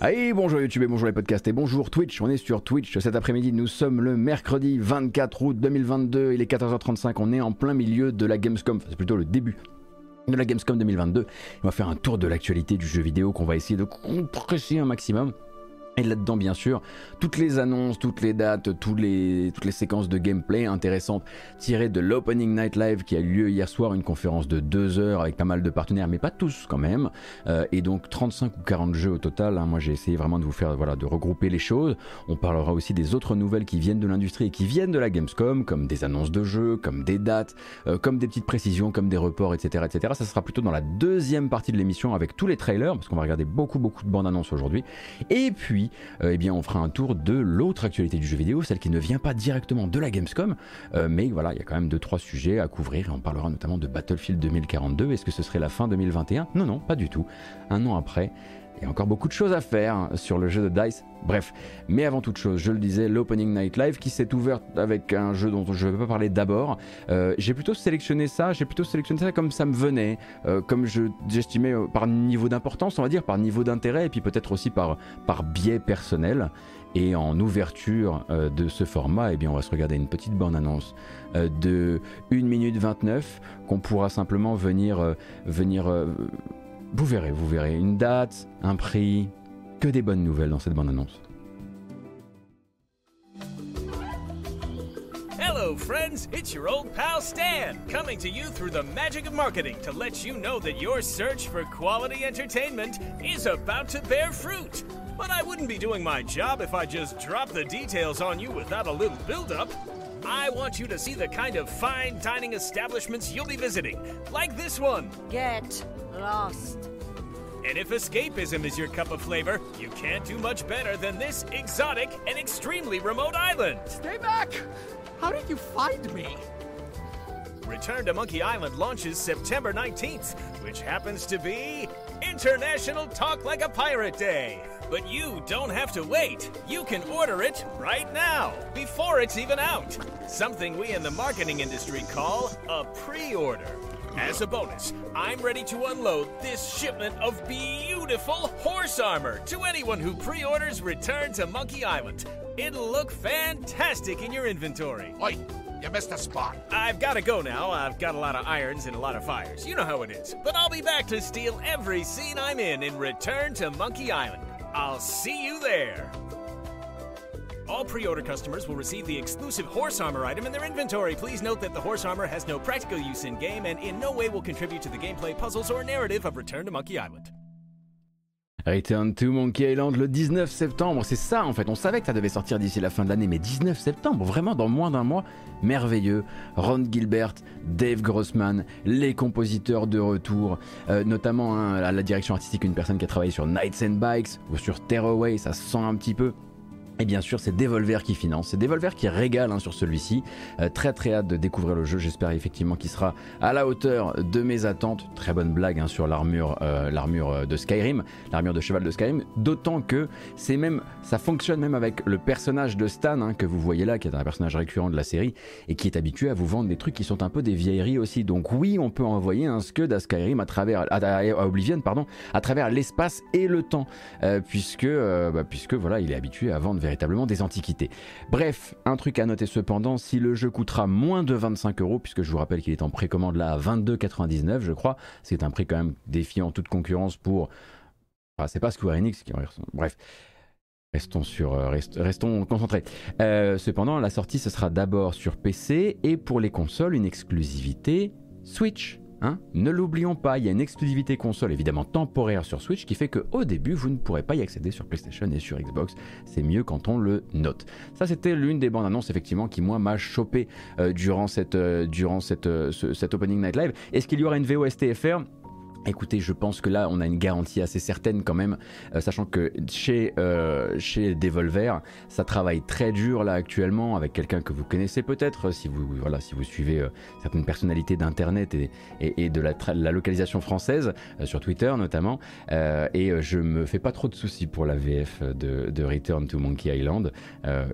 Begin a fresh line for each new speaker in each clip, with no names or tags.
Allez, bonjour YouTube et bonjour les podcasts et bonjour Twitch. On est sur Twitch cet après-midi. Nous sommes le mercredi 24 août 2022. Il est 14h35. On est en plein milieu de la Gamescom. Enfin, c'est plutôt le début de la Gamescom 2022. On va faire un tour de l'actualité du jeu vidéo qu'on va essayer de compresser un maximum. Et là-dedans, bien sûr, toutes les annonces, toutes les dates, les, toutes les séquences de gameplay intéressantes tirées de l'Opening Night Live qui a eu lieu hier soir, une conférence de deux heures avec pas mal de partenaires, mais pas tous quand même. Euh, et donc 35 ou 40 jeux au total. Hein. Moi, j'ai essayé vraiment de vous faire, voilà, de regrouper les choses. On parlera aussi des autres nouvelles qui viennent de l'industrie et qui viennent de la Gamescom, comme des annonces de jeux, comme des dates, euh, comme des petites précisions, comme des reports, etc., etc. Ça sera plutôt dans la deuxième partie de l'émission avec tous les trailers, parce qu'on va regarder beaucoup, beaucoup de bandes annonces aujourd'hui. Et puis, euh, eh bien, on fera un tour de l'autre actualité du jeu vidéo, celle qui ne vient pas directement de la Gamescom, euh, mais voilà, il y a quand même deux trois sujets à couvrir et on parlera notamment de Battlefield 2042. Est-ce que ce serait la fin 2021 Non, non, pas du tout. Un an après, il y a encore beaucoup de choses à faire sur le jeu de Dice. Bref, mais avant toute chose, je le disais, l'Opening Night Live qui s'est ouvert avec un jeu dont je ne vais pas parler d'abord. Euh, j'ai plutôt sélectionné ça, j'ai plutôt sélectionné ça comme ça me venait, euh, comme j'estimais euh, par niveau d'importance, on va dire, par niveau d'intérêt, et puis peut-être aussi par, par biais personnel. Et en ouverture de ce format, eh bien, on va se regarder une petite bande-annonce de 1 minute 29 qu'on pourra simplement venir, venir vous verrez, vous verrez. Une date, un prix, que des bonnes nouvelles dans cette bande-annonce.
Hello, friends. It's your old pal Stan, coming to you through the magic of marketing to let you know that your search for quality entertainment is about to bear fruit. But I wouldn't be doing my job if I just dropped the details on you without a little build-up. I want you to see the kind of fine dining establishments you'll be visiting, like this one.
Get lost.
And if escapism is your cup of flavor, you can't do much better than this exotic and extremely remote island.
Stay back! How did you find me?
Return to Monkey Island launches September 19th, which happens to be International Talk Like a Pirate Day. But you don't have to wait. You can order it right now, before it's even out. Something we in the marketing industry call a pre order. As a bonus, I'm ready to unload this shipment of beautiful horse armor to anyone who pre orders Return to Monkey Island. It'll look fantastic in your inventory.
Oi, you missed a spot.
I've got to go now. I've got a lot of irons and a lot of fires. You know how it is. But I'll be back to steal every scene I'm in in Return to Monkey Island. I'll see you there. All pre-order customers will receive the exclusive horse armor item in their inventory. Please note that the horse armor has no practical use in game and in no way will contribute to the gameplay, puzzles, or narrative of Return to Monkey Island.
Return to Monkey Island le 19 septembre, c'est ça en fait, on savait que ça devait sortir d'ici la fin de l'année, mais 19 septembre, vraiment dans moins d'un mois, merveilleux. Ron Gilbert, Dave Grossman, les compositeurs de retour, euh, notamment hein, à la direction artistique, une personne qui a travaillé sur Nights and Bikes ou sur Tearaway, ça se sent un petit peu. Et bien sûr, c'est Devolver qui finance. C'est Devolver qui régale hein, sur celui-ci. Euh, très très hâte de découvrir le jeu. J'espère effectivement qu'il sera à la hauteur de mes attentes. Très bonne blague hein, sur l'armure, euh, l'armure euh, de Skyrim, l'armure de cheval de Skyrim. D'autant que c'est même, ça fonctionne même avec le personnage de Stan hein, que vous voyez là, qui est un personnage récurrent de la série et qui est habitué à vous vendre des trucs qui sont un peu des vieilleries aussi. Donc oui, on peut envoyer un Scud à Skyrim à travers, à, Oblivion, pardon, à travers l'espace et le temps, puisque, bah, puisque voilà, il est habitué à vendre des antiquités. Bref, un truc à noter cependant, si le jeu coûtera moins de 25 euros, puisque je vous rappelle qu'il est en précommande là à 22,99 je crois, c'est un prix quand même défiant toute concurrence pour... Enfin, c'est pas Square Enix qui... Bref. Restons, sur, euh, restons concentrés. Euh, cependant, la sortie, ce sera d'abord sur PC et pour les consoles, une exclusivité Switch. Hein? Ne l'oublions pas, il y a une exclusivité console évidemment temporaire sur Switch qui fait qu'au début vous ne pourrez pas y accéder sur PlayStation et sur Xbox. C'est mieux quand on le note. Ça c'était l'une des bandes annonces effectivement qui moi m'a chopé euh, durant, cette, euh, euh, Opening Night Live. Est-ce qu'il y aura une VOSTFR Écoutez, je pense que là, on a une garantie assez certaine quand même, euh, sachant que chez, euh, chez Devolver, ça travaille très dur là actuellement avec quelqu'un que vous connaissez peut-être si vous, voilà, si vous suivez euh, certaines personnalités d'Internet et, et, de la, localisation française, sur Twitter notamment. et je me fais pas trop de soucis pour la VF de, de Return to Monkey Island.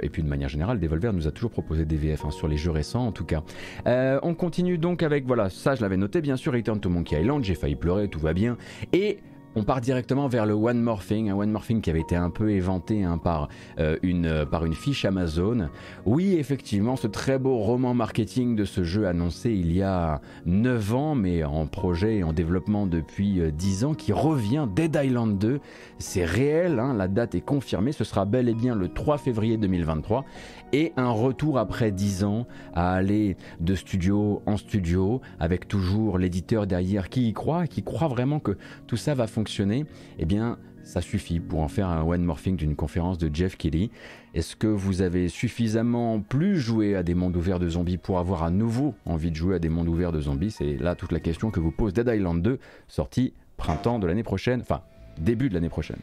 et puis de manière générale, Devolver nous a toujours proposé des VF hein, sur les jeux récents en tout cas. on continue donc avec, voilà, ça je l'avais noté bien sûr, Return to Monkey Island, j'ai failli pleurer tout va bien. Et on part directement vers le One Morphing, un One Morphing qui avait été un peu éventé hein, par, euh, une, euh, par une fiche Amazon. Oui, effectivement, ce très beau roman marketing de ce jeu annoncé il y a 9 ans, mais en projet et en développement depuis 10 ans, qui revient Dead Island 2. C'est réel, hein, la date est confirmée, ce sera bel et bien le 3 février 2023 et un retour après 10 ans à aller de studio en studio avec toujours l'éditeur derrière qui y croit, qui croit vraiment que tout ça va fonctionner, eh bien ça suffit pour en faire un one morphing d'une conférence de Jeff Kelly. Est-ce que vous avez suffisamment plus joué à des mondes ouverts de zombies pour avoir à nouveau envie de jouer à des mondes ouverts de zombies? C'est là toute la question que vous pose Dead Island 2, sorti printemps de l'année prochaine, enfin début de l'année prochaine.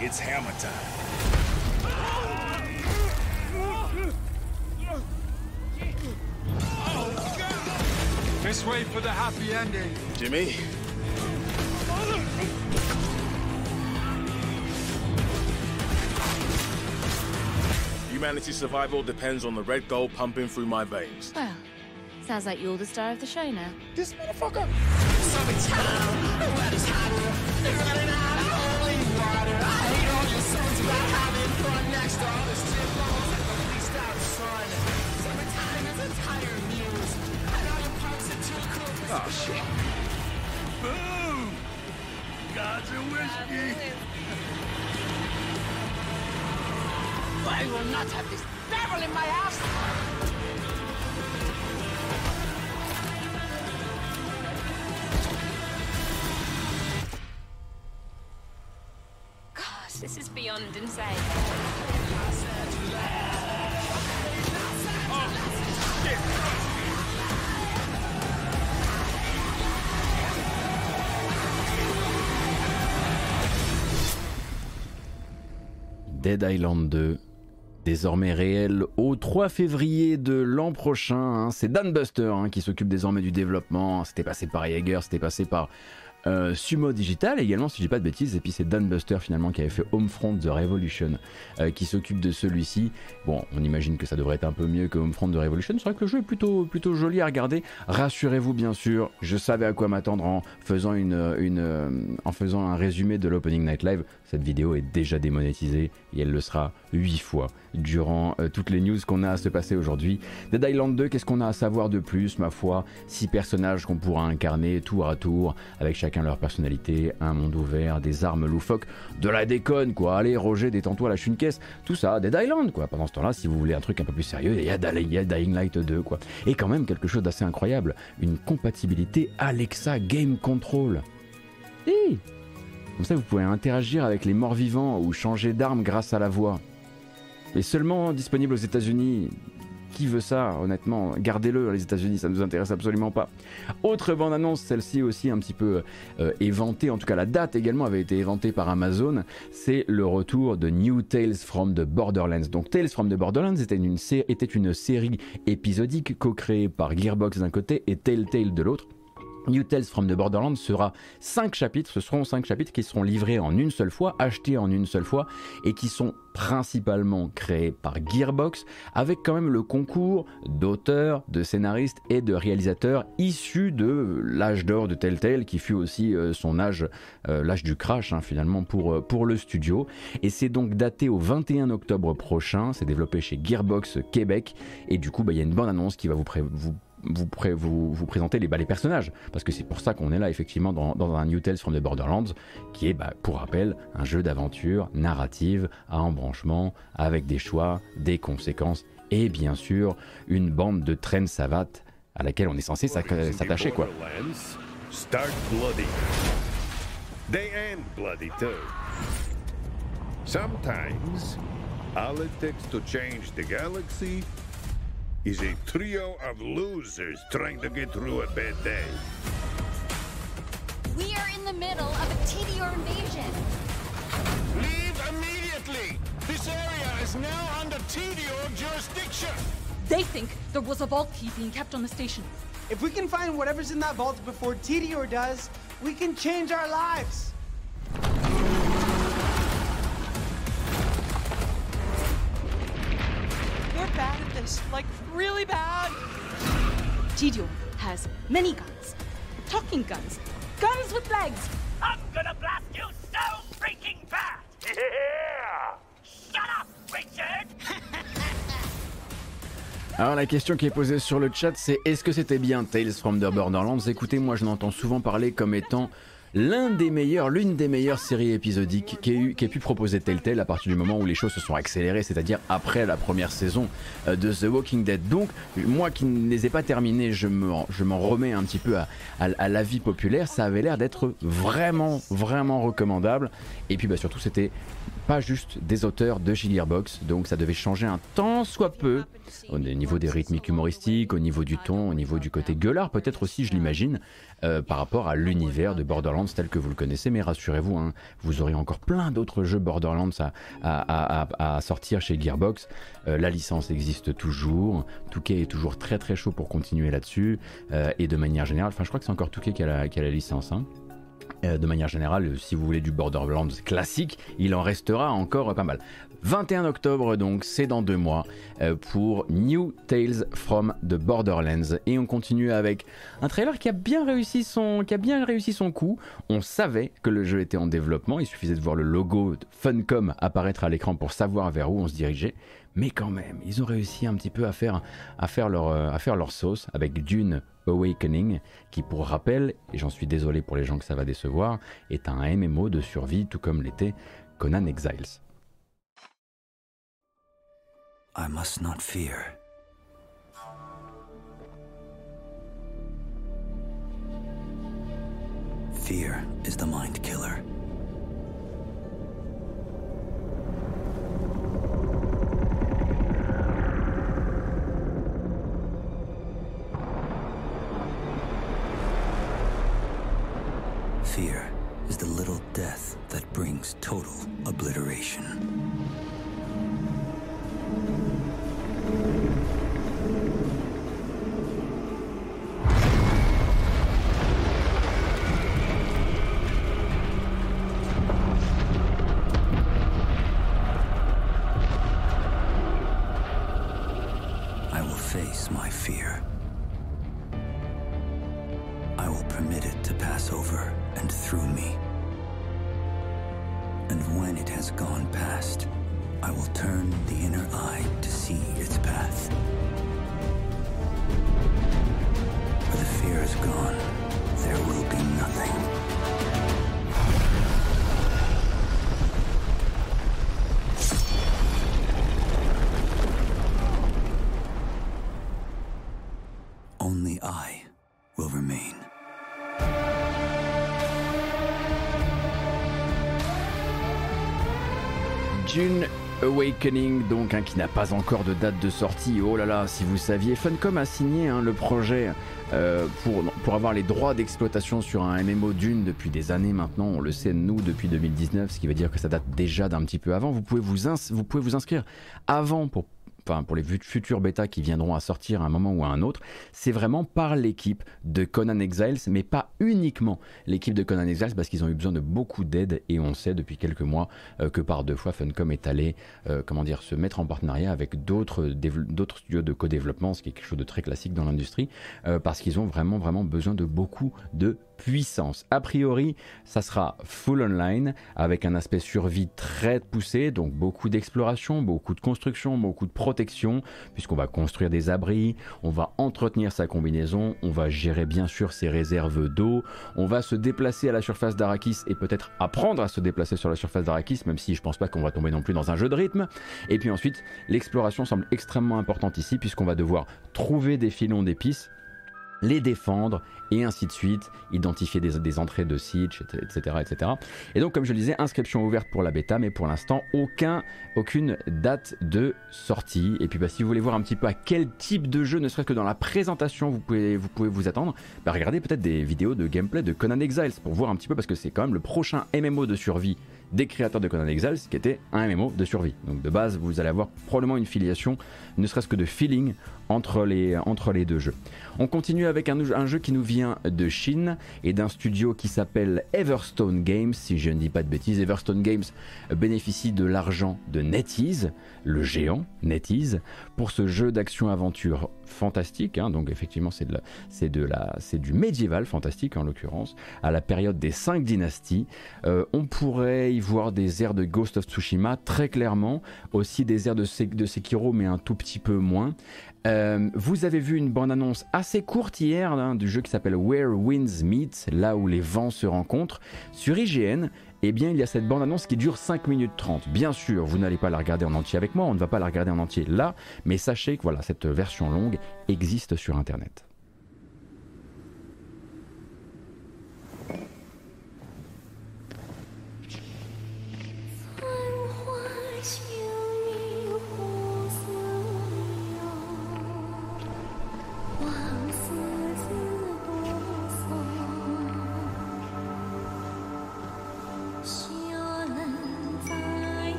It's hammer time.
This way for the happy ending.
Jimmy? Humanity's survival depends on the red gold pumping through my veins.
Well, sounds like you're the star of the show now.
This motherfucker! Oh, shit.
Boom! Gods and whiskey.
I will not have this devil in my house!
This is beyond insane.
Dead Island 2, désormais réel au 3 février de l'an prochain. Hein. C'est Dan Buster hein, qui s'occupe désormais du développement. C'était passé par Jaeger, c'était passé par euh, Sumo Digital également, si je dis pas de bêtises. Et puis c'est Dan Buster finalement qui avait fait Homefront The Revolution euh, qui s'occupe de celui-ci. Bon, on imagine que ça devrait être un peu mieux que Homefront The Revolution. C'est vrai que le jeu est plutôt, plutôt joli à regarder. Rassurez-vous bien sûr, je savais à quoi m'attendre en faisant, une, une euh, en faisant un résumé de l'Opening Night Live. Cette vidéo est déjà démonétisée et elle le sera 8 fois durant toutes les news qu'on a à se passer aujourd'hui. Dead Island 2, qu'est-ce qu'on a à savoir de plus Ma foi, 6 personnages qu'on pourra incarner tour à tour avec chacun leur personnalité, un monde ouvert, des armes loufoques, de la déconne quoi. Allez Roger, détends-toi, lâche une caisse. Tout ça, Dead Island quoi. Pendant ce temps-là, si vous voulez un truc un peu plus sérieux, il y a, Dying Light 2 quoi. Et quand même quelque chose d'assez incroyable, une compatibilité Alexa Game Control. Et comme ça, vous pouvez interagir avec les morts vivants ou changer d'arme grâce à la voix. Mais seulement disponible aux États-Unis. Qui veut ça, honnêtement Gardez-le, les États-Unis, ça ne nous intéresse absolument pas. Autre bande-annonce, celle-ci aussi un petit peu euh, éventée, en tout cas la date également avait été éventée par Amazon, c'est le retour de New Tales from the Borderlands. Donc Tales from the Borderlands était une, était une série épisodique co-créée par Gearbox d'un côté et Telltale de l'autre New Tales from the Borderlands sera 5 chapitres, ce seront 5 chapitres qui seront livrés en une seule fois, achetés en une seule fois, et qui sont principalement créés par Gearbox, avec quand même le concours d'auteurs, de scénaristes et de réalisateurs issus de l'âge d'or de Telltale, qui fut aussi euh, son âge, euh, l'âge du crash hein, finalement pour, euh, pour le studio. Et c'est donc daté au 21 octobre prochain, c'est développé chez Gearbox Québec, et du coup bah, il y a une bonne annonce qui va vous, vous vous, vous, vous présenter les, bah, les personnages. Parce que c'est pour ça qu'on est là, effectivement, dans, dans, un New Tales from the Borderlands, qui est, bah, pour rappel, un jeu d'aventure narrative à embranchement, avec des choix, des conséquences, et bien sûr, une bande de traînes savates à laquelle on est censé s'attacher, quoi.
Start bloody. They end bloody too. Sometimes, all it takes to change the galaxy is a trio of losers trying to get through a bad day.
We are in the middle of a TDR invasion.
Leave immediately!
This area is now under TDO jurisdiction.
They think there was a vault key being kept on the station.
If we can find whatever's in that vault before Tedior does, we can change our lives.
We're bad at this, like really bad. Tidio has many guns, talking guns, guns with legs.
I'm gonna blast you so freaking bad! Yeah! Shut up, Richard!
Alors la question qui est posée sur le chat c'est est-ce que c'était bien Tales from the Borderlands? Écoutez, moi je n'entends souvent parler comme étant l'une des meilleures séries épisodiques qui ait, pu proposer Telltale à partir du moment où les choses se sont accélérées, c'est-à-dire après la première saison euh, de The Walking Dead. Donc, moi qui ne les ai pas terminés, je m'en remets un petit peu à, à, à l'avis populaire. Ça avait l'air d'être vraiment, vraiment recommandable. Et puis, bah, surtout, c'était pas juste des auteurs de Gearbox, donc ça devait changer un tant soit peu au niveau des rythmiques humoristiques, au niveau du ton, au niveau du côté gueulard peut-être aussi, je l'imagine, euh, par rapport à l'univers de Borderlands tel que vous le connaissez. Mais rassurez-vous, hein, vous aurez encore plein d'autres jeux Borderlands à, sortir chez Gearbox. Euh, la licence existe toujours, Touquet est toujours très très chaud pour continuer là-dessus, euh, et de manière générale, enfin je crois que c'est encore Touquet qui a la, licence. Hein. De manière générale, si vous voulez du Borderlands classique, il en restera encore pas mal. 21 octobre donc, c'est dans deux mois euh, pour New Tales from the Borderlands et on continue avec un trailer qui a bien réussi son coup. On savait que le jeu était en développement, il suffisait de voir le logo Funcom apparaître à l'écran pour savoir vers où on se dirigeait. Mais quand même, ils ont réussi un petit peu à faire, à faire, leur, euh, à faire leur sauce avec Dune Awakening, qui pour rappel, et j'en suis désolé pour les gens que ça va décevoir, est un MMO de survie tout comme l'était Conan Exiles.
I must not fear. Fear is the mind killer. Fear is the little death that brings total obliteration.
Awakening, donc, hein, qui n'a pas encore de date de sortie. Oh là là, si vous saviez, Funcom a signé hein, le projet euh, pour, pour avoir les droits d'exploitation sur un MMO Dune depuis des années maintenant. On le sait, nous, depuis 2019, ce qui veut dire que ça date déjà d'un petit peu avant. Vous pouvez vous, vous, pouvez vous inscrire avant pour enfin pour les futurs bêtas qui viendront à sortir à un moment ou à un autre, c'est vraiment par l'équipe de Conan Exiles, mais pas uniquement l'équipe de Conan Exiles, parce qu'ils ont eu besoin de beaucoup d'aide et on sait depuis quelques mois euh, que par deux fois Funcom est allé, euh, comment dire, se mettre en partenariat avec d'autres d'autres studios de co-développement, ce qui est quelque chose de très classique dans l'industrie, euh, parce qu'ils ont vraiment vraiment besoin de beaucoup de puissance. A priori, ça sera full online avec un aspect survie très poussé, donc beaucoup d'exploration, beaucoup de construction, beaucoup de protection, puisqu'on va construire des abris, on va entretenir sa combinaison, on va gérer bien sûr ses réserves d'eau, on va se déplacer à la surface d'Arakis et peut-être apprendre à se déplacer sur la surface d'Arakis, même si je pense pas qu'on va tomber non plus dans un jeu de rythme. Et puis ensuite, l'exploration semble extrêmement importante ici, puisqu'on va devoir trouver des filons d'épices les défendre et ainsi de suite, identifier des, entrées de siege, etc., etc. Et donc, comme je le disais, inscription ouverte pour la bêta, mais pour l'instant, aucun, aucune date de sortie. Et puis, bah, si vous voulez voir un petit peu à quel type de jeu, ne serait-ce que dans la présentation, vous pouvez vous, pouvez vous attendre, bah, regardez peut-être des vidéos de gameplay de Conan Exiles pour voir un petit peu, parce que c'est quand même le prochain MMO de survie des créateurs de Conan Exiles, qui était un MMO de survie. Donc de base, vous allez avoir probablement une filiation, ne serait-ce que de feeling entre les, entre les deux jeux. On continue avec un, un, jeu qui nous vient de Chine et d'un studio qui s'appelle Everstone Games, si je ne dis pas de bêtises. Everstone Games bénéficie de l'argent de NetEase, le géant NetEase, pour ce jeu d'action-aventure fantastique. Hein. donc effectivement, c'est du médiéval fantastique en l'occurrence, à la période des cinq dynasties. Euh, on pourrait y voir des airs de Ghost of Tsushima très clairement, aussi des airs de Sekiro, mais un tout petit peu moins. Euh, vous avez vu une bande-annonce assez courte hier hein, du jeu qui s'appelle Where Winds Meet, là où les vents se rencontrent, sur IGN. Eh bien, il y a cette bande-annonce qui dure 5 minutes 30. Bien sûr, vous n'allez pas la regarder en entier avec moi, on ne va pas la regarder en entier là, mais sachez que voilà, cette version longue existe sur Internet.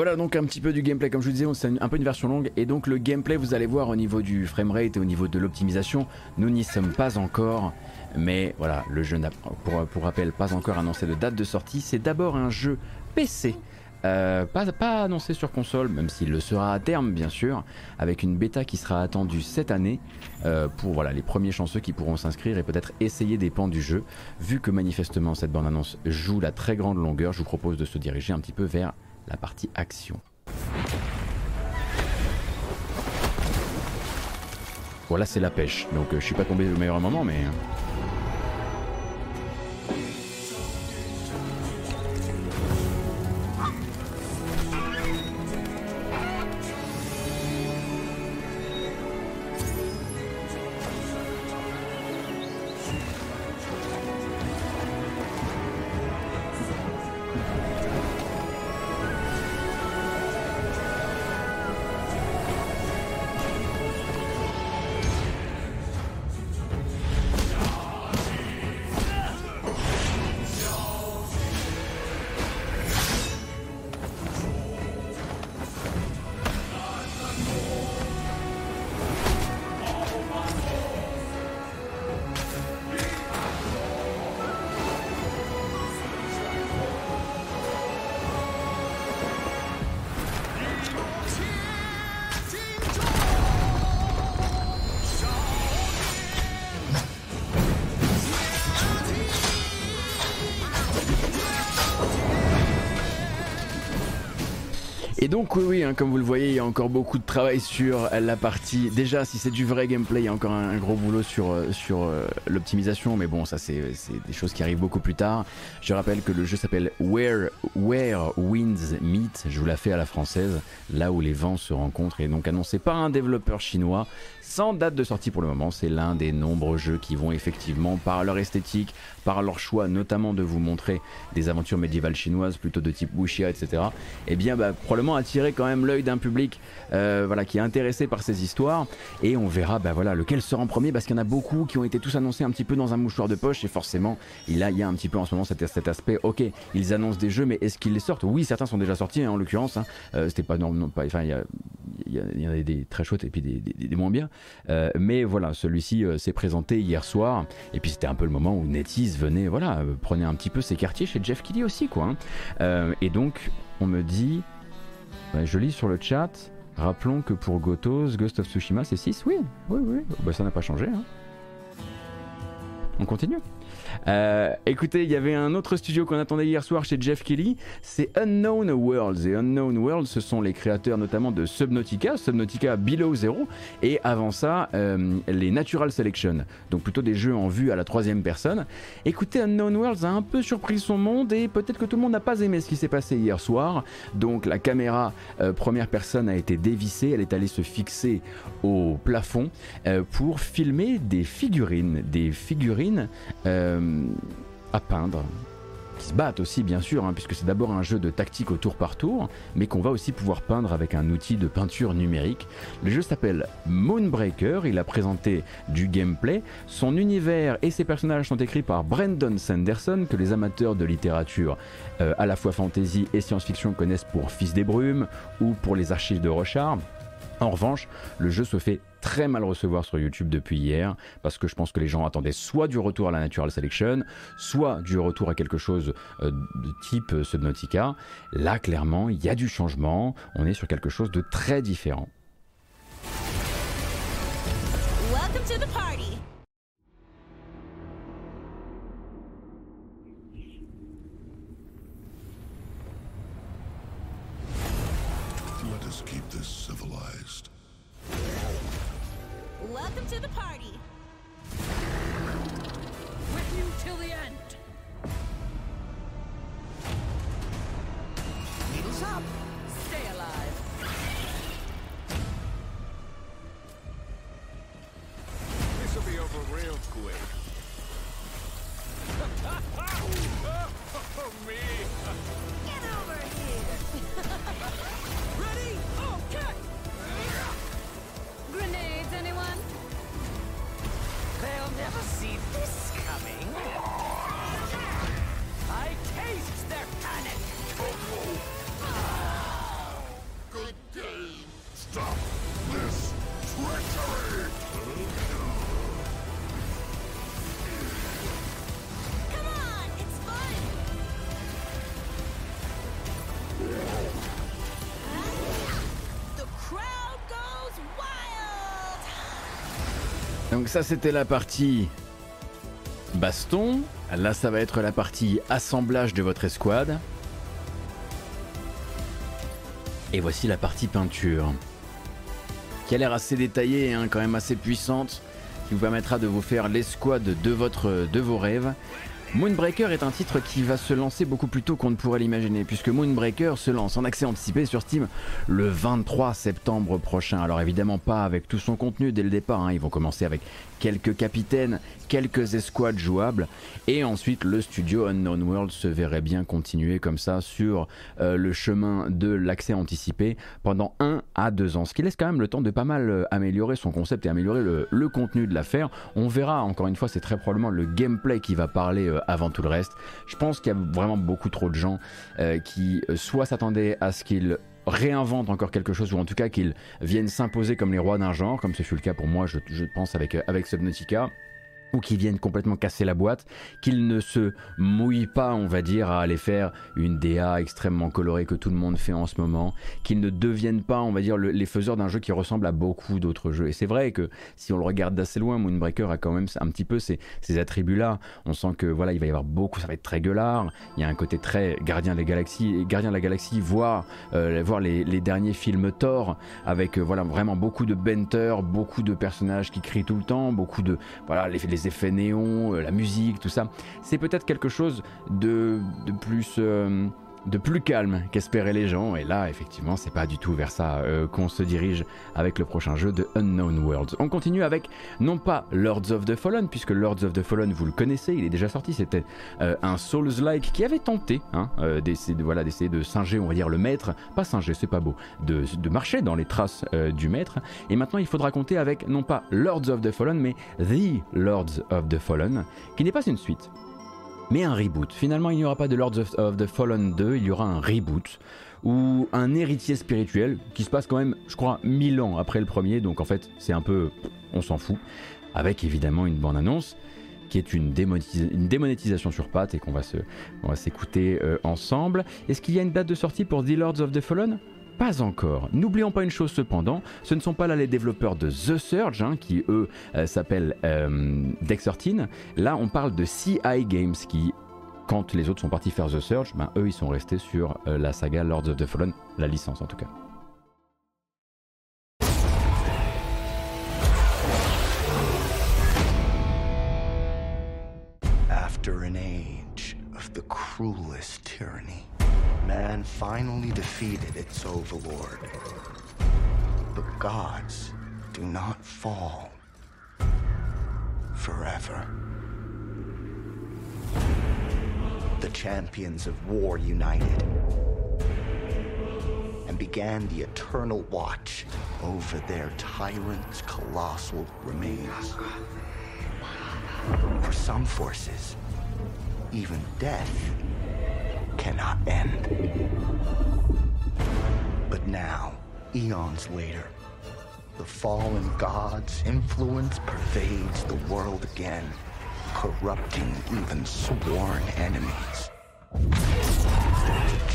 Voilà donc un petit peu du gameplay, comme je vous disais, c'est un peu une version longue. Et donc le gameplay, vous allez voir au niveau du framerate et au niveau de l'optimisation, nous n'y sommes pas encore. Mais voilà, le jeu n'a, pour, pour rappel, pas encore annoncé de date de sortie. C'est d'abord un jeu PC. Euh, pas, annoncé sur console, même s'il le sera à terme bien sûr, avec une bêta qui sera attendue cette année euh, pour voilà, les premiers chanceux qui pourront s'inscrire et peut-être essayer des pans du jeu. Vu que manifestement cette bande-annonce joue la très grande longueur, je vous propose de se diriger un petit peu vers la partie action. Voilà, c'est la pêche. Donc euh, je suis pas tombé au meilleur moment, mais... comme vous le voyez, il y a encore beaucoup de travail sur la partie. Déjà, si c'est du vrai gameplay, il y a encore un, gros boulot sur, euh, euh, l'optimisation, mais bon, ça c'est des choses qui arrivent beaucoup plus tard. Je rappelle que le jeu s'appelle Where, Where Winds Meet, je vous la fais à la française, là où les vents se rencontrent, et donc annoncé par un développeur chinois sans date de sortie pour le moment. C'est l'un des nombreux jeux qui vont effectivement, par leur esthétique, par leur choix notamment de vous montrer des aventures médiévales chinoises plutôt de type wuxia, etc. Et eh bien, bah, probablement attirer quand même l'œil d'un public euh, voilà, qui est intéressé par ces histoires. Et on verra bah, voilà, lequel sera en premier parce qu'il y en a beaucoup qui ont été tous annoncés un petit peu dans un mouchoir de poche. Et forcément, il y a un petit peu en ce moment cet, aspect, ok, ils annoncent des jeux, mais est-ce qu'ils les sortent? Oui, certains sont déjà sortis hein, en l'occurrence. Hein. Euh, c'était pas, non, pas, enfin, il y, a, y, en a des très chouettes et puis des, des, moins bien. Euh, mais voilà, celui-ci s'est présenté hier soir. Et puis c'était un peu le moment où NetEase venait, voilà, prenait un petit peu ses quartiers chez Jeff Kelly aussi, quoi. Hein. et donc, on me dit, je lis sur le chat. Rappelons que pour Gotos, Ghost of Tsushima, c'est 6 Oui, oui, oui. Bah, ça n'a pas changé. Hein. On continue? Euh, écoutez, il y avait un autre studio qu'on attendait hier soir chez Jeff Kelly, c'est Unknown Worlds. Et Unknown Worlds, ce sont les créateurs notamment de Subnautica, Subnautica Below Zero, et avant ça, euh, les Natural Selection, donc plutôt des jeux en vue à la troisième personne. Écoutez, Unknown Worlds a un peu surpris son monde et peut-être que tout le monde n'a pas aimé ce qui s'est passé hier soir. Donc la caméra euh, première personne a été dévissée, elle est allée se fixer au plafond pour filmer des figurines, des figurines à peindre, qui se battent aussi bien sûr, hein, puisque c'est d'abord un jeu de tactique au tour par tour, mais qu'on va aussi pouvoir peindre avec un outil de peinture numérique. Le jeu s'appelle Moonbreaker, il a présenté du gameplay, son univers et ses personnages sont écrits par Brandon Sanderson, que les amateurs de littérature euh, à la fois fantasy et science-fiction connaissent pour Fils des Brumes ou pour les archives de Rochard. En revanche, le jeu se fait très mal recevoir sur YouTube depuis hier, parce que je pense que les gens attendaient soit du retour à la Natural Selection, soit du retour à quelque chose euh, de type euh, Subnautica. Là, clairement, il y a du changement, on est sur quelque chose de très différent.
Welcome to the party.
Let us keep this civilized.
Welcome to the party.
With you till the end. Needles up. Stay alive.
This'll be over real quick.
Donc ça c'était la partie baston. Là ça va être la partie assemblage de votre escouade. Et voici la partie peinture. Qui a l'air assez détaillée, hein, quand même assez puissante. Qui vous permettra de vous faire l'escouade de, vos rêves. Moonbreaker est un titre qui va se lancer beaucoup plus tôt qu'on ne pourrait l'imaginer, puisque Moonbreaker se lance en accès anticipé sur Steam le 23 septembre prochain. Alors évidemment pas avec tout son contenu dès le départ, hein. ils vont commencer avec quelques capitaines, quelques escouades jouables, et ensuite le studio Unknown World se verrait bien continuer comme ça sur euh, le chemin de l'accès anticipé pendant un à deux ans, ce qui laisse quand même le temps de pas mal euh, améliorer son concept et améliorer le, contenu de l'affaire. On verra, encore une fois, c'est très probablement le gameplay qui va parler euh, avant tout le reste. Je pense qu'il y a vraiment beaucoup trop de gens qui soit s'attendaient à ce qu'ils réinventent encore quelque chose ou en tout cas qu'ils viennent s'imposer comme les rois d'un genre, comme ce fut le cas pour moi, je, pense avec, euh, avec Subnautica ou qui viennent complètement casser la boîte, qu'ils ne se mouillent pas, on va dire, à aller faire une DA extrêmement colorée que tout le monde fait en ce moment, qu'ils ne deviennent pas, on va dire, le- les faiseurs d'un jeu qui ressemble à beaucoup d'autres jeux. Et c'est vrai que si on le regarde d'assez loin, Moonbreaker a quand même un petit peu ces, attributs-là. On sent que voilà, il va y avoir beaucoup, ça va être très gueulard. Il y a un côté très Gardien des Galaxies, Gardien de la Galaxie, voire, euh, voir les, derniers films Thor, avec euh, voilà vraiment beaucoup de benter, beaucoup de personnages qui crient tout le temps, beaucoup de voilà les effets néons, euh, la musique, tout ça. C'est peut-être quelque chose de, de plus euh, de plus calme qu'espéraient les gens. Et là, effectivement, c'est pas du tout vers ça euh, qu'on se dirige avec le prochain jeu de Unknown Worlds. On continue avec non pas Lords of the Fallen, puisque Lords of the Fallen, vous le connaissez, il est déjà sorti. C'était euh, un Souls-like qui avait tenté hein, euh, d'essayer de, voilà, de singer, on va dire, le maître. Pas singer, c'est pas beau. De, marcher dans les traces du maître. Et maintenant, il faudra compter avec non pas Lords of the Fallen, mais The Lords of the Fallen, qui n'est pas une suite mais un reboot. Finalement, il n'y aura pas de Lords of, the Fallen 2, il y aura un reboot ou un héritier spirituel qui se passe quand même, je crois, 1000 ans après le premier, donc en fait, c'est un peu, on s'en fout, avec évidemment une bande-annonce qui est une, démonétis- une démonétisation sur pattes et qu'on va s'écouter euh, ensemble. Est-ce qu'il y a une date de sortie pour The Lords of the Fallen? Pas encore. N'oublions pas une chose cependant, ce ne sont pas là les développeurs de The Surge, hein, qui eux euh, s'appellent euh, Dex 13. Là, on parle de CI Games, qui, quand les autres sont partis faire The Surge, ben, eux, ils sont restés sur euh, la saga Lords of the Fallen, la licence en tout cas.
After an age of the cruelest tyranny, man finally defeated its overlord. But gods do not fall forever. The champions of war united and began the eternal watch over their tyrant's colossal remains. For some forces, even death cannot end. But now, eons later, the fallen god's influence pervades the world again, corrupting even sworn enemies.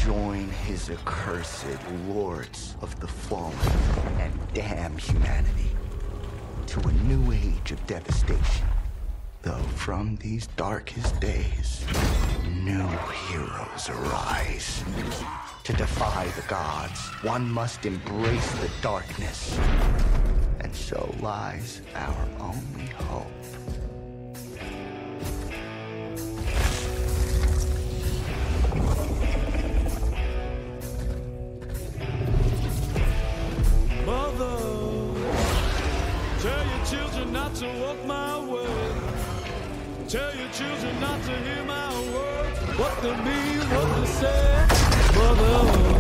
Join his accursed lords of the fallen and damn humanity to a new age of devastation. Though from these darkest days, new heroes arise. To defy the gods, one must embrace the darkness. And so lies our only hope.
Mother, tell your children not to walk my. Tell your children not to hear my words. What they mean, what they say. Mother.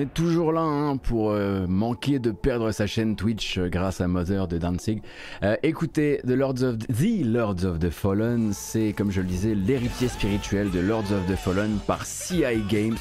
Est toujours là hein, pour euh, manquer de perdre sa chaîne Twitch euh, grâce à Mother de Danzig. Euh, écoutez, The Lords of the Lords of the Fallen, c'est comme je le disais l'héritier spirituel de Lords of the Fallen par CI Games.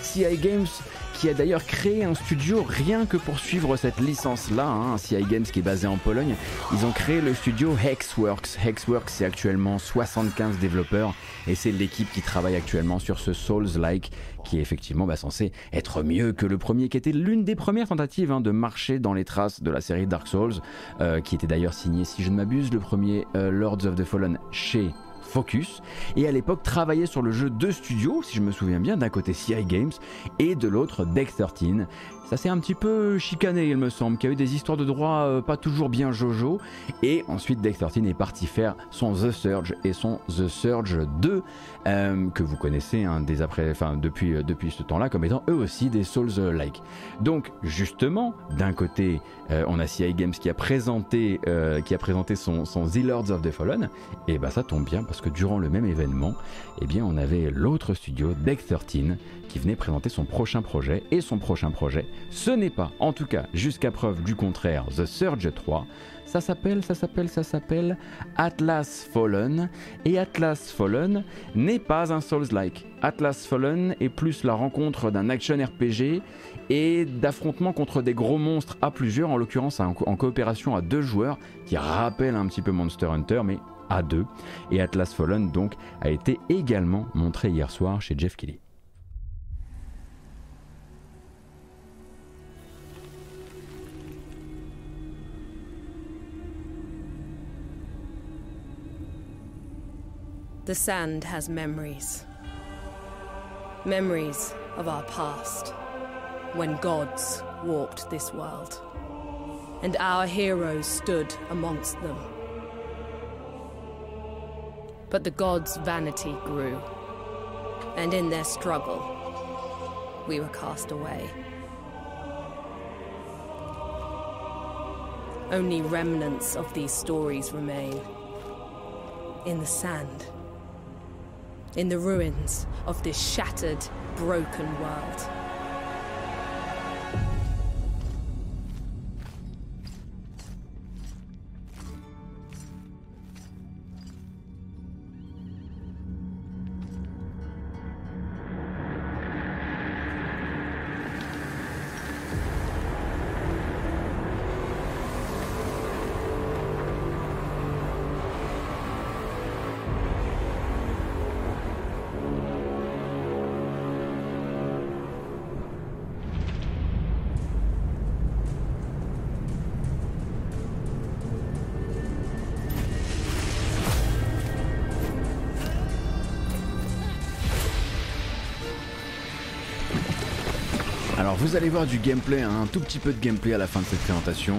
CI Games qui a d'ailleurs créé un studio rien que pour suivre cette licence-là, hein, CI Games qui est basé en Pologne. Ils ont créé le studio Hexworks. Hexworks, c'est actuellement 75 développeurs et c'est l'équipe qui travaille actuellement sur ce Souls-like qui est effectivement bah, censé être mieux que le premier, qui était l'une des premières tentatives hein, de marcher dans les traces de la série Dark Souls, euh, qui était d'ailleurs signé, si je ne m'abuse, le premier euh, Lords of the Fallen chez Focus, et à l'époque travaillait sur le jeu de studio, si je me souviens bien, d'un côté CI Games et de l'autre Deck 13. Ça s'est un petit peu chicané, il me semble, qu'il a eu des histoires de droit euh, pas toujours bien jojo, et ensuite Deck 13 est parti faire son The Surge et son The Surge 2, euh, que vous connaissez hein, des après, depuis, euh, depuis ce temps-là comme étant eux aussi des Souls-like. Donc justement, d'un côté, on a CI Games qui a présenté, son, The Lords of the Fallen, et bah ça tombe bien parce que durant le même événement, eh bien on avait l'autre studio, Deck 13, qui venait présenter son prochain projet, et son prochain projet, ce n'est pas, en tout cas jusqu'à preuve du contraire, The Surge 3, ça s'appelle, ça s'appelle, ça s'appelle Atlas Fallen. Et Atlas Fallen n'est pas un Souls-like. Atlas Fallen est plus la rencontre d'un action RPG et d'affrontements contre des gros monstres à plusieurs, en l'occurrence en, coopération à deux joueurs, qui rappelle un petit peu Monster Hunter, mais à deux. Et Atlas Fallen donc a été également montré hier soir chez Jeff Kelly.
The sand has memories. Memories of our past, when gods walked this world, and our heroes stood amongst them. But the gods' vanity grew, and in their struggle, we were cast away. Only remnants of these stories remain in the sand in the ruins of this shattered broken world.
Vous allez voir du gameplay, un tout petit peu de gameplay à la fin de cette présentation.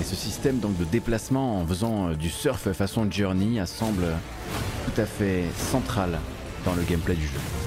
Et ce système donc de déplacement en faisant euh, du surf façon Journey semble tout à fait central dans le gameplay du jeu.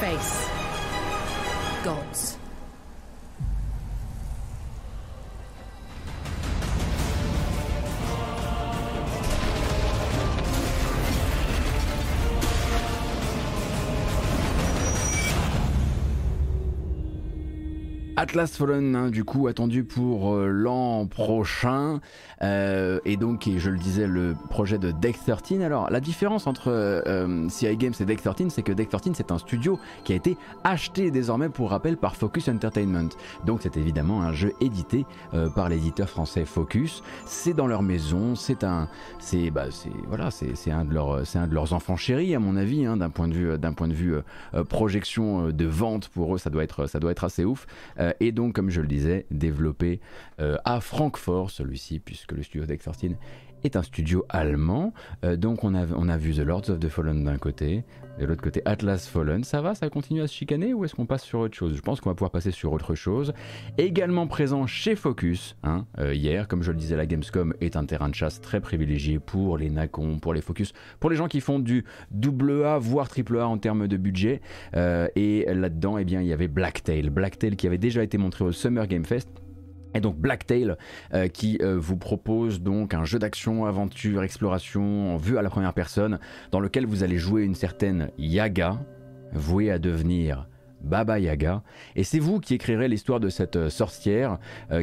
Face gods.
Atlas Fallen, hein, du coup, attendu pour euh, l'an prochain. Euh, et donc, je le disais, le projet de Deck 13. Alors, la différence entre euh, CI Games et Deck 13, c'est que Deck 13, c'est un studio qui a été acheté désormais, pour rappel, par Focus Entertainment. Donc, c'est évidemment un jeu édité par l'éditeur français Focus. C'est dans leur maison, c'est un, c'est, bah, voilà, c'est, un de leurs, enfants chéris, à mon avis, hein, d'un point de vue, point de vue projection de vente pour eux, ça doit être, ça doit être assez ouf. Euh, et donc, comme je le disais, développé euh, à Francfort, celui-ci, puisque le studio 13 est un studio allemand. Euh, donc on a, on a vu The Lords of the Fallen d'un côté, de l'autre côté Atlas Fallen. Ça va, ça continue à se chicaner ou est-ce qu'on passe sur autre chose? Je pense qu'on va pouvoir passer sur autre chose. Également présent chez Focus, hein, euh, hier, comme je le disais, la Gamescom est un terrain de chasse très privilégié pour les Nacons, pour les Focus, pour les gens qui font du double A, voire triple A en termes de budget. Euh, et là-dedans, eh bien, il y avait Blacktail. Blacktail qui avait déjà été montré au Summer Game Fest et donc Blacktail euh, qui euh, vous propose donc un jeu d'action, aventure, exploration en vue à la première personne dans lequel vous allez jouer une certaine Yaga vouée à devenir Baba Yaga. Et c'est vous qui écrirez l'histoire de cette euh, sorcière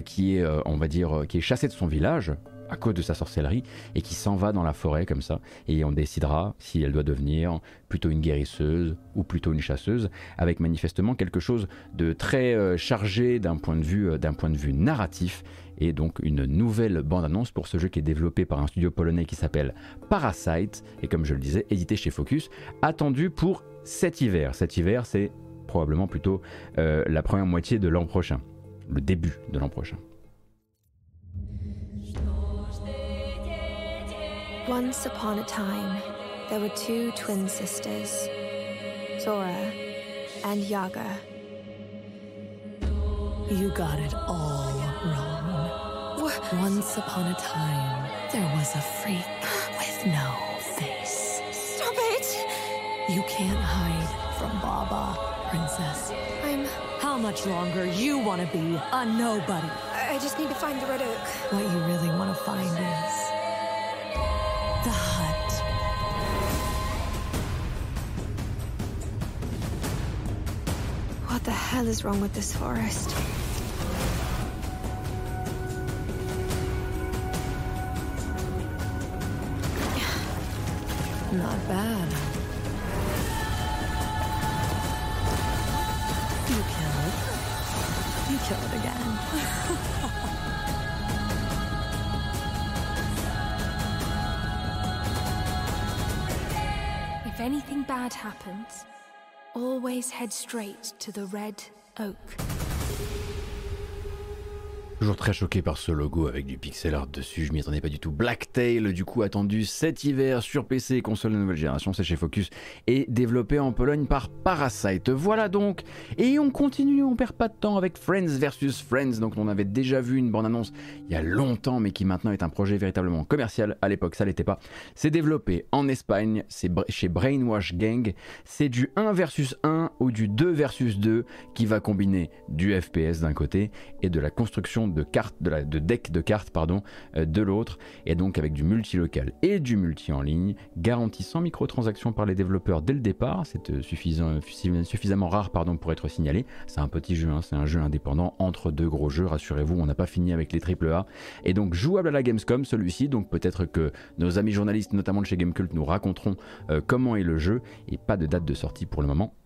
qui est on va dire qui est chassée de son village à cause de sa sorcellerie et qui s'en va dans la forêt comme ça. Et on décidera si elle doit devenir plutôt une guérisseuse ou plutôt une chasseuse avec manifestement quelque chose de très euh, chargé d'un point de vue euh, d'un point de vue narratif. Et donc une nouvelle bande-annonce pour ce jeu qui est développé par un studio polonais qui s'appelle Parasite. Et comme je le disais édité chez Focus attendu pour cet hiver. Cet hiver c'est probablement plutôt euh, la première moitié de l'an prochain. Le début de l'an prochain
Once upon a time, there were two twin sisters, Zora and Yaga.
You got it all wrong.
What?
Once upon a time, there was a freak with no face.
Stop it!
You can't hide from Baba, princess.
I'm.
How much longer you want to be a nobody?
I just need to find the Red Oak.
What you really want to find is
What the hell is wrong with this forest?
Not bad. You killed. It. You killed it again.
If anything bad happens, always head straight to the Red Oak.
Toujours très choqué par ce logo avec du pixel art dessus, je m'y attendais pas du tout. Blacktail, du coup attendu cet hiver sur PC et console de nouvelle génération, c'est chez Focus et développé en Pologne par Parasite. Voilà donc, et on continue, on perd pas de temps avec Friends versus Friends, donc on avait déjà vu une bande-annonce il y a longtemps, mais qui maintenant est un projet véritablement commercial. À l'époque, ça l'était pas. C'est développé en Espagne, c'est chez Brainwash Gang. C'est du 1 versus 1 ou du 2 versus 2 qui va combiner du FPS d'un côté et de la construction de deck de cartes euh, de l'autre, et donc avec du multi-local et du multi en ligne, garantissant microtransactions par les développeurs dès le départ. C'est euh, suffisant, suffisamment rare pardon, pour être signalé. C'est un petit jeu, hein, c'est un jeu indépendant entre deux gros jeux. Rassurez-vous, on n'a pas fini avec les AAA. Et donc jouable à la Gamescom celui-ci. Donc peut-être que nos amis journalistes, notamment de chez Gamecult, nous raconteront euh, comment est le jeu et pas de date de sortie pour le moment.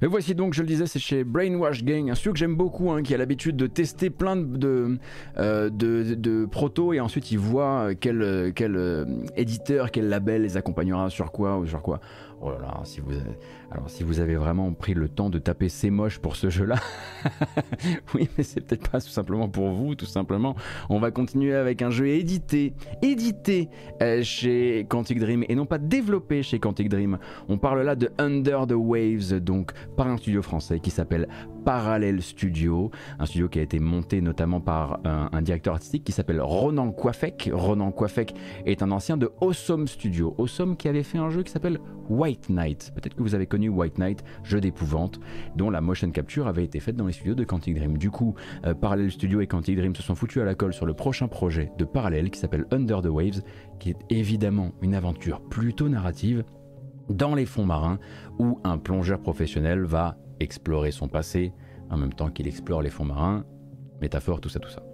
Le voici donc, je le disais, c'est chez Brainwash Gang, un studio que j'aime beaucoup, hein, qui a l'habitude de tester plein de, de, euh, protos et ensuite il voit quel, euh, quel euh, éditeur, quel label les accompagnera sur quoi ou sur quoi. Oh là là, si vous, alors si vous avez vraiment pris le temps de taper c'est moche pour ce jeu-là, oui, mais c'est peut-être pas tout simplement pour vous, tout simplement. On va continuer avec un jeu édité, édité euh, chez Quantic Dream et non pas développé chez Quantic Dream. On parle là de Under the Waves, donc par un studio français qui s'appelle Parallel Studio, un studio qui a été monté notamment par un, directeur artistique qui s'appelle Ronan Coiffec. Ronan Coiffec est un ancien de Awesome Studio, Awesome qui avait fait un jeu qui s'appelle White Knight. Peut-être que vous avez connu White Knight, jeu d'épouvante, dont la motion capture avait été faite dans les studios de Quantic Dream. Du coup, euh, Parallel Studio et Quantic Dream se sont foutus à la colle sur le prochain projet de Parallel qui s'appelle Under the Waves, qui est évidemment une aventure plutôt narrative dans les fonds marins où un plongeur professionnel va explorer son passé en même temps qu'il explore les fonds marins. Métaphore, tout ça, tout ça.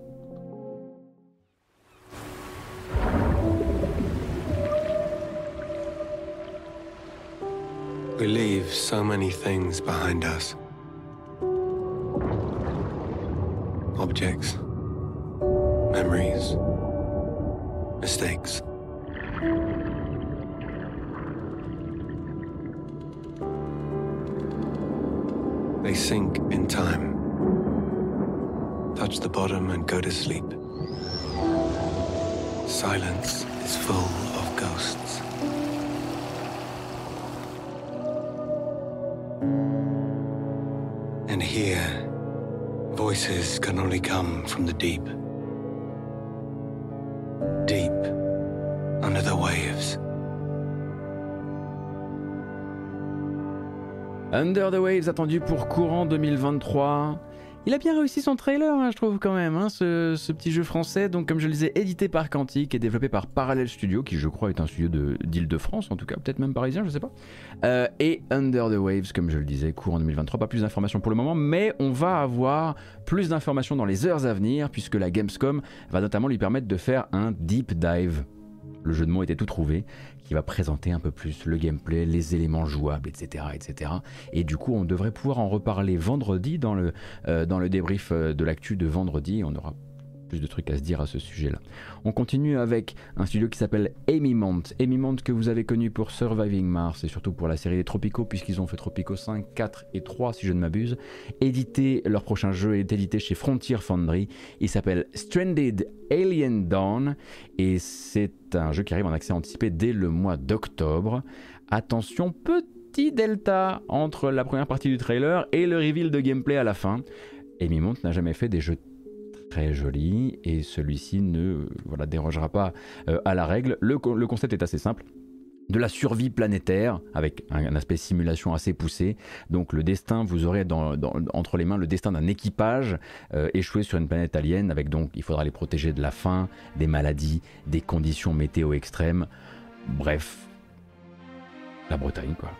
We leave so many things behind us objects, memories, mistakes. They sink in time, touch the bottom, and go to sleep. Silence is full of ghosts. And here, voices can only come from the deep. Deep under the waves.
Under the Waves attendu pour courant 2023. Il a bien réussi son trailer, hein, je trouve quand même, hein, ce, petit jeu français. Donc, comme je le disais, édité par Quantic et développé par Parallel Studio, qui je crois est un studio d'Île-de-France, en tout cas, peut-être même parisien, je sais pas. Euh, et Under the Waves, comme je le disais, courant 2023. Pas plus d'informations pour le moment, mais on va avoir plus d'informations dans les heures à venir, puisque la Gamescom va notamment lui permettre de faire un deep dive. Le jeu de mots était tout trouvé, qui va présenter un peu plus le gameplay, les éléments jouables, etc. Et du coup, on devrait pouvoir en reparler vendredi dans le, euh, dans le débrief euh, de l'actu de vendredi. On aura de trucs à se dire à ce sujet-là. On continue avec un studio qui s'appelle Amy Mont. Amy Mont que vous avez connu pour Surviving Mars et surtout pour la série des Tropico puisqu'ils ont fait Tropico 5, 4 et 3 si je ne m'abuse. Édité, leur prochain jeu est édité chez Frontier Foundry. Il s'appelle Stranded Alien Dawn et c'est un jeu qui arrive en accès anticipé dès le mois d'octobre. Attention, petit delta entre la première partie du trailer et le reveal de gameplay à la fin. Amy Mont n'a jamais fait des jeux très jolis et celui-ci ne voilà, dérogera pas euh, à la règle. Le, le concept est assez simple de la survie planétaire avec un, aspect simulation assez poussé. Donc le destin, vous aurez dans- entre les mains le destin d'un équipage euh, échoué sur une planète alien avec donc il faudra les protéger de la faim, des maladies, des conditions météo extrêmes. Bref, la Bretagne quoi.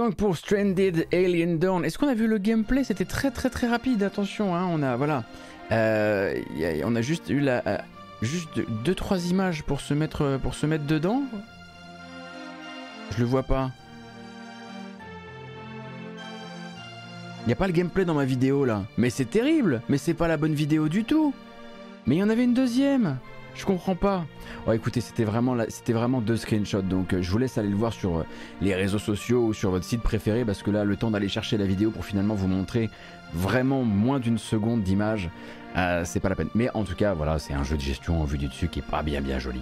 Donc pour Stranded Alien Dawn. Est-ce qu'on a vu le gameplay? C'était très très très rapide. Attention, hein, on a voilà, Euh, on a juste eu la, euh, juste deux, trois images pour se mettre pour se mettre dedans. Je le vois pas. Y a pas le gameplay dans ma vidéo là. Mais c'est terrible. Mais c'est pas la bonne vidéo du tout. Mais il y en avait une deuxième. Je comprends pas. Oh, écoutez, c'était vraiment, deux screenshots. Donc, euh, je vous laisse aller le voir sur euh, les réseaux sociaux ou sur votre site préféré parce que là, le temps d'aller chercher la vidéo pour finalement vous montrer vraiment moins d'une seconde d'image, euh, c'est pas la peine. Mais en tout cas, voilà, c'est un jeu de gestion en vue du dessus qui est pas bien bien joli.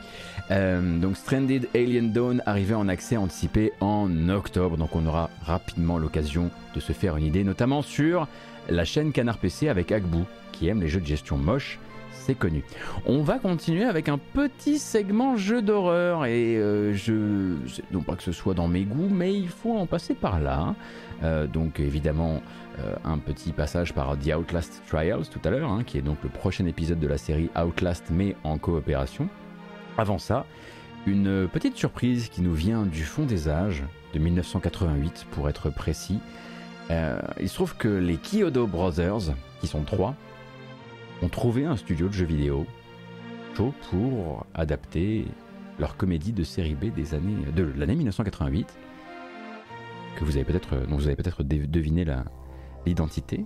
Donc, Stranded Alien Dawn arrivé en accès anticipé en octobre. Donc, on aura rapidement l'occasion de se faire une idée, notamment sur la chaîne Canard PC avec Agbu qui aime les jeux de gestion moches connu. On va continuer avec un petit segment jeu d'horreur et euh, je non pas que ce soit dans mes goûts, mais il faut en passer par là. Euh, donc évidemment euh, un petit passage par The Outlast Trials tout à l'heure, hein, qui est donc le prochain épisode de la série Outlast mais en coopération. Avant ça, une petite surprise qui nous vient du fond des âges de 1988 pour être précis. Euh, il se trouve que les Kyoto Brothers, qui sont trois, ont trouvé un studio de jeux vidéo pour adapter leur comédie de série B des années de l'année 1988 que vous avez peut-être dont vous avez peut-être deviné l'identité.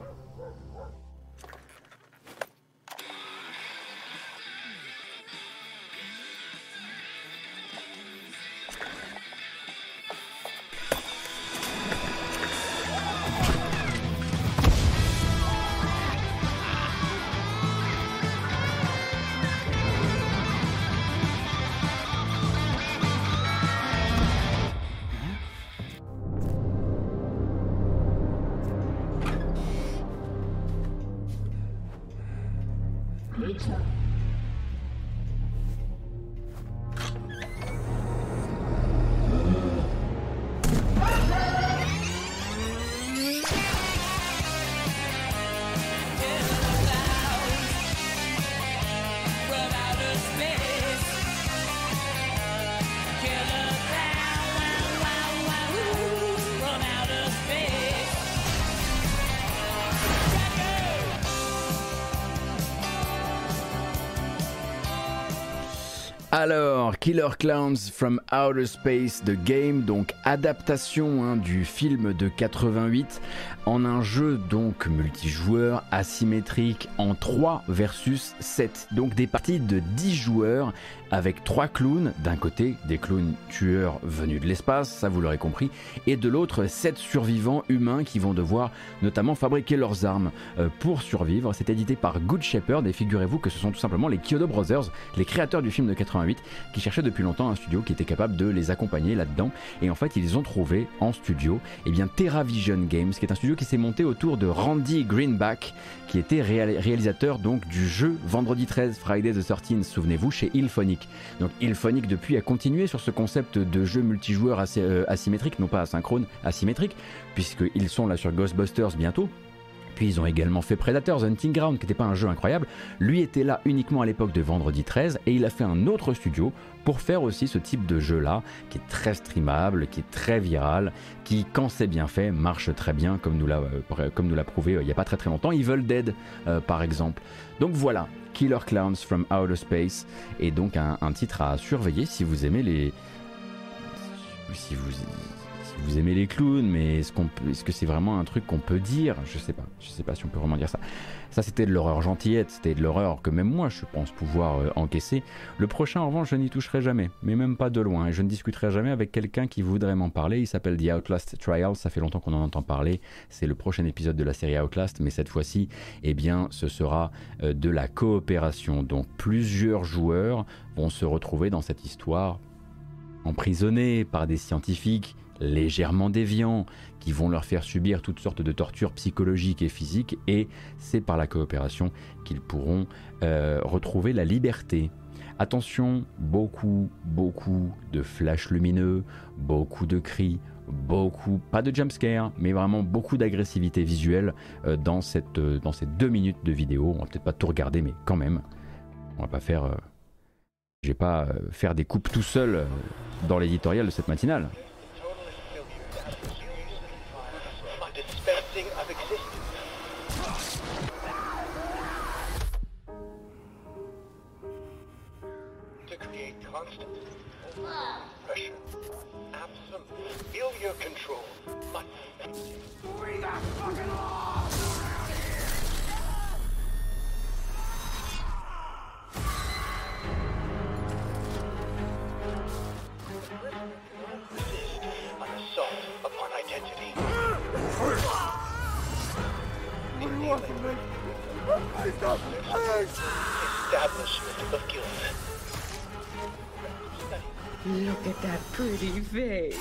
Killer Clowns from Outer Space The Game, donc adaptation hein, du film de 88 en un jeu donc multijoueur asymétrique en 3 versus 7. Donc des parties de 10 joueurs avec 3 clowns, d'un côté des clowns tueurs venus de l'espace, ça vous l'aurez compris, et de l'autre 7 survivants humains qui vont devoir notamment fabriquer leurs armes euh, pour survivre. C'est édité par Good Shepherd et figurez-vous que ce sont tout simplement les Kyoto Brothers, les créateurs du film de 88 88, qui cherchaient depuis longtemps un studio qui était capable de les accompagner là-dedans. Et en fait, ils ont trouvé en studio eh bien, TerraVision Games, qui est un studio qui s'est monté autour de Randy Greenback, qui était réal- réalisateur donc du jeu Vendredi 13, Friday the 13, souvenez-vous, chez Ilphonic. Donc Ilphonic depuis a continué sur ce concept de jeu multijoueur euh, asymétrique, non pas asynchrone, asymétrique, puisqu'ils sont là sur Ghostbusters bientôt. Puis ils ont également fait Predators Hunting Ground, qui n'était pas un jeu incroyable. Lui était là uniquement à l'époque de Vendredi 13, et il a fait un autre studio pour faire aussi ce type de jeu-là, qui est très streamable, qui est très viral, qui, quand c'est bien fait, marche très bien, comme nous l'a, euh, prouvé euh, il n'y a pas très très longtemps. Evil Dead, euh, par exemple. Donc voilà, Killer Clowns from Outer Space, et donc un, titre à surveiller si vous aimez les... Si vous, si vous aimez les clowns, mais est-ce, est-ce que c'est vraiment un truc qu'on peut dire? Je sais pas. Je sais pas si on peut vraiment dire ça. Ça, c'était de l'horreur gentillette, c'était de l'horreur que même moi, je pense pouvoir euh, encaisser. Le prochain, en revanche, je n'y toucherai jamais, mais même pas de loin. Et je ne discuterai jamais avec quelqu'un qui voudrait m'en parler. Il s'appelle The Outlast Trial. Ça fait longtemps qu'on en entend parler. C'est le prochain épisode de la série Outlast, mais cette fois-ci, eh bien, ce sera euh, de la coopération. Donc, plusieurs joueurs vont se retrouver dans cette histoire emprisonnés par des scientifiques légèrement déviants qui vont leur faire subir toutes sortes de tortures psychologiques et physiques et c'est par la coopération qu'ils pourront euh, retrouver la liberté. Attention, beaucoup, beaucoup de flashs lumineux, beaucoup de cris, beaucoup, pas de jumpscare, mais vraiment beaucoup d'agressivité visuelle euh, dans, cette, euh, dans ces deux minutes de vidéo. On va peut-être pas tout regarder, mais quand même, on va pas faire... je vais pas faire des coupes tout seul dans l'éditorial de cette matinale.
Look at that pretty face.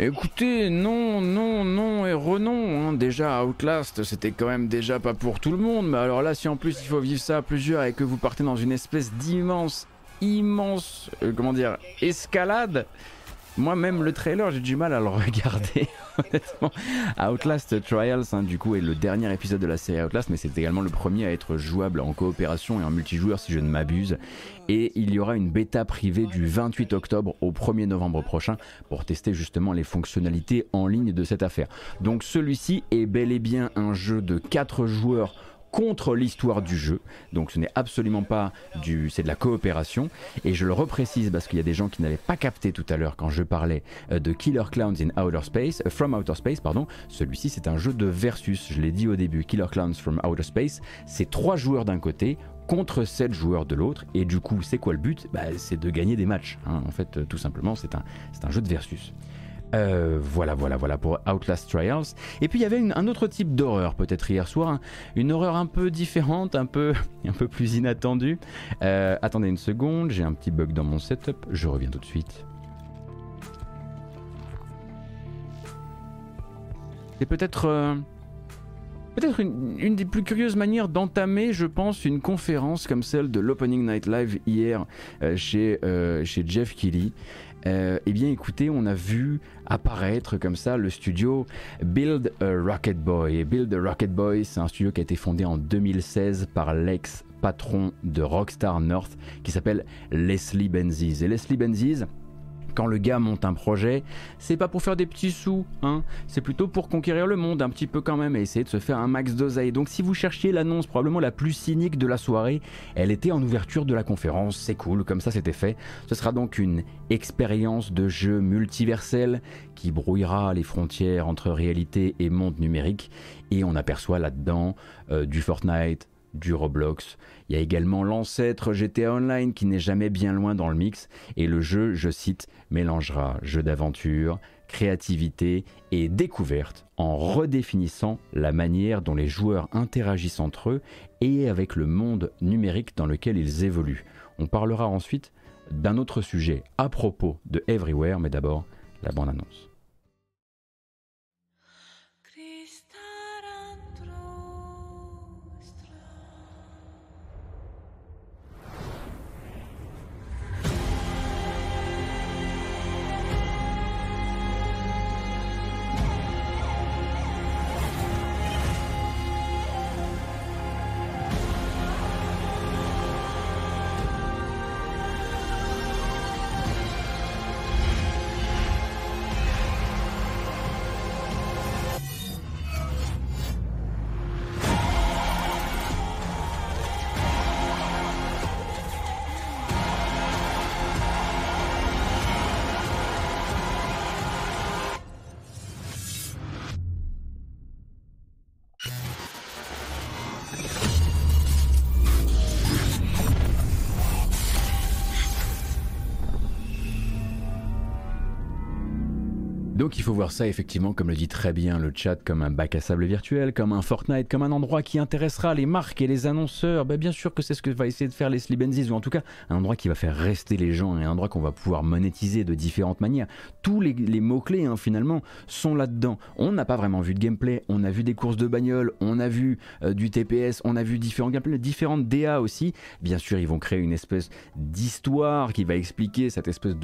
Écoutez, non, non, non et renon. hein. Déjà, Outlast, c'était quand même déjà pas pour tout le monde. Mais alors là, si en plus il faut vivre ça à plusieurs et que vous partez dans une espèce d'immense, immense, euh, comment dire, escalade. Moi-même, le trailer, j'ai du mal à le regarder, honnêtement. Outlast Trials, hein, du coup, est le dernier épisode de la série Outlast, mais c'est également le premier à être jouable en coopération et en multijoueur, si je ne m'abuse. Et il y aura une bêta privée du 28 octobre au 1er novembre prochain pour tester justement les fonctionnalités en ligne de cette affaire. Donc celui-ci est bel et bien un jeu de 4 joueurs contre l'histoire du jeu. Donc ce n'est absolument pas du c'est de la coopération et je le reprécise parce qu'il y a des gens qui n'avaient pas capté tout à l'heure quand je parlais euh, de Killer Clowns in Outer Space euh, from Outer Space pardon. Celui-ci c'est un jeu de versus, je l'ai dit au début, Killer Clowns from Outer Space, c'est trois joueurs d'un côté contre 7 joueurs de l'autre et du coup c'est quoi le but? Bah, c'est de gagner des matchs hein. en fait euh, tout simplement c'est un, c'est un jeu de versus euh, voilà, voilà, voilà pour Outlast Trials. Et puis il y avait un autre type d'horreur peut-être hier soir, hein. une horreur un peu différente, un peu, un peu plus inattendue. Euh, attendez une seconde, j'ai un petit bug dans mon setup, je reviens tout de suite. C'est peut-être euh, peut-être une, des plus curieuses manières d'entamer, je pense, une conférence comme celle de l'Opening Night Live hier chez, chez Jeff Keighley. Euh, eh bien, écoutez, on a vu apparaître comme ça le studio Build a Rocket Boy. Build a Rocket Boy, c'est un studio qui a été fondé en 2016 par l'ex-patron de Rockstar North qui s'appelle Leslie Benzies. Et Leslie Benzies, quand le gars monte un projet, c'est pas pour faire des petits sous, hein, c'est plutôt pour conquérir le monde un petit peu quand même et essayer de se faire un max d'oseille. Donc si vous cherchiez l'annonce probablement la plus cynique de la soirée, elle était en ouverture de la conférence, c'est cool, comme ça c'était fait. Ce sera donc une expérience de jeu multiversel qui brouillera les frontières entre réalité et monde numérique et on aperçoit là-dedans euh, du Fortnite, du Roblox. Il y a également l'ancêtre GTA Online qui n'est jamais bien loin dans le mix et le jeu, je cite, mélangera jeu d'aventure, créativité et découverte en redéfinissant la manière dont les joueurs interagissent entre eux et avec le monde numérique dans lequel ils évoluent. On parlera ensuite d'un autre sujet à propos de Everywhere, mais d'abord la bande-annonce. Donc il faut voir ça effectivement, comme le dit très bien le chat, comme un bac à sable virtuel, comme un Fortnite, comme un endroit qui intéressera les marques et les annonceurs. Ben, bien sûr que c'est ce que va essayer de faire Leslie Benzies, ou en tout cas un endroit qui va faire rester les gens un endroit qu'on va pouvoir monétiser de différentes manières. Tous les, mots-clés hein, finalement sont là-dedans. On n'a pas vraiment vu de gameplay, on a vu des courses de bagnole, on a vu euh, du TPS, on a vu différents gameplays, différentes DA aussi. Bien sûr, ils vont créer une espèce d'histoire qui va expliquer cette espèce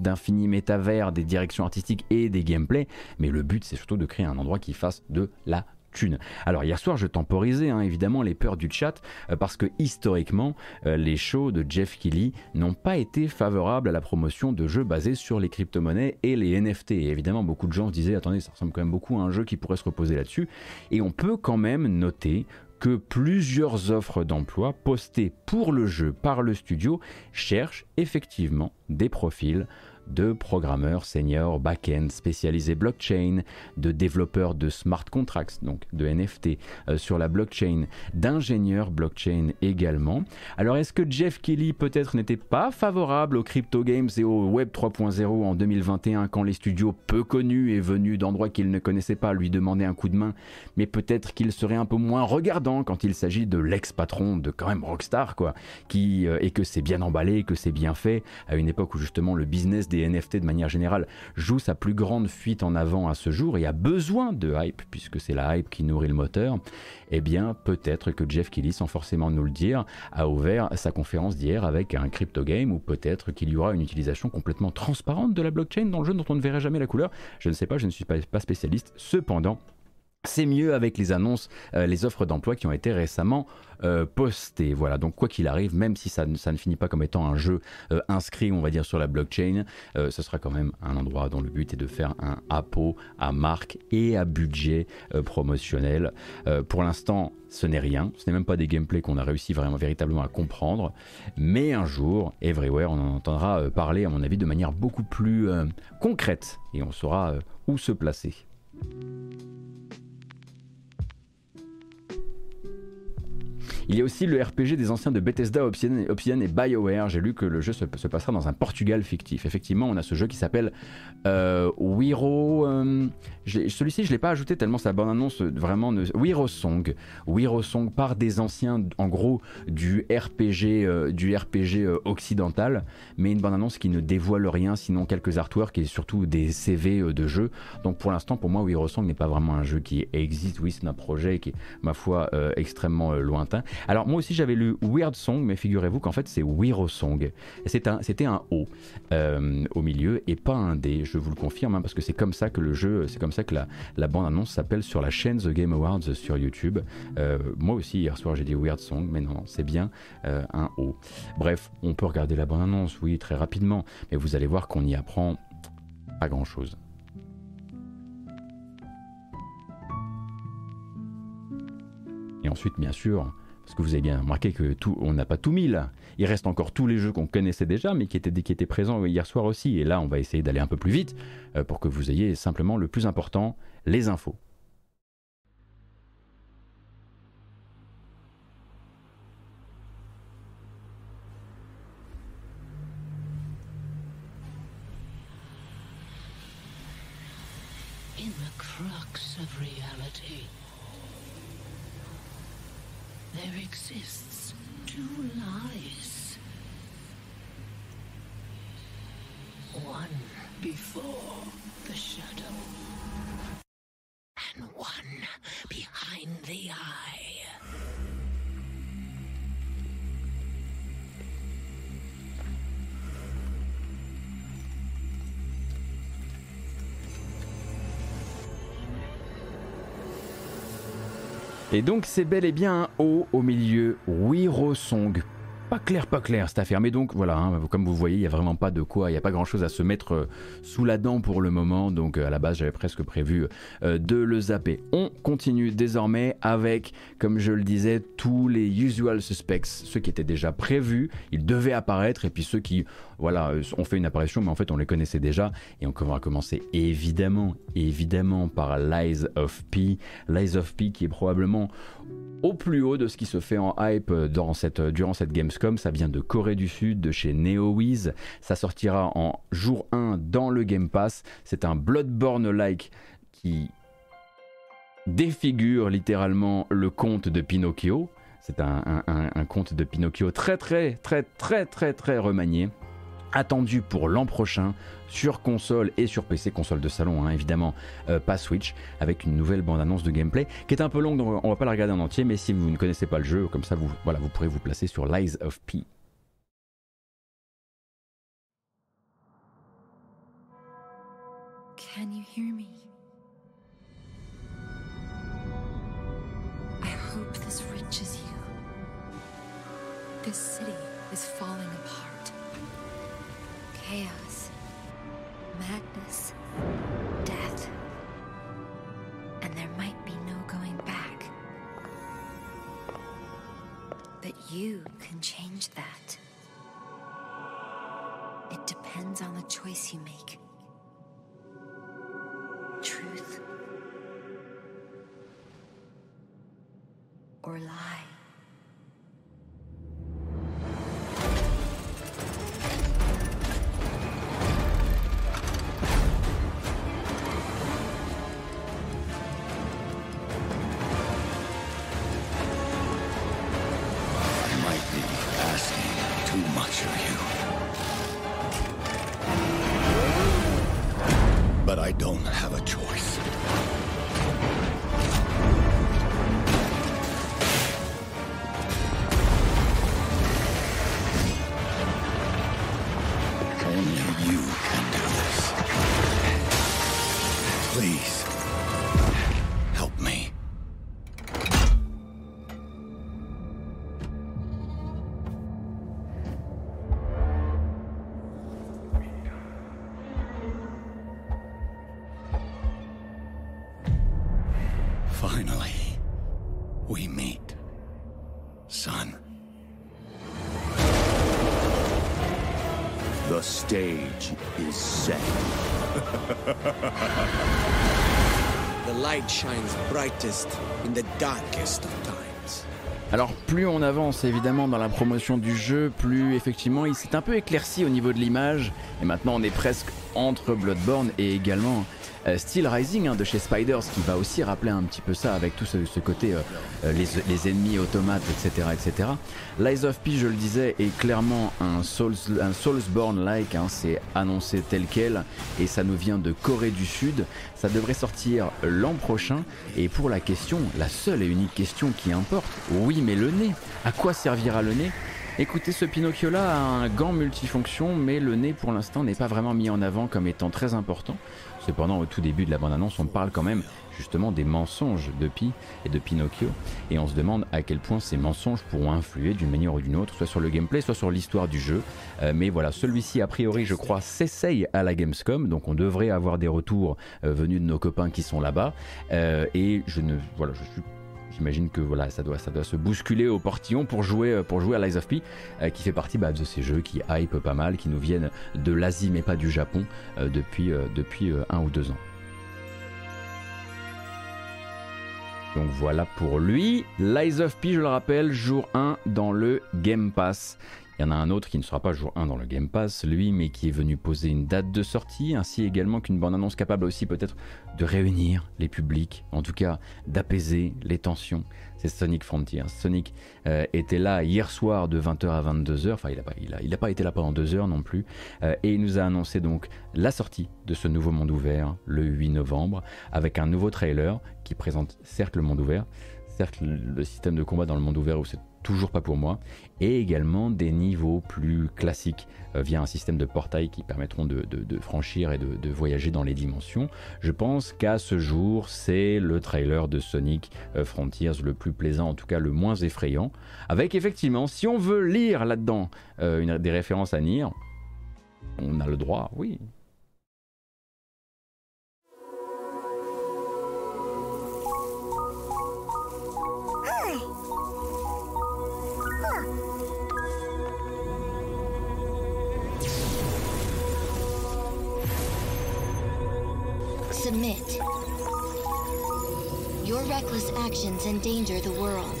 d'infini métavers des directions artistiques et des gameplays, mais le but c'est surtout de créer un endroit qui fasse de la thune. Alors hier soir je temporisais hein, évidemment les peurs du chat euh, parce que historiquement euh, les shows de Jeff Keighley n'ont pas été favorables à la promotion de jeux basés sur les crypto-monnaies et les NFT. Et évidemment beaucoup de gens se disaient attendez ça ressemble quand même beaucoup à un jeu qui pourrait se reposer là-dessus et on peut quand même noter que plusieurs offres d'emploi postées pour le jeu par le studio cherchent effectivement des profils de programmeurs seniors back-end spécialisés blockchain, de développeurs de smart contracts, donc de NFT euh, sur la blockchain, d'ingénieurs blockchain également. Alors est-ce que Jeff Kelly peut-être n'était pas favorable aux crypto games et au web 3.0 en 2021 quand les studios peu connus et venus d'endroits qu'il ne connaissait pas lui demandaient un coup de main, mais peut-être qu'il serait un peu moins regardant quand il s'agit de l'ex-patron de quand même Rockstar quoi, qui euh, et que c'est bien emballé, que c'est bien fait à une époque où justement le business des NFT de manière générale joue sa plus grande fuite en avant à ce jour et a besoin de hype puisque c'est la hype qui nourrit le moteur. Eh bien, peut-être que Jeff Keighley, sans forcément nous le dire, a ouvert sa conférence d'hier avec un crypto game ou peut-être qu'il y aura une utilisation complètement transparente de la blockchain dans le jeu dont on ne verrait jamais la couleur. Je ne sais pas, je ne suis pas spécialiste. Cependant, c'est mieux avec les annonces, euh, les offres d'emploi qui ont été récemment euh, postées. Voilà, donc quoi qu'il arrive, même si ça, ne- finit pas comme étant un jeu euh, inscrit, on va dire, sur la blockchain, ce sera quand même un endroit dont le but est de faire un appôt à marque et à budget promotionnel. Pour l'instant, ce n'est rien, ce n'est même pas des gameplays qu'on a réussi vraiment véritablement à comprendre, mais un jour, Everywhere, on en entendra parler, à mon avis, de manière beaucoup plus concrète et on saura où se placer. Il y a aussi le RPG des anciens de Bethesda, Obsidian, et BioWare. J'ai lu que le jeu se, se passera dans un Portugal fictif. Effectivement, on a ce jeu qui s'appelle euh, Wiro. euh, Celui-ci, je ne l'ai pas ajouté tellement sa bonne annonce vraiment. Ne... Wiro Song. Wiro Song par des anciens, en gros, du RPG, euh, du RPG euh, occidental, mais une bonne annonce qui ne dévoile rien, sinon quelques artworks et surtout des CV euh, de jeux. Donc pour l'instant, pour moi, Wiro Song n'est pas vraiment un jeu qui existe. Oui, c'est un projet qui est, ma foi, euh, extrêmement euh, lointain. Alors moi aussi j'avais lu Weird Song, mais figurez-vous qu'en fait c'est Wiro Song. C'était un, O euh, au milieu et pas un D, je vous le confirme, hein, parce que c'est comme ça que le jeu, c'est comme ça que la, bande-annonce s'appelle sur la chaîne The Game Awards sur YouTube. Euh, moi aussi hier soir j'ai dit Weird Song, mais non, non, c'est bien euh, un O. Bref, on peut regarder la bande-annonce, oui, très rapidement, mais vous allez voir qu'on y apprend pas grand-chose. Et ensuite, bien sûr, parce que vous avez bien remarqué que tout, on n'a pas tout mis là. Il reste encore tous les jeux qu'on connaissait déjà, mais qui étaient, qui étaient présents hier soir aussi. Et là, on va essayer d'aller un peu plus vite euh, pour que vous ayez simplement le plus important, les infos. Donc c'est bel et bien un O au milieu, Wiro Song. Pas clair, pas clair cette affaire. Mais donc voilà, hein, comme vous voyez, il n'y a vraiment pas de quoi, il n'y a pas grand chose à se mettre euh, sous la dent pour le moment. Donc euh, à la base, j'avais presque prévu euh, de le zapper. On continue désormais avec, comme je le disais, tous les usual suspects, ceux qui étaient déjà prévus, ils devaient apparaître, et puis ceux qui, voilà, ont fait une apparition, mais en fait on les connaissait déjà. Et on va commencer évidemment, évidemment par Lies of P. Lies of P qui est probablement au plus haut de ce qui se fait en hype dans cette, durant cette Gamescom. Ça vient de Corée du Sud, de chez NeoWiz. Ça sortira en jour 1 dans le Game Pass. C'est un Bloodborne-like qui défigure littéralement le conte de Pinocchio. C'est un- un conte de Pinocchio très très très très très très remanié. Attendu pour l'an prochain sur console et sur PC, console de salon hein, évidemment, euh, pas Switch, avec une nouvelle bande-annonce de gameplay qui est un peu longue, donc on va pas la regarder en entier, mais si vous ne connaissez pas le jeu, comme ça vous, voilà, vous pourrez vous placer sur Lies of P.
Can you hear me? I hope this reaches you. This city is falling apart.
Chaos, madness, death. And there might be no going back. But you can change that. It depends on the choice you make. Truth or lie.
Alors plus on avance évidemment dans la promotion du jeu, plus effectivement il s'est un peu éclairci au niveau de l'image, et maintenant on est presque entre Bloodborne et également Steel Rising hein, de chez Spiders qui va aussi rappeler un petit peu ça avec tout ce, ce côté euh, euh, les, les ennemis automates etc etc. Lies of P je le disais est clairement un, Souls, un Soulsborne-like, hein, c'est annoncé tel quel et ça nous vient de Corée du Sud. Ça devrait sortir l'an prochain et pour la question, la seule et unique question qui importe, oui mais le nez, à quoi servira le nez? Écoutez, ce Pinocchio là a un gant multifonction, mais le nez pour l'instant n'est pas vraiment mis en avant comme étant très important. Cependant, au tout début de la bande-annonce, on parle quand même justement des mensonges de Pi et de Pinocchio, et on se demande à quel point ces mensonges pourront influer d'une manière ou d'une autre, soit sur le gameplay, soit sur l'histoire du jeu. Euh, mais voilà, celui-ci, a priori, je crois, s'essaye à la Gamescom, donc on devrait avoir des retours euh, venus de nos copains qui sont là-bas. Euh, et je ne, voilà, je suis J'imagine que voilà, ça doit, ça doit se bousculer au portillon pour jouer, euh, pour jouer à Lies of P, euh, qui fait partie bah, de ces jeux qui hype pas mal, qui nous viennent de l'Asie mais pas du Japon euh, depuis, depuis un ou deux ans. Donc voilà pour lui. Lies of P, je le rappelle, jour 1 dans le Game Pass. Il y en a un autre qui ne sera pas jour 1 dans le Game Pass, lui, mais qui est venu poser une date de sortie, ainsi également qu'une bande-annonce capable aussi peut-être de réunir les publics, en tout cas d'apaiser les tensions. C'est Sonic Frontiers. Sonic euh, était là hier soir de 20h à 22h, enfin il n'a pas, il a, il a pas été là pendant deux heures non plus, euh, et il nous a annoncé donc la sortie de ce nouveau monde ouvert le 8 novembre, avec un nouveau trailer qui présente certes le monde ouvert, certes le système de combat dans le monde ouvert où c'est toujours pas pour moi, et également des niveaux plus classiques euh, via un système de portail qui permettront de, franchir et de, voyager dans les dimensions. Je pense qu'à ce jour, c'est le trailer de Sonic euh, Frontiers le plus plaisant, en tout cas le moins effrayant, avec effectivement, si on veut lire là-dedans euh, des références à Nier, on a le droit, oui.
Submit. Your reckless actions endanger the world.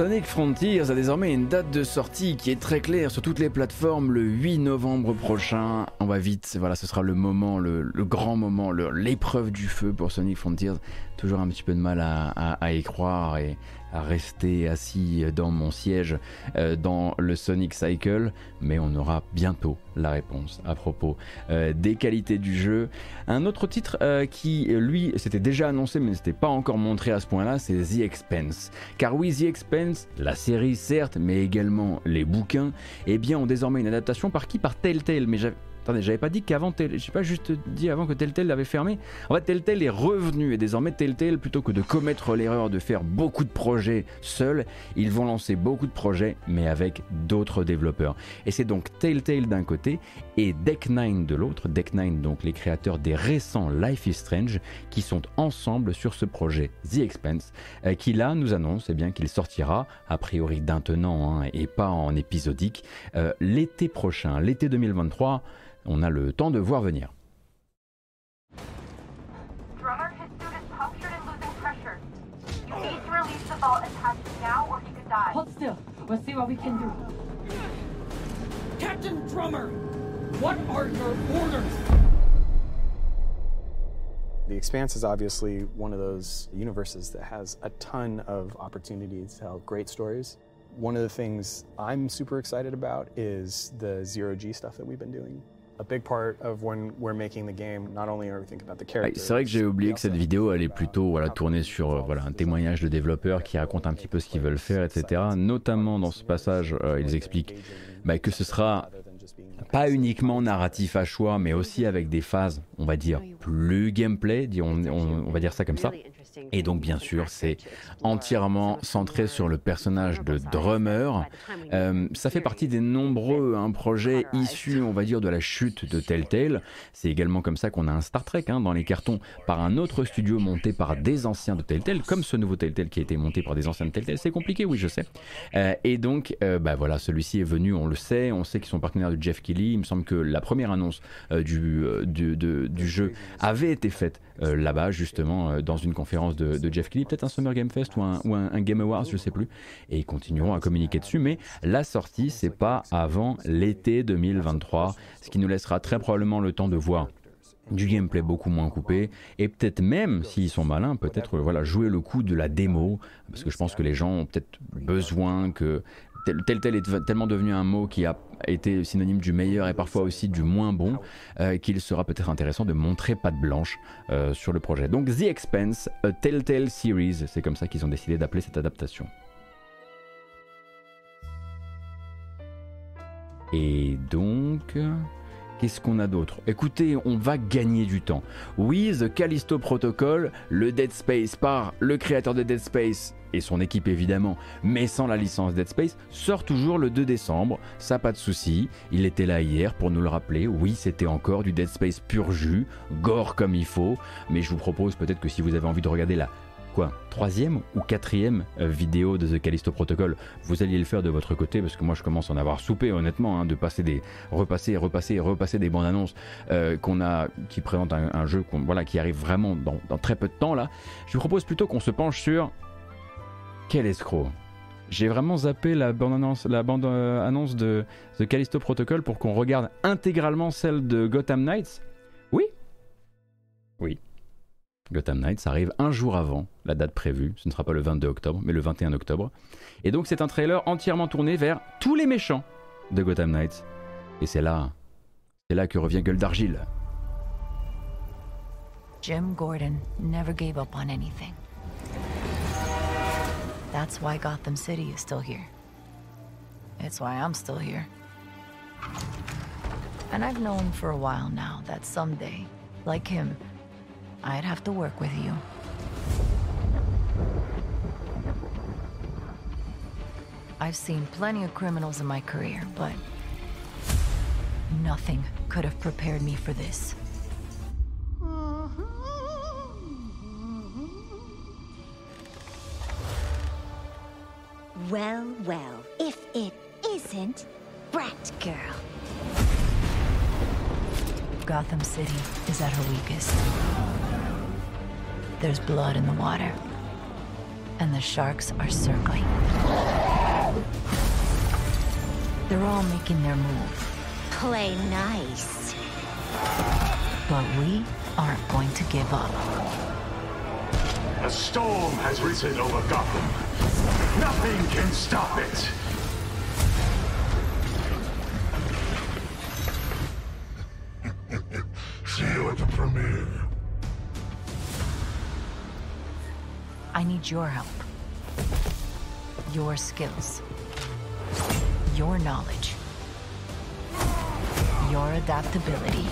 Sonic Frontiers a désormais une date de sortie qui est très claire sur toutes les plateformes le 8 novembre prochain. On va vite, voilà, ce sera le moment, le, grand moment, l'épreuve du feu pour Sonic Frontiers. Toujours un petit peu de mal à, à- y croire et rester assis dans mon siège euh, dans le Sonic Cycle, mais on aura bientôt la réponse à propos euh, des qualités du jeu. Un autre titre euh, qui, lui, s'était déjà annoncé mais ne s'était pas encore montré à ce point-là, c'est The Expense. Car oui, The Expense, la série certes, mais également les bouquins, eh bien, ont désormais une adaptation par qui Par Telltale. Mais j'avais... Attendez, j'avais pas dit qu'avant, Tell- j'ai pas juste dit avant que Telltale l'avait fermé. En fait, Telltale est revenu et désormais Telltale, plutôt que de commettre l'erreur de faire beaucoup de projets seuls, ils vont lancer beaucoup de projets, mais avec d'autres développeurs. Et c'est donc Telltale d'un côté et Deck9 de l'autre. Deck9, donc les créateurs des récents Life is Strange, qui sont ensemble sur ce projet The Expanse, euh, qui là nous annonce eh bien qu'il sortira, a priori d'un tenant hein, et pas en épisodique, euh, l'été prochain, l'été 2023. On a le temps de voir venir.
Drummer, his suit is punctured and losing pressure. You need to release the vault attachment now or he could die.
Hold still. We'll see what we can do. Captain Drummer, what are your orders?
The Expanse is obviously one of those universes that has a ton of opportunities to tell great stories. One of the things I'm super excited about is the zero G stuff that we've been doing. A big part of when we're making the game, not only are we thinking about the
Ouais,
characters.
C'est vrai que j'ai oublié que cette vidéo elle est plutôt voilà, tournée sur voilà, un témoignage de développeurs qui racontent un petit peu ce qu'ils veulent faire, etc. Notamment dans ce passage, euh, ils expliquent bah, que ce sera pas uniquement narratif à choix, mais aussi avec des phases, on va dire, plus gameplay, dis- on, on- on va dire ça comme ça. Et donc, bien sûr, c'est entièrement centré sur le personnage de Drummer. Euh, ça fait partie des nombreux hein, projets issus, on va dire, de la chute de Telltale. C'est également comme ça qu'on a un Star Trek hein, dans les cartons par un autre studio monté par des anciens de Telltale, comme ce nouveau Telltale qui a été monté par des anciens de Telltale. C'est compliqué, oui, je sais. Euh, et donc, euh, bah voilà, celui-ci est venu, on le sait, on sait qu'ils sont partenaires de Jeff Keighley. Il me semble que la première annonce euh, du, du jeu avait été faite euh, là-bas, justement, euh, dans une conférence de, Jeff Keighley, peut-être un Summer Game Fest ou un, Game Awards, je sais plus. Et ils continueront à communiquer dessus. Mais la sortie, c'est pas avant l'été 2023, ce qui nous laissera très probablement le temps de voir du gameplay beaucoup moins coupé et peut-être même s'ils sont malins peut-être euh, voilà jouer le coup de la démo parce que je pense que les gens ont peut-être besoin que tel tel, tel est tellement devenu un mot qui a été synonyme du meilleur et parfois aussi du moins bon euh, qu'il sera peut-être intéressant de montrer patte blanche euh, sur le projet. Donc The Expense a Telltale Series c'est comme ça qu'ils ont décidé d'appeler cette adaptation. Et donc, qu'est-ce qu'on a d'autre? Écoutez, on va gagner du temps. Oui, The Callisto Protocol, le Dead Space par le créateur de Dead Space et son équipe évidemment, mais sans la licence Dead Space, sort toujours le 2 décembre. Ça, pas de souci. Il était là hier pour nous le rappeler. Oui, c'était encore du Dead Space pur jus, gore comme il faut. Mais je vous propose peut-être que si vous avez envie de regarder la quoi troisième ou quatrième euh, vidéo de The Callisto Protocol, vous alliez le faire de votre côté parce que moi je commence à en avoir soupé honnêtement, hein, de passer des repasser, repasser, repasser des bandes annonces euh, qu'on a, qui présentent un, jeu voilà qui arrive vraiment dans, très peu de temps là. Je vous propose plutôt qu'on se penche sur quel escroc. J'ai vraiment zappé la bande annonce, euh, de The Callisto Protocol pour qu'on regarde intégralement celle de Gotham Knights. Oui, oui. Gotham Knights arrive un jour avant la date prévue. Ce ne sera pas le 22 octobre, mais le 21 octobre. Et donc c'est un trailer entièrement tourné vers tous les méchants de Gotham Knights. Et c'est là, c'est là que revient Gueule d'Argile.
Jim Gordon never gave up. That's why Gotham City is still here. It's why I'm still here. And I've known for a while now that someday, like him, I'd have to work with you. I've seen plenty of criminals in my career, but nothing could have prepared me for this.
Well, well, if it isn't Brat Girl.
Gotham City is at her weakest. There's blood in the water, and the sharks are circling. They're all making their move,
Play nice.
but we aren't going to give up.
A storm has risen over Gotham. Nothing can stop it.
I need your help. Your skills. Your knowledge. Your adaptability.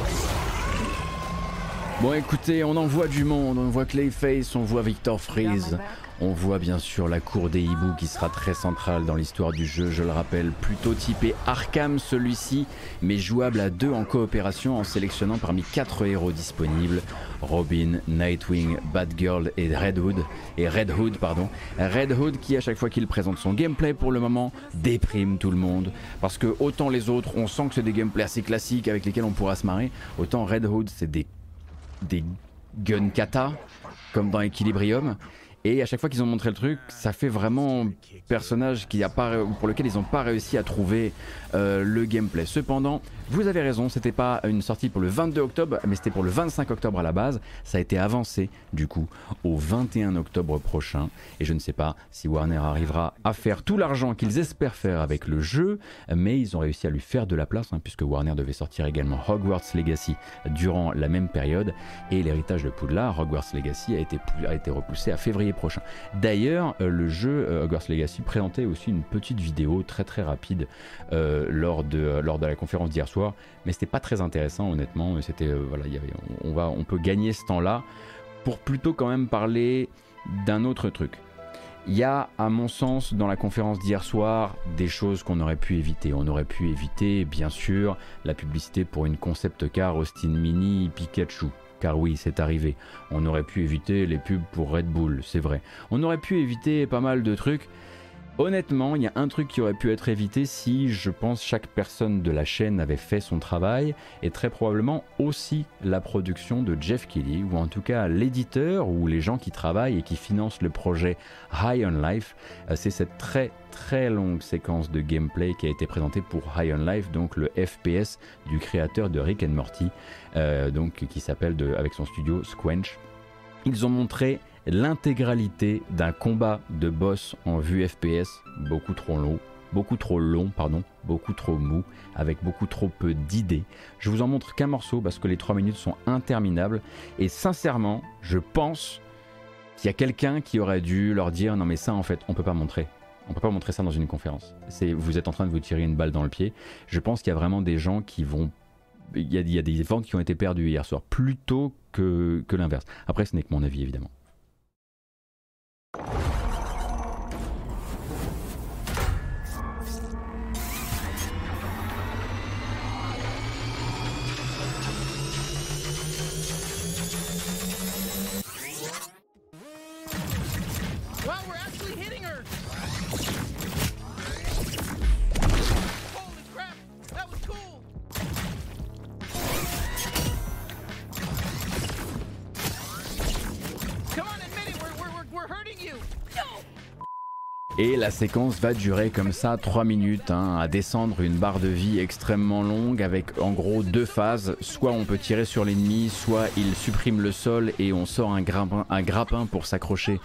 Bon écoutez, on en voit du monde, on voit Clayface, on voit Victor Freeze, on voit bien sûr la cour des hiboux qui sera très centrale dans l'histoire du jeu, je le rappelle, plutôt typé Arkham celui-ci, mais jouable à deux en coopération en sélectionnant parmi quatre héros disponibles, Robin, Nightwing, Batgirl et Red Hood, et Red Hood pardon, Red Hood qui à chaque fois qu'il présente son gameplay pour le moment déprime tout le monde, parce que autant les autres on sent que c'est des gameplays assez classiques avec lesquels on pourra se marrer, autant Red Hood c'est des des gun kata comme dans Equilibrium et à chaque fois qu'ils ont montré le truc ça fait vraiment personnage qui a pas, pour lequel ils n'ont pas réussi à trouver euh, le gameplay. Cependant vous avez raison c'était pas une sortie pour le 22 octobre mais c'était pour le 25 octobre à la base. Ça a été avancé du coup au 21 octobre prochain. Et je ne sais pas si Warner arrivera à faire tout l'argent qu'ils espèrent faire avec le jeu mais ils ont réussi à lui faire de la place hein, puisque Warner devait sortir également Hogwarts Legacy durant la même période. Et l'héritage de Poudlard Hogwarts Legacy a été, repoussé à février prochain. D'ailleurs euh, le jeu euh, Hogwarts Legacy présentait aussi une petite vidéo très très rapide euh, lors, de, lors de la conférence d'hier soir mais c'était pas très intéressant honnêtement c'était euh, voilà on, on va on peut gagner ce temps là pour plutôt quand même parler d'un autre truc il y a, à mon sens, dans la conférence d'hier soir, des choses qu'on aurait pu éviter. On aurait pu éviter, bien sûr, la publicité pour une concept car Austin Mini Pikachu. Car oui, c'est arrivé. On aurait pu éviter les pubs pour Red Bull, c'est vrai. On aurait pu éviter pas mal de trucs. Honnêtement, il y a un truc qui aurait pu être évité si, je pense, chaque personne de la chaîne avait fait son travail, et très probablement aussi la production de Jeff Kelly, ou en tout cas l'éditeur ou les gens qui travaillent et qui financent le projet High on Life. Euh, C'est cette très très longue séquence de gameplay qui a été présentée pour High on Life, donc le FPS du créateur de Rick and Morty, euh, donc qui s'appelle avec son studio Squench. Ils ont montré l'intégralité d'un combat de boss en vue FPS, beaucoup trop long, beaucoup trop long, pardon, beaucoup trop mou, avec beaucoup trop peu d'idées. Je vous en montre qu'un morceau parce que les 3 minutes sont interminables et sincèrement, je pense qu'il y a quelqu'un qui aurait dû leur dire non mais ça en fait, on peut pas montrer. On peut pas montrer ça dans une conférence. C'est vous êtes en train de vous tirer une balle dans le pied. Je pense qu'il y a vraiment des gens qui vont il y, a, des ventes qui ont été perdues hier soir, plutôt que, que l'inverse. Après, ce n'est que mon avis, évidemment.
you
Et la séquence va durer comme ça 3 minutes, hein, à descendre une barre de vie extrêmement longue avec en gros deux phases. Soit on peut tirer sur l'ennemi, soit il supprime le sol et on sort un grappin, un grappin pour s'accrocher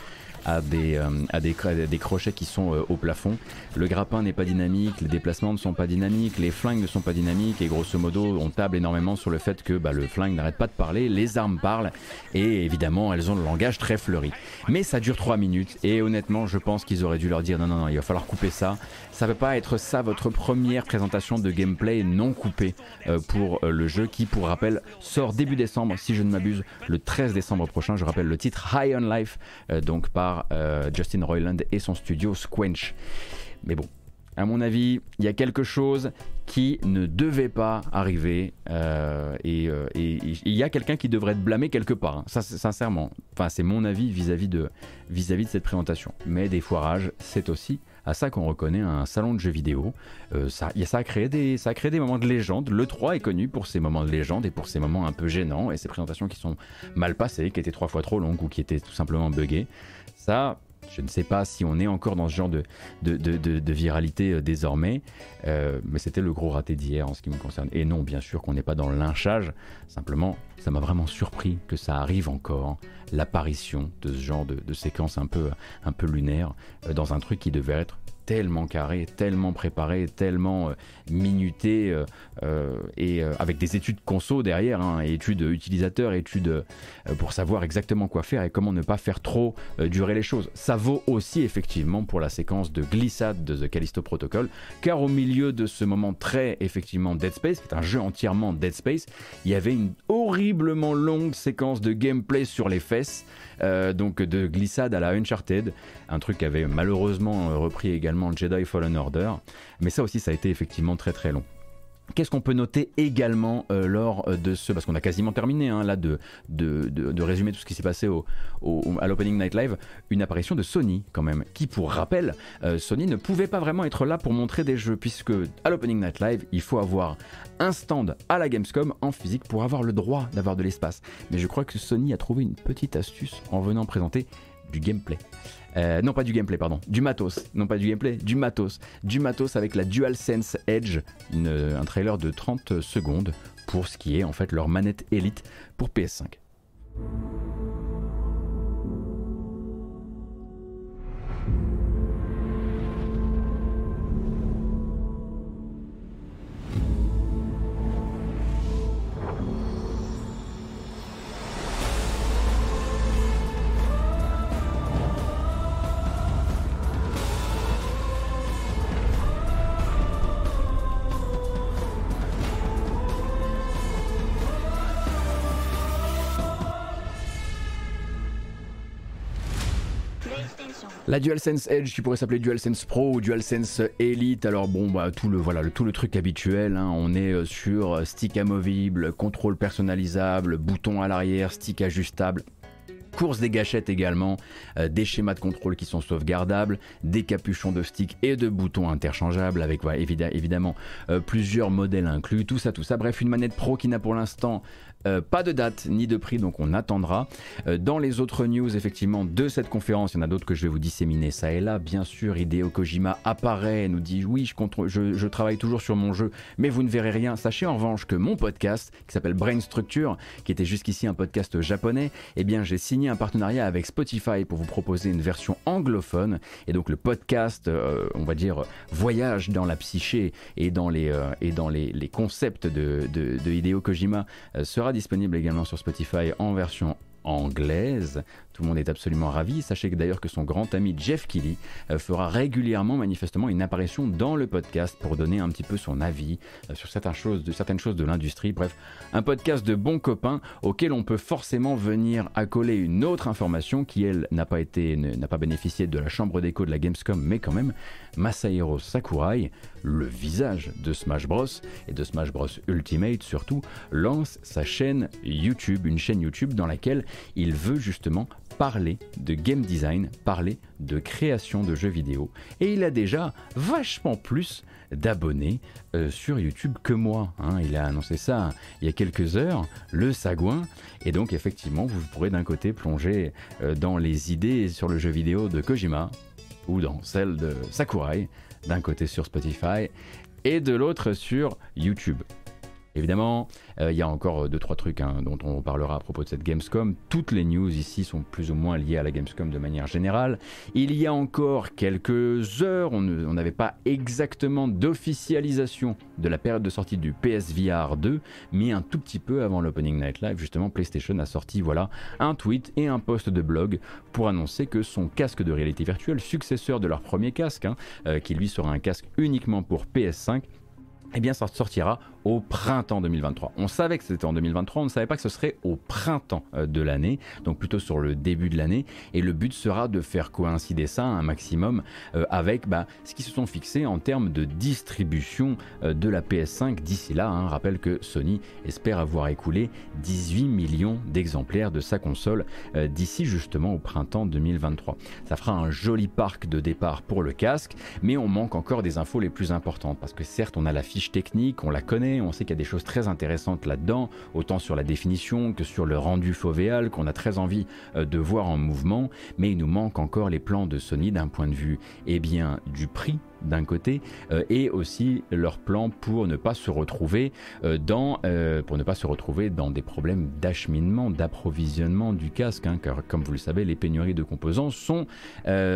à, des, euh, des crochets qui sont euh, au plafond. Le grappin n'est pas dynamique, les déplacements ne sont pas dynamiques, les flingues ne sont pas dynamiques et grosso modo on table énormément sur le fait que bah, le flingue n'arrête pas de parler, les armes parlent et évidemment elles ont le langage très fleuri. Mais ça dure 3 minutes et honnêtement je pense qu'ils auraient dû leur dire non non non il va falloir couper ça. Ça peut pas être ça votre première présentation de gameplay non coupée euh, pour euh, le jeu qui pour rappel sort début décembre si je ne m'abuse le 13 décembre prochain. Je rappelle le titre High on Life euh, donc par Justin Roiland et son studio Squench. Mais bon, à mon avis, il y a quelque chose qui ne devait pas arriver et il y a quelqu'un qui devrait être blâmé quelque part. hein. Sincèrement, enfin, c'est mon avis vis-à-vis de, vis-à-vis de cette présentation. Mais des foirages, c'est aussi à ça qu'on reconnaît un salon de jeux vidéo. Euh, ça, ça, a créé des, ça a créé des moments de légende. Le 3 est connu pour ses moments de légende et pour ses moments un peu gênants et ses présentations qui sont mal passées, qui étaient trois fois trop longues ou qui étaient tout simplement buggées. Ça, je ne sais pas si on est encore dans ce genre de, de, viralité euh, désormais, euh, mais c'était le gros raté d'hier en ce qui me concerne. Et non, bien sûr qu'on n'est pas dans le lynchage, simplement, ça m'a vraiment surpris que ça arrive encore, l'apparition de ce genre de, de séquence un peu, un peu lunaire, euh, dans un truc qui devait être tellement carré, tellement préparé, tellement euh, minuté, euh, euh, et avec des études conso derrière, hein, études utilisateurs, études pour savoir exactement quoi faire et comment ne pas faire trop durer les choses. Ça vaut aussi effectivement pour la séquence de glissade de The Callisto Protocol, car au milieu de ce moment très effectivement Dead Space, qui est un jeu entièrement Dead Space, il y avait une horriblement longue séquence de gameplay sur les fesses, euh, donc de glissade à la Uncharted, un truc qu'avait malheureusement euh, repris également Jedi Fallen Order, mais ça aussi ça a été effectivement très très long. Qu'est-ce qu'on peut noter également euh, lors euh, de ce, parce qu'on a quasiment terminé hein, de, résumer tout ce qui s'est passé à l'Opening Night Live, une apparition de Sony quand même, qui pour rappel, euh, Sony ne pouvait pas vraiment être là pour montrer des jeux, puisque à l'Opening Night Live, il faut avoir un stand à la Gamescom en physique pour avoir le droit d'avoir de l'espace. Mais je crois que Sony a trouvé une petite astuce en venant présenter du gameplay. Euh, non pas du gameplay pardon, du matos, non pas du gameplay, du matos, du matos avec la DualSense Edge, une- un trailer de 30 secondes pour ce qui est en fait leur manette Elite pour PS5. La DualSense Edge qui pourrait s'appeler DualSense Pro ou DualSense Elite. Alors bon bah tout le voilà tout le truc habituel. hein. On est euh, sur stick amovible, contrôle personnalisable, bouton à l'arrière, stick ajustable. Course des gâchettes également, euh, des schémas de contrôle qui sont sauvegardables, des capuchons de stick et de boutons interchangeables avec évidemment euh, plusieurs modèles inclus, tout ça, tout ça. Bref, une manette pro qui n'a pour l'instant euh, pas de date ni de prix, donc on attendra. Euh, dans les autres news, effectivement, de cette conférence, il y en a d'autres que je vais vous disséminer ça et là. Bien sûr, Hideo Kojima apparaît, nous dit oui, je, contre- je, je travaille toujours sur mon jeu, mais vous ne verrez rien. Sachez en revanche que mon podcast, qui s'appelle Brain Structure, qui était jusqu'ici un podcast japonais, eh bien j'ai signé un partenariat avec Spotify pour vous proposer une version anglophone. Et donc le podcast, euh, on va dire, voyage dans la psyché et dans les, euh, et dans les, les concepts de, de, de Hideo Kojima euh, sera disponible également sur Spotify en version anglaise. Tout le monde est absolument ravi. Sachez d'ailleurs que son grand ami Jeff Keighley euh, fera régulièrement manifestement une apparition dans le podcast pour donner un petit peu son avis euh, sur certaines choses de, l'industrie. Bref, un podcast de bons copains auquel on peut forcément venir accoler une autre information qui elle n'a pas été n'a pas bénéficié de la chambre d'écho de la Gamescom mais quand même Masahiro Sakurai, le visage de Smash Bros et de Smash Bros Ultimate surtout, lance sa chaîne YouTube, une chaîne YouTube dans laquelle il veut justement parler de game design, parler de création de jeux vidéo. Et il a déjà vachement plus d'abonnés euh, sur YouTube que moi. hein. Il a annoncé ça il y a quelques heures, le sagouin. Et donc effectivement, vous pourrez d'un côté plonger euh, dans les idées sur le jeu vidéo de Kojima ou dans celle de Sakurai, d'un côté sur Spotify et de l'autre sur YouTube. Évidemment, euh, il y a encore 2-3 trucs hein, dont on parlera à propos de cette Gamescom. Toutes les news ici sont plus ou moins liées à la Gamescom de manière générale. Il y a encore quelques heures, on n'avait pas exactement d'officialisation de la période de sortie du PSVR 2, mais un tout petit peu avant l'Opening Night Live, justement, PlayStation a sorti voilà, un tweet et un post de blog pour annoncer que son casque de réalité virtuelle, successeur de leur premier casque, hein, euh, qui lui sera un casque uniquement pour PS5, eh bien, ça sortira au printemps 2023. On savait que c'était en 2023, on ne savait pas que ce serait au printemps euh, de l'année, donc plutôt sur le début de l'année. Et le but sera de faire coïncider ça un maximum euh, avec bah, ce qu'ils se sont fixés en termes de distribution euh, de la PS5 d'ici là. Hein. Rappelle que Sony espère avoir écoulé 18 millions d'exemplaires de sa console d'ici justement au printemps 2023. Ça fera un joli parc de départ pour le casque, mais on manque encore des infos les plus importantes parce que certes on a la fiche technique, on la connaît, on sait qu'il y a des choses très intéressantes là-dedans, autant sur la définition que sur le rendu fovéal qu'on a très envie euh, de voir en mouvement, mais il nous manque encore les plans de Sony d'un point de vue eh bien, du prix d'un côté euh, et aussi leur plan pour ne pas se retrouver euh, dans euh, pour ne pas se retrouver dans des problèmes d'acheminement d'approvisionnement du casque hein, car comme vous le savez les pénuries de composants sont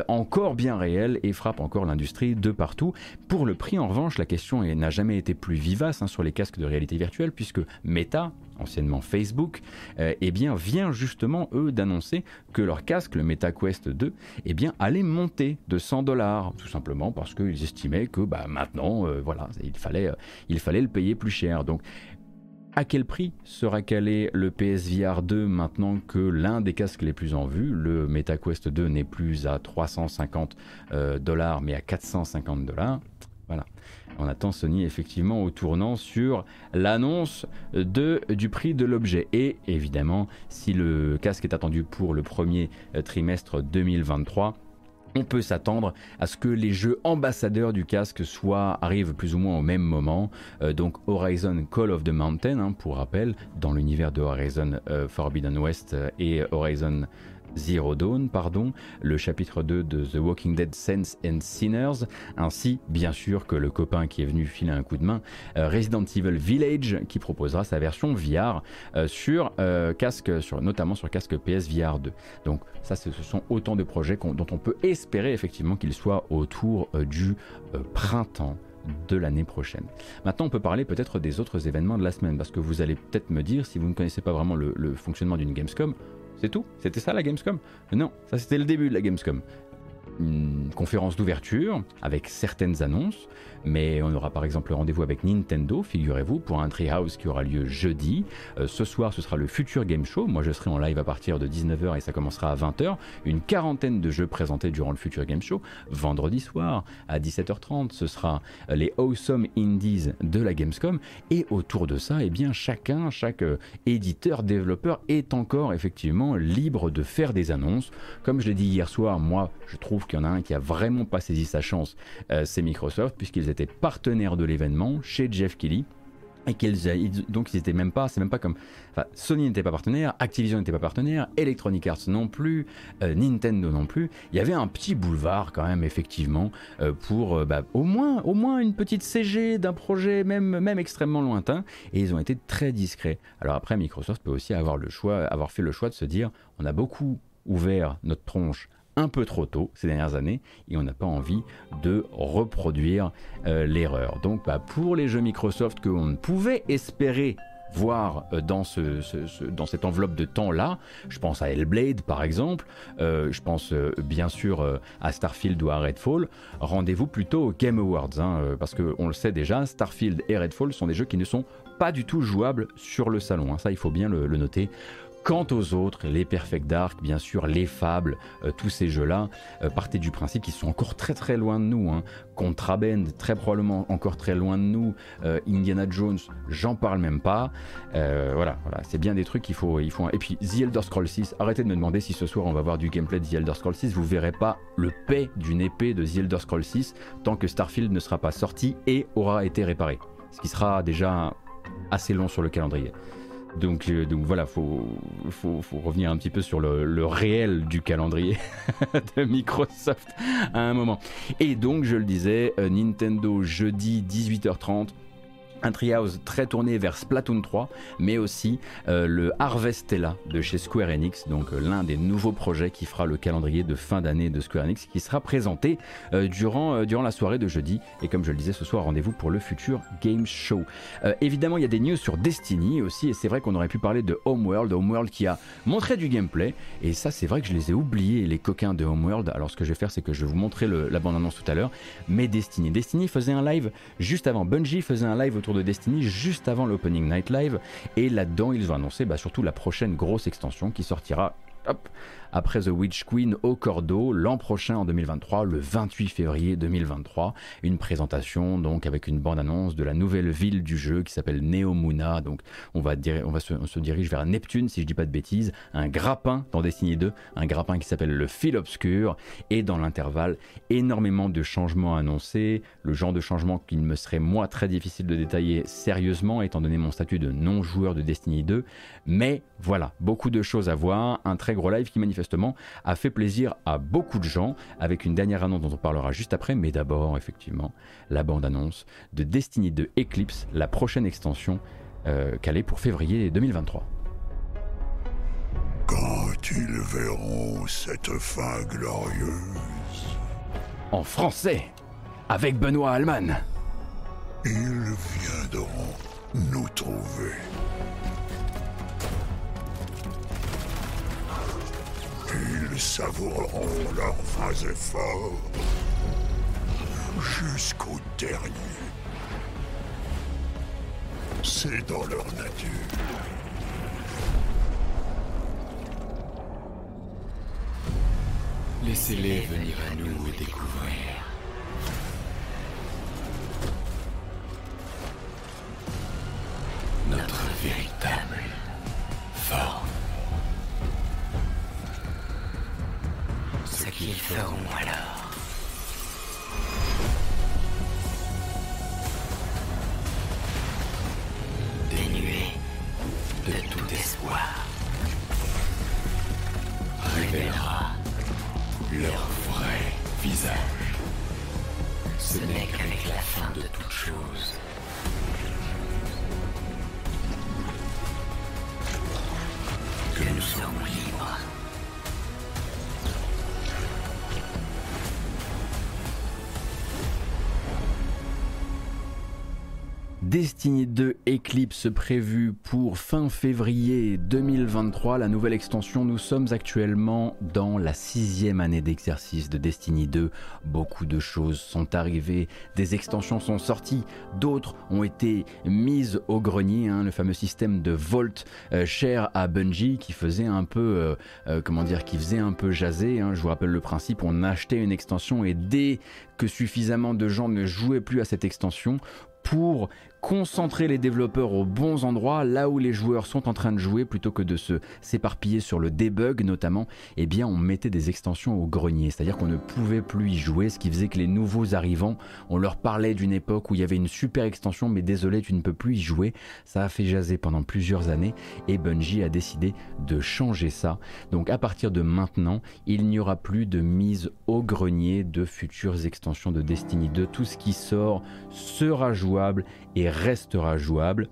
encore bien réelles et frappent encore l'industrie de partout. Pour le prix en revanche la question est- n'a jamais été plus vivace hein, sur les casques de réalité virtuelle puisque Meta anciennement Facebook, euh, eh bien vient justement eux d'annoncer que leur casque, le MetaQuest 2, eh bien allait monter de 100 dollars, tout simplement parce qu'ils estimaient que bah, maintenant, euh, voilà, il fallait, euh, il fallait le payer plus cher. Donc à quel prix sera calé le PSVR 2 maintenant que l'un des casques les plus en vue, le MetaQuest 2, n'est plus à 350 euh, dollars mais à 450 dollars? On attend Sony effectivement au tournant sur l'annonce du prix de l'objet. Et évidemment, si le casque est attendu pour le premier euh, trimestre 2023, on peut s'attendre à ce que les jeux ambassadeurs du casque soient, arrivent plus ou moins au même moment. Euh, donc Horizon Call of the Mountain, hein, pour rappel, dans l'univers de Horizon euh, Forbidden West et Horizon Zero Dawn, pardon, le chapitre 2 de The Walking Dead Saints and Sinners, ainsi bien sûr que le copain qui est venu filer un coup de main, euh, Resident Evil Village, qui proposera sa version VR euh, sur euh, casque, sur, notamment sur casque PSVR 2. Donc ça, ce sont autant de projets dont on peut espérer effectivement qu'ils soient autour euh, du printemps de l'année prochaine. Maintenant, on peut parler peut-être des autres événements de la semaine, parce que vous allez peut-être me dire, si vous ne connaissez pas vraiment le fonctionnement d'une Gamescom, c'est tout. C'était ça la Gamescom? Non, ça c'était le début de la Gamescom. une conférence d'ouverture avec certaines annonces, mais on aura par exemple rendez-vous avec Nintendo, figurez-vous, pour un Treehouse qui aura lieu jeudi. Euh, ce soir, ce sera le Future Game Show. Moi, je serai en live à partir de 19h et ça commencera à 20h. Une quarantaine de jeux présentés durant le Future Game Show. Vendredi soir, à 17h30, ce sera euh, les Awesome Indies de la Gamescom. Et autour de ça, eh bien, chacun, chaque euh, éditeur, développeur est encore effectivement libre de faire des annonces. Comme je l'ai dit hier soir, moi, je trouve qu'il y en a un qui a vraiment pas saisi sa chance, c'est Microsoft, puisqu'ils étaient partenaires de l'événement chez Jeff Kelly. Et qu'ils, ils- donc ils étaient même pas, c'est même pas comme, Sony n'était pas partenaire, Activision n'était pas partenaire, Electronic Arts non plus, euh, Nintendo non plus. Il y avait un petit boulevard quand même effectivement euh, pour euh, bah, au moins, au moins une petite CG d'un projet même, même extrêmement lointain. Et ils ont été très discrets. Alors après, Microsoft peut aussi avoir le choix, avoir fait le choix de se dire, on a beaucoup ouvert notre tronche un peu trop tôt ces dernières années et on n'a pas envie de reproduire euh, l'erreur. Donc bah, pour les jeux Microsoft que on pouvait espérer voir euh, dans, ce, ce- ce- dans cette enveloppe de temps-là, je pense à Hellblade par exemple, euh, je pense bien sûr à Starfield ou à Redfall, rendez-vous plutôt aux Game Awards, hein, parce qu'on le sait déjà, Starfield et Redfall sont des jeux qui ne sont pas du tout jouables sur le salon, hein. ça il faut bien le noter. Quant aux autres, les Perfect Dark, bien sûr, les Fables, euh, tous ces jeux-là, euh, partaient du principe qu'ils sont encore très très loin de nous. Hein. Contraband, très probablement encore très loin de nous. Euh, Indiana Jones, j'en parle même pas. Voilà, voilà, c'est bien des trucs qu'il faut, il faut. Et puis The Elder Scrolls 6, arrêtez de me demander si ce soir on va voir du gameplay de The Elder Scrolls 6. Vous verrez pas le paix d'une épée de The Elder Scrolls 6 tant que Starfield ne sera pas sorti et aura été réparé. Ce qui sera déjà assez long sur le calendrier. Donc, euh, donc voilà, faut, faut revenir un petit peu sur le, le réel du calendrier de Microsoft à un moment. Et donc, je le disais, euh, Nintendo jeudi 18h30. Un Treehouse très tourné vers Splatoon 3, mais aussi euh, le Harvestella de chez Square Enix, donc euh, l'un des nouveaux projets qui fera le calendrier de fin d'année de Square Enix, qui sera présenté euh, durant, durant la soirée de jeudi. Et comme je le disais ce soir, rendez-vous pour le futur Game Show. Évidemment, il y a des news sur Destiny aussi, et c'est vrai qu'on aurait pu parler de Homeworld, Homeworld qui a montré du gameplay, et ça c'est vrai que je les ai oubliés, les coquins de Homeworld. Alors ce que je vais faire, c'est que je vais vous montrer la bande-annonce tout à l'heure, mais Destiny. Destiny faisait un live juste avant, Bungie faisait un live autour de Destiny juste avant l'Opening Night Live, et là-dedans ils ont annoncé bah, surtout la prochaine grosse extension qui sortira après The Witch Queen au cordeau l'an prochain en 2023, le 28 février 2023. Une présentation donc avec une bande-annonce de la nouvelle ville du jeu qui s'appelle Neomuna. Donc on va, on va se, dirige vers Neptune si je dis pas de bêtises. Un grappin dans Destiny 2, un grappin qui s'appelle le fil obscur. Et dans l'intervalle, énormément de changements annoncés. Le genre de changement qu'il me serait moi très difficile de détailler sérieusement étant donné mon statut de non-joueur de Destiny 2. Mais voilà, beaucoup de choses à voir. Un très gros live qui manifestement a fait plaisir à beaucoup de gens avec une dernière annonce dont on parlera juste après. Mais d'abord, effectivement, la bande-annonce de Destiny 2 Eclipse, la prochaine extension euh, calée pour février 2023.
Quand ils verront cette fin glorieuse,
En français, avec Benoît Allman.
ils viendront nous trouver. Ils savoureront leurs vains efforts jusqu'au dernier. C'est dans leur nature.
Laissez-les venir à nous et découvrir. Notre véritable forme. Ce qu'ils feront alors. Dénués de tout espoir. Révélera leur vrai visage. Ce n'est qu'avec la fin de toute chose que nous serons libres.
Destiny 2 Eclipse prévu pour fin février 2023, la nouvelle extension. Nous sommes actuellement dans la sixième année d'exercice de Destiny 2. Beaucoup de choses sont arrivées, des extensions sont sorties, d'autres ont été mises au grenier. hein, le fameux système de Vault euh, cher à Bungie qui faisait un peu, euh, euh, comment dire, qui faisait un peu jaser. hein. Je vous rappelle le principe, on achetait une extension et dès que suffisamment de gens ne jouaient plus à cette extension, pour concentrer les développeurs aux bons endroits, là où les joueurs sont en train de jouer, plutôt que de se s'éparpiller sur le debug notamment, eh bien on mettait des extensions au grenier, c'est-à-dire qu'on ne pouvait plus y jouer, ce qui faisait que les nouveaux arrivants, on leur parlait d'une époque où il y avait une super extension, mais désolé, tu ne peux plus y jouer. Ça a fait jaser pendant plusieurs années et Bungie a décidé de changer ça. Donc à partir de maintenant, il n'y aura plus de mise au grenier de futures extensions de Destiny 2. Tout ce qui sort sera jouable et restera jouable.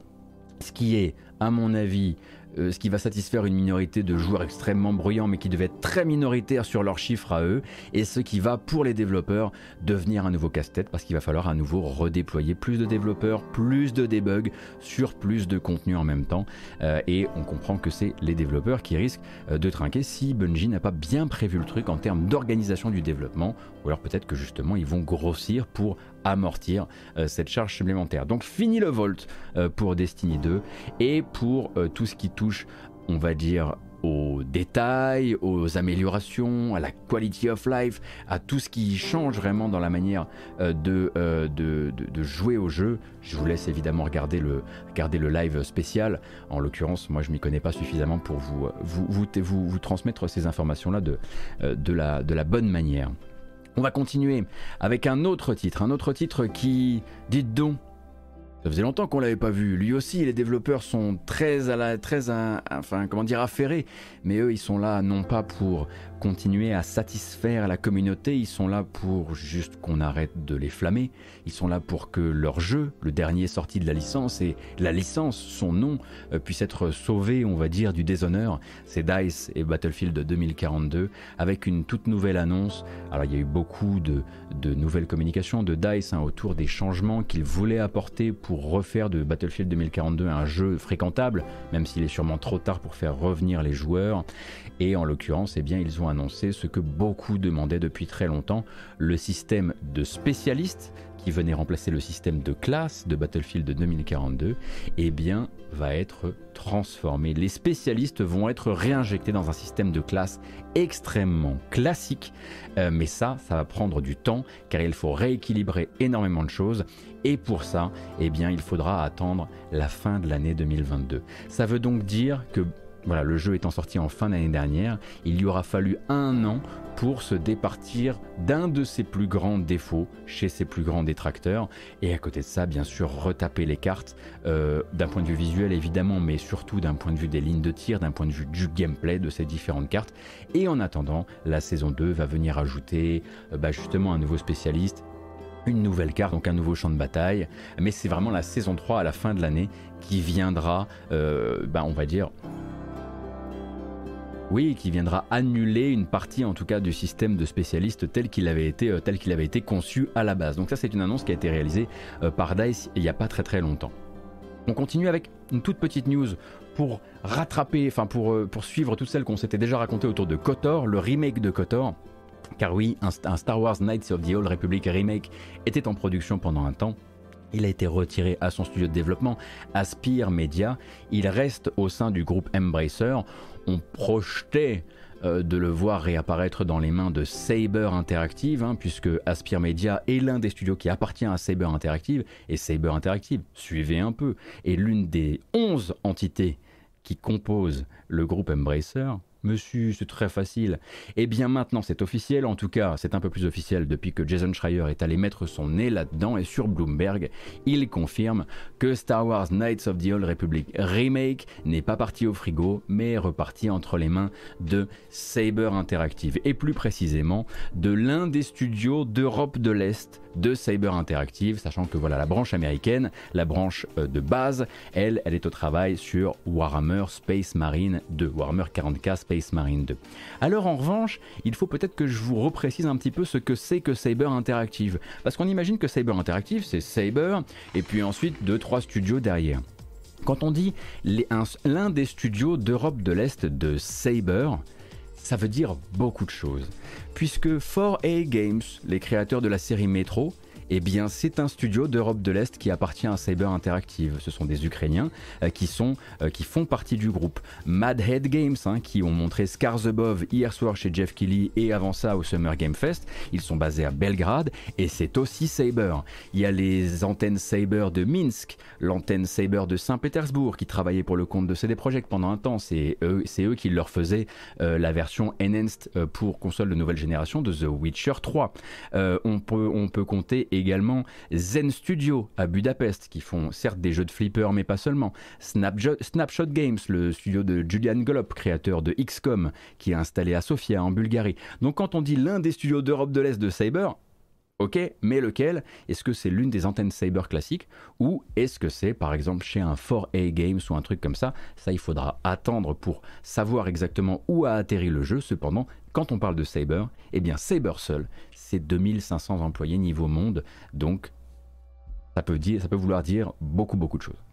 Ce qui est, à mon avis, euh, ce qui va satisfaire une minorité de joueurs extrêmement bruyants, mais qui devait être très minoritaire sur leurs chiffres à eux, et ce qui va, pour les développeurs, devenir un nouveau casse-tête, parce qu'il va falloir à nouveau redéployer plus de développeurs, plus de debug sur plus de contenu en même temps, Euh, et on comprend que c'est les développeurs qui risquent euh, de trinquer si Bungie n'a pas bien prévu le truc en termes d'organisation du développement, ou alors peut-être que justement ils vont grossir pour amortir euh, cette charge supplémentaire. Donc fini le Volt euh, pour Destiny 2 et pour euh, tout ce qui touche, on va dire, aux détails, aux améliorations, à la quality of life, à tout ce qui change vraiment dans la manière de, de, jouer au jeu. Je vous laisse évidemment regarder le, regarder le live spécial. En l'occurrence, moi je m'y connais pas suffisamment pour vous, vous, vous, transmettre ces informations-là de, la, de la bonne manière. On va continuer avec un autre titre, un autre titre qui, dites donc, ça faisait longtemps qu'on l'avait pas vu. Lui aussi, les développeurs sont très à la, très, à- enfin, comment dire, affairés. Mais eux, ils sont là non pas pour continuer à satisfaire la communauté, ils sont là pour juste qu'on arrête de les flammer. Ils sont là pour que leur jeu, le dernier sorti de la licence et la licence, son nom, euh, puisse être sauvé, on va dire, du déshonneur. C'est Dice et Battlefield 2042 avec une toute nouvelle annonce. Alors, il y a eu beaucoup de, nouvelles communications de Dice hein, autour des changements qu'ils voulaient apporter pour refaire de Battlefield 2042 un jeu fréquentable, même s'il est sûrement trop tard pour faire revenir les joueurs. Et en l'occurrence, eh ils ont annoncé ce que beaucoup demandaient depuis très longtemps, le système de spécialistes qui venait remplacer le système de classe de Battlefield 2042, eh bien, va être transformé. Les spécialistes vont être réinjectés dans un système de classe extrêmement classique, euh, mais ça, ça va prendre du temps car il faut rééquilibrer énormément de choses et pour ça, eh bien, il faudra attendre la fin de l'année 2022. Ça veut donc dire que voilà, le jeu étant sorti en fin d'année dernière, il y aura fallu un an pour se départir d'un de ses plus grands défauts chez ses plus grands détracteurs. Et à côté de ça, bien sûr, retaper les cartes euh, d'un point de vue visuel évidemment, mais surtout d'un point de vue des lignes de tir, d'un point de vue du gameplay de ces différentes cartes. Et en attendant, la saison 2 va venir ajouter euh, bah, justement un nouveau spécialiste une nouvelle carte, donc un nouveau champ de bataille. Mais c'est vraiment la saison 3 à la fin de l'année qui viendra, euh, bah, on va dire, oui, qui viendra annuler une partie en tout cas du système de spécialistes tel qu'il avait été, euh, tel qu'il avait été conçu à la base. Donc ça c'est une annonce qui a été réalisée euh, par DICE il n'y a pas très très longtemps. On continue avec une toute petite news pour rattraper, enfin pour, pour suivre toutes celles qu'on s'était déjà racontées autour de KOTOR, le remake de KOTOR. Car oui, un, Star Wars Knights of the Old Republic remake était en production pendant un temps. Il a été retiré à son studio de développement, Aspire Media. Il reste au sein du groupe Embracer. On projetait euh, de le voir réapparaître dans les mains de Saber Interactive, hein, puisque Aspire Media est l'un des studios qui appartient à Saber Interactive. Et Saber Interactive, suivez un peu, est l'une des 11 entités qui composent le groupe Embracer. Monsieur, c'est très facile. Eh bien maintenant c'est officiel, en tout cas c'est un peu plus officiel depuis que Jason Schreier est allé mettre son nez là-dedans et sur Bloomberg, il confirme que Star Wars Knights of the Old Republic Remake n'est pas parti au frigo mais est reparti entre les mains de Saber Interactive et plus précisément de l'un des studios d'Europe de l'Est de Saber Interactive, sachant que voilà la branche américaine, la branche euh, de base, elle, elle est au travail sur Warhammer Space Marine 2, Warhammer 40k Space Marine 2. Alors en revanche, il faut peut-être que je vous reprécise un petit peu ce que c'est que Saber Interactive. Parce qu'on imagine que Saber Interactive, c'est Saber, et puis ensuite deux, trois studios derrière. Quand on dit l'un des studios d'Europe de l'Est de Saber, ça veut dire beaucoup de choses. Puisque 4A Games, les créateurs de la série Metro, eh bien, c'est un studio d'Europe de l'Est qui appartient à Saber Interactive. Ce sont des Ukrainiens euh, qui, sont, euh, qui font partie du groupe. Madhead Games, hein, qui ont montré Scars Above hier soir chez Jeff Keighley et avant ça au Summer Game Fest. Ils sont basés à Belgrade et c'est aussi Saber. Il y a les antennes Saber de Minsk, l'antenne Saber de Saint-Pétersbourg qui travaillait pour le compte de CD Projekt pendant un temps. C'est eux, eux qui leur faisaient euh, la version enhanced pour console de nouvelle génération de The Witcher 3. Euh, on, peut, on peut compter également Zen Studio à Budapest qui font certes des jeux de flipper mais pas seulement. Snapshot Games, le studio de Julian Golop, créateur de XCOM, qui est installé à Sofia en Bulgarie. Donc quand on dit l'un des studios d'Europe de l'Est de Saber, Ok, mais lequel Est-ce que c'est l'une des antennes Cyber classiques ou est-ce que c'est par exemple chez un 4A Games ou un truc comme ça Ça, il faudra attendre pour savoir exactement où a atterri le jeu. Cependant, quand on parle de Saber, eh bien Saber seul, c'est 2500 employés niveau monde, donc ça peut, dire, ça peut vouloir dire beaucoup beaucoup de choses.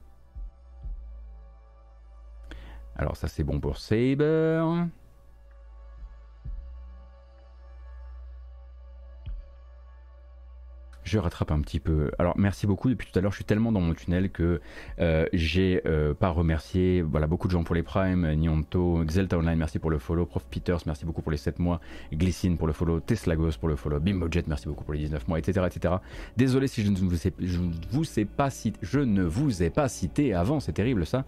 Alors ça c'est bon pour Saber. Je rattrape un petit peu. Alors merci beaucoup. Depuis tout à l'heure, je suis tellement dans mon tunnel que euh, j'ai euh, pas remercié voilà, beaucoup de gens pour les primes. Nionto, Xelta Online, merci pour le follow. Prof Peters, merci beaucoup pour les 7 mois. Glycine pour le follow. Teslagos pour le follow. Bimbojet, merci beaucoup pour les 19 mois, etc. etc. Désolé si je ne vous ai, vous ai pas cité, je ne vous ai pas cité avant, c'est terrible ça.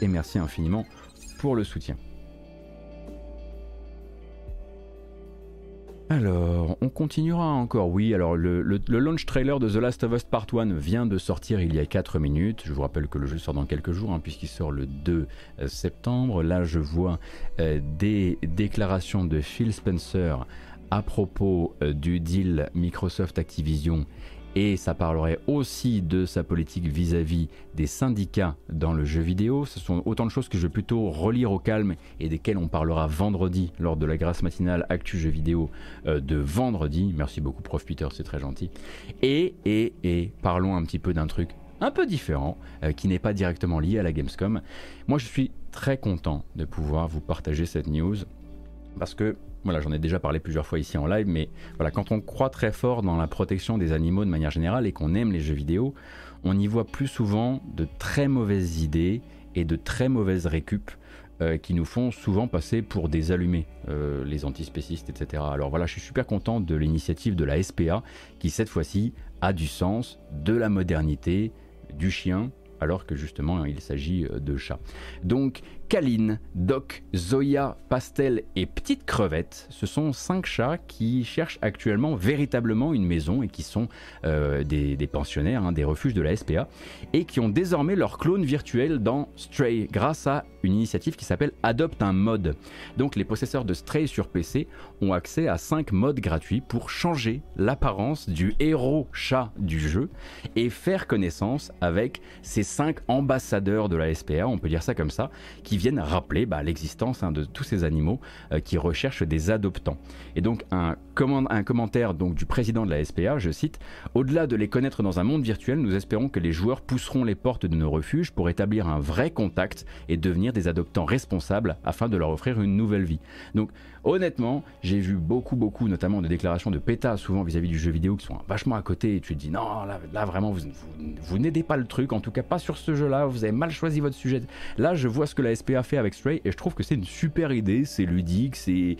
Et merci infiniment pour le soutien. Alors, on continuera encore. Oui, alors le, launch trailer de The Last of Us Part 1 vient de sortir il y a 4 minutes. Je vous rappelle que le jeu sort dans quelques jours, hein, puisqu'il sort le 2 septembre. Là, je vois euh, des déclarations de Phil Spencer à propos euh, du deal Microsoft Activision. Et ça parlerait aussi de sa politique vis-à-vis des syndicats dans le jeu vidéo. Ce sont autant de choses que je vais plutôt relire au calme et desquelles on parlera vendredi lors de la grâce matinale Actu Jeux vidéo euh, de vendredi. Merci beaucoup, Prof Peter, c'est très gentil. Et, et, et, parlons un petit peu d'un truc un peu différent, euh, qui n'est pas directement lié à la Gamescom. Moi, je suis très content de pouvoir vous partager cette news parce que voilà, j'en ai déjà parlé plusieurs fois ici en live, mais voilà, quand on croit très fort dans la protection des animaux de manière générale et qu'on aime les jeux vidéo, on y voit plus souvent de très mauvaises idées et de très mauvaises récup euh, qui nous font souvent passer pour des allumés, euh, les antispécistes, etc. Alors voilà, je suis super content de l'initiative de la SPA qui cette fois-ci a du sens, de la modernité, du chien, alors que justement il s'agit euh, de chats. Donc Kaline, Doc, Zoya, Pastel et Petite Crevette, ce sont cinq chats qui cherchent actuellement véritablement une maison et qui sont euh, des, pensionnaires, hein, des refuges de la SPA, et qui ont désormais leur clone virtuel dans Stray grâce à une initiative qui s'appelle Adopte un mode. Donc les possesseurs de Stray sur PC ont accès à 5 modes gratuits pour changer l'apparence du héros chat du jeu et faire connaissance avec ces 5 ambassadeurs de la SPA, on peut dire ça comme ça, qui viennent rappeler bah, l'existence hein, de tous ces animaux euh, qui recherchent des adoptants. Et donc un, comment- un commentaire donc, du président de la SPA, je cite, Au-delà de les connaître dans un monde virtuel, nous espérons que les joueurs pousseront les portes de nos refuges pour établir un vrai contact et devenir des adoptants responsables afin de leur offrir une nouvelle vie. Donc honnêtement, j'ai vu beaucoup, beaucoup, notamment de déclarations de PETA, souvent vis-à-vis du jeu vidéo, qui sont vachement à côté, et tu te dis non, là, vraiment, vous, vous, n'aidez pas le truc, en tout cas pas sur ce jeu-là, vous avez mal choisi votre sujet. Là, je vois ce que la SPA fait avec Stray, et je trouve que c'est une super idée, c'est ludique, c'est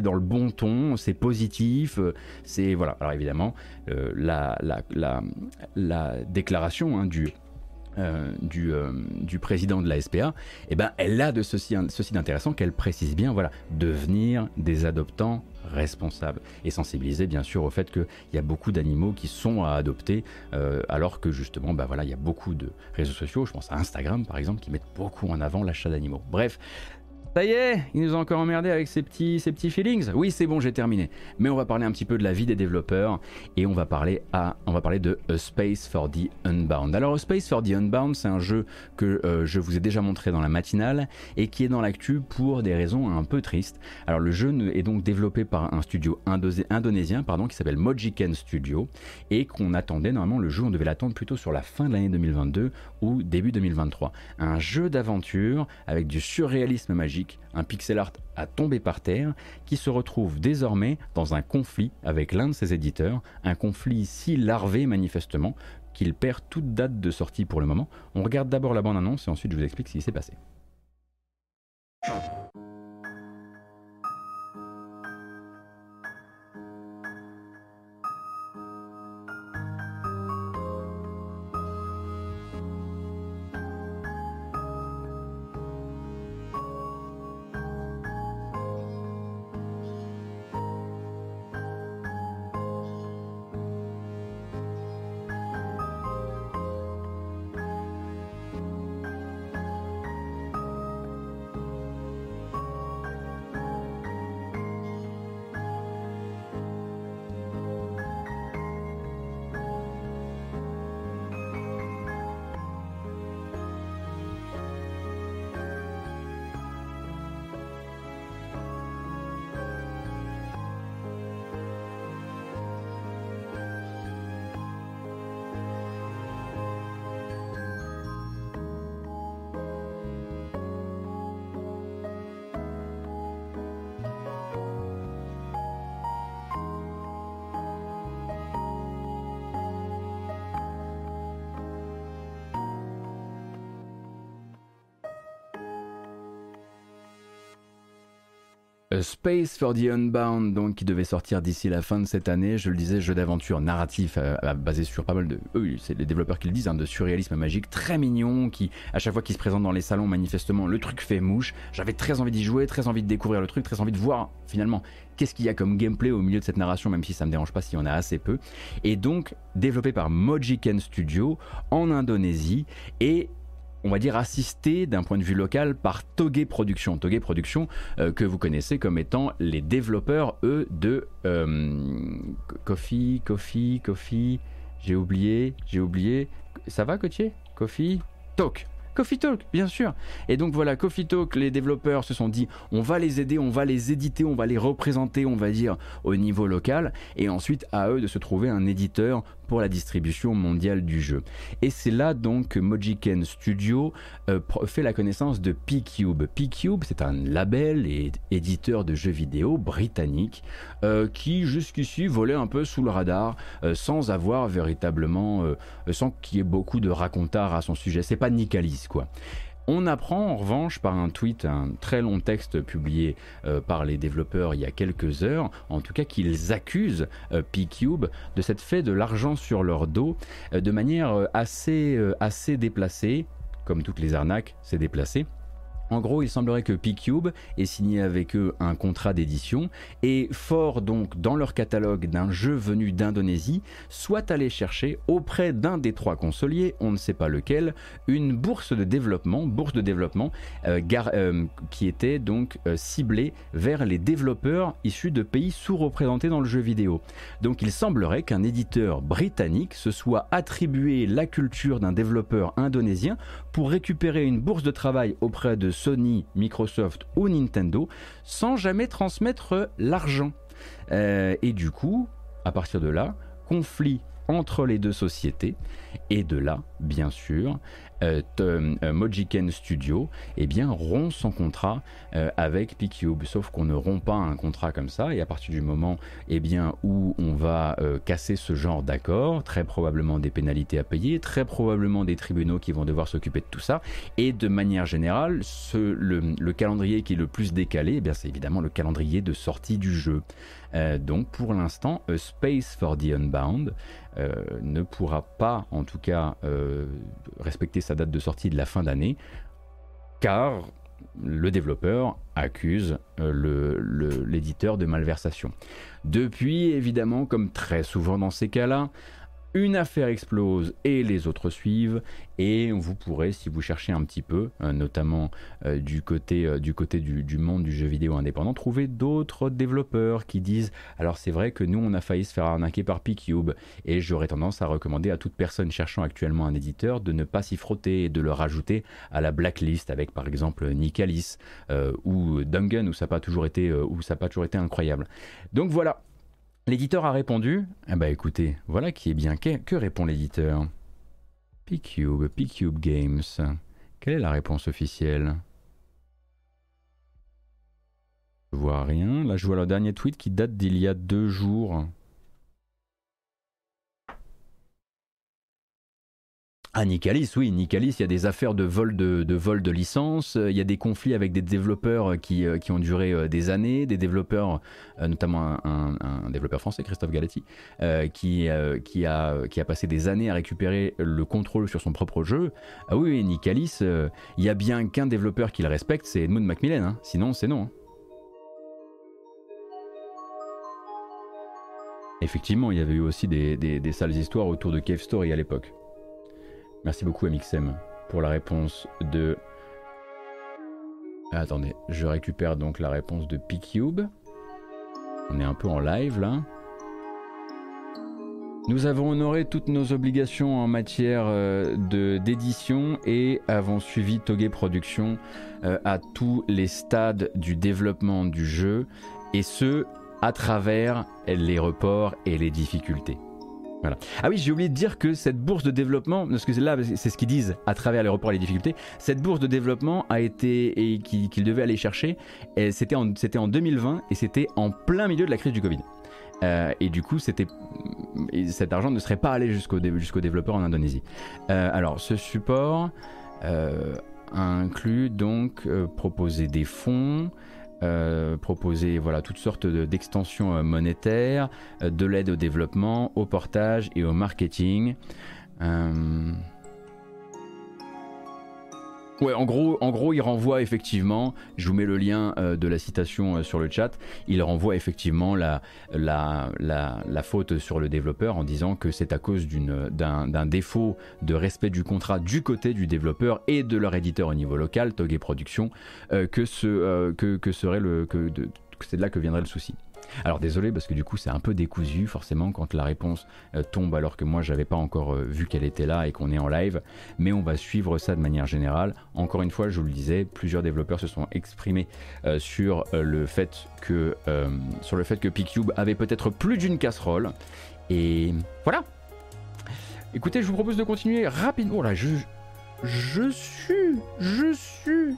dans le bon ton, c'est positif, euh, c'est voilà. Alors évidemment, euh, la, la, la, la déclaration hein, du euh, du, euh, du président de la SPA, eh ben, elle a de ceci, d'intéressant qu'elle précise bien, voilà, devenir des adoptants responsables et sensibiliser bien sûr au fait qu'il y a beaucoup d'animaux qui sont à adopter euh, alors que justement bah il y a beaucoup de réseaux sociaux je pense à Instagram par exemple qui mettent beaucoup en avant l'achat d'animaux. Bref Ça y est, il nous a encore emmerdé avec ses petits, petits feelings. Oui, c'est bon, j'ai terminé. Mais on va parler un petit peu de la vie des développeurs et on va parler, à, on va parler de A Space for the Unbound. Alors, A Space for the Unbound, c'est un jeu que euh, je vous ai déjà montré dans la matinale et qui est dans l'actu pour des raisons un peu tristes. Alors, le jeu est donc développé par un studio indo- indonésien pardon, qui s'appelle Mojiken Studio et qu'on attendait normalement le jeu, on devait l'attendre plutôt sur la fin de l'année 2022 ou début 2023. Un jeu d'aventure avec du surréalisme magique, un pixel art à tomber par terre, qui se retrouve désormais dans un conflit avec l'un de ses éditeurs, un conflit si larvé manifestement qu'il perd toute date de sortie pour le moment. On regarde d'abord la bande-annonce et ensuite je vous explique ce qui s'est passé. Space for the Unbound, donc qui devait sortir d'ici la fin de cette année. Je le disais, jeu d'aventure narratif euh, basé sur pas mal de. Eux, c'est les développeurs qui le disent, hein, de surréalisme magique, très mignon, qui à chaque fois qu'il se présente dans les salons, manifestement, le truc fait mouche. J'avais très envie d'y jouer, très envie de découvrir le truc, très envie de voir finalement qu'est-ce qu'il y a comme gameplay au milieu de cette narration, même si ça me dérange pas s'il y en a assez peu. Et donc développé par Mojiken Studio en Indonésie et on va dire assisté d'un point de vue local par Toge Productions. Toge Productions euh, que vous connaissez comme étant les développeurs, eux, de euh, Coffee, Coffee, Coffee, j'ai oublié, j'ai oublié. Ça va, Cotier Coffee Talk. Coffee Talk, bien sûr. Et donc voilà, Coffee Talk, les développeurs se sont dit, on va les aider, on va les éditer, on va les représenter, on va dire, au niveau local, et ensuite à eux de se trouver un éditeur pour la distribution mondiale du jeu. Et c'est là donc que Mojiken Studio euh, fait la connaissance de P-Cube. P-Cube, c'est un label et éditeur de jeux vidéo britannique euh, qui jusqu'ici volait un peu sous le radar euh, sans avoir véritablement, sans qu'il y ait beaucoup de racontars à son sujet. C'est pas Nicalis quoi. On apprend en revanche par un tweet, un très long texte publié euh, par les développeurs il y a quelques heures, en tout cas qu'ils accusent euh, P-Cube de s'être fait de l'argent sur leur dos euh, de manière euh, assez, assez déplacée, comme toutes les arnaques, c'est déplacé. En gros, il semblerait que P-Cube ait signé avec eux un contrat d'édition et fort donc dans leur catalogue d'un jeu venu d'Indonésie, soit allé chercher auprès d'un des trois consoliers, on ne sait pas lequel, une bourse de développement, euh, euh, qui était donc euh, ciblée vers les développeurs issus de pays sous-représentés dans le jeu vidéo. Donc il semblerait qu'un éditeur britannique se soit attribué la culture d'un développeur indonésien pour récupérer une bourse de travail auprès de Sony, Microsoft ou Nintendo sans jamais transmettre l'argent. Euh, et du coup, à partir de là, conflit entre les deux sociétés. Et de là, bien sûr, Mojiken Studio eh bien, rompt son contrat euh, avec P-Cube. Sauf qu'on ne rompt pas un contrat comme ça. Et à partir du moment eh bien, où on va euh, casser ce genre d'accord, très probablement des pénalités à payer, très probablement des tribunaux qui vont devoir s'occuper de tout ça. Et de manière générale, le, le calendrier qui est le plus décalé, eh c'est évidemment le calendrier de sortie du jeu. Euh, donc pour l'instant, Space for the Unbound euh, ne pourra pas, en tout cas, euh, respecter sa date de sortie de la fin d'année, car le développeur accuse l'éditeur de malversation. Depuis, évidemment, comme très souvent dans ces cas-là, une affaire explose et les autres suivent. Et vous pourrez, si vous cherchez un petit peu, euh, notamment euh, du côté, euh, du, monde du jeu vidéo indépendant, trouver d'autres développeurs qui disent Alors c'est vrai que nous, on a failli se faire arnaquer par P-Cube. Et j'aurais tendance à recommander à toute personne cherchant actuellement un éditeur de ne pas s'y frotter et de le rajouter à la blacklist avec par exemple Nicalis ou Dungan où ça n'a pas toujours été, où ça n'a pas toujours été incroyable. Donc voilà. L'éditeur a répondu Eh bah écoutez, voilà qui est bien. Que, répond l'éditeur? P-Cube, P-Cube Games. Quelle est la réponse officielle? Je vois rien. Là, je vois le dernier tweet qui date d'il y a deux jours. Ah, Nicalis, oui, Nicalis, il y a des affaires de vol de, licence, euh, il y a des conflits avec des développeurs qui, euh, qui ont duré euh, des années, des développeurs, euh, notamment un, développeur français, Christophe Galati, euh, qui, euh, a, passé des années à récupérer le contrôle sur son propre jeu. Ah oui, Nicalis, euh, il y a bien qu'un développeur qui le respecte, c'est Edmund Macmillan, hein. sinon c'est non. hein. Effectivement, il y avait eu aussi des, des- des sales histoires autour de Cave Story à l'époque. Merci beaucoup MXM pour la réponse de... Ah, attendez, je récupère donc la réponse de P-Cube. On est un peu en live là. Nous avons honoré toutes nos obligations en matière euh, d'édition et avons suivi Toge Productions euh, à tous les stades du développement du jeu et ce à travers les reports et les difficultés. Ah oui, j'ai oublié de dire que cette bourse de développement, parce que là, c'est ce qu'ils disent à travers les reports et les difficultés, cette bourse de développement a été, et qui- qu'ils devaient aller chercher, c'était en, en 2020 et c'était en plein milieu de la crise du Covid. Euh, et du coup, cet argent ne serait pas allé jusqu'au dé- jusqu'aux développeurs en Indonésie. Euh, alors, ce support euh, inclut donc proposer des fonds, euh, proposer voilà, toutes sortes de- d'extensions euh, monétaires, euh, de l'aide au développement, au portage et au marketing. Ouais, en gros, il renvoie effectivement, je vous mets le lien euh, de la citation euh, sur le chat, il renvoie effectivement la, la, la, faute sur le développeur en disant que c'est à cause d'un défaut de respect du contrat du côté du développeur et de leur éditeur au niveau local, le, que, de- que c'est de là que viendrait le souci. Alors désolé parce que du coup c'est un peu décousu forcément quand la réponse euh, tombe alors que moi j'avais pas encore euh, vu qu'elle était là et qu'on est en live, mais on va suivre ça de manière générale. Encore une fois, je vous le disais, plusieurs développeurs se sont exprimés euh, sur le fait que sur le fait que avait peut-être plus d'une casserole et voilà. Écoutez, je vous propose de continuer rapidement. Oh là, je je suis je suis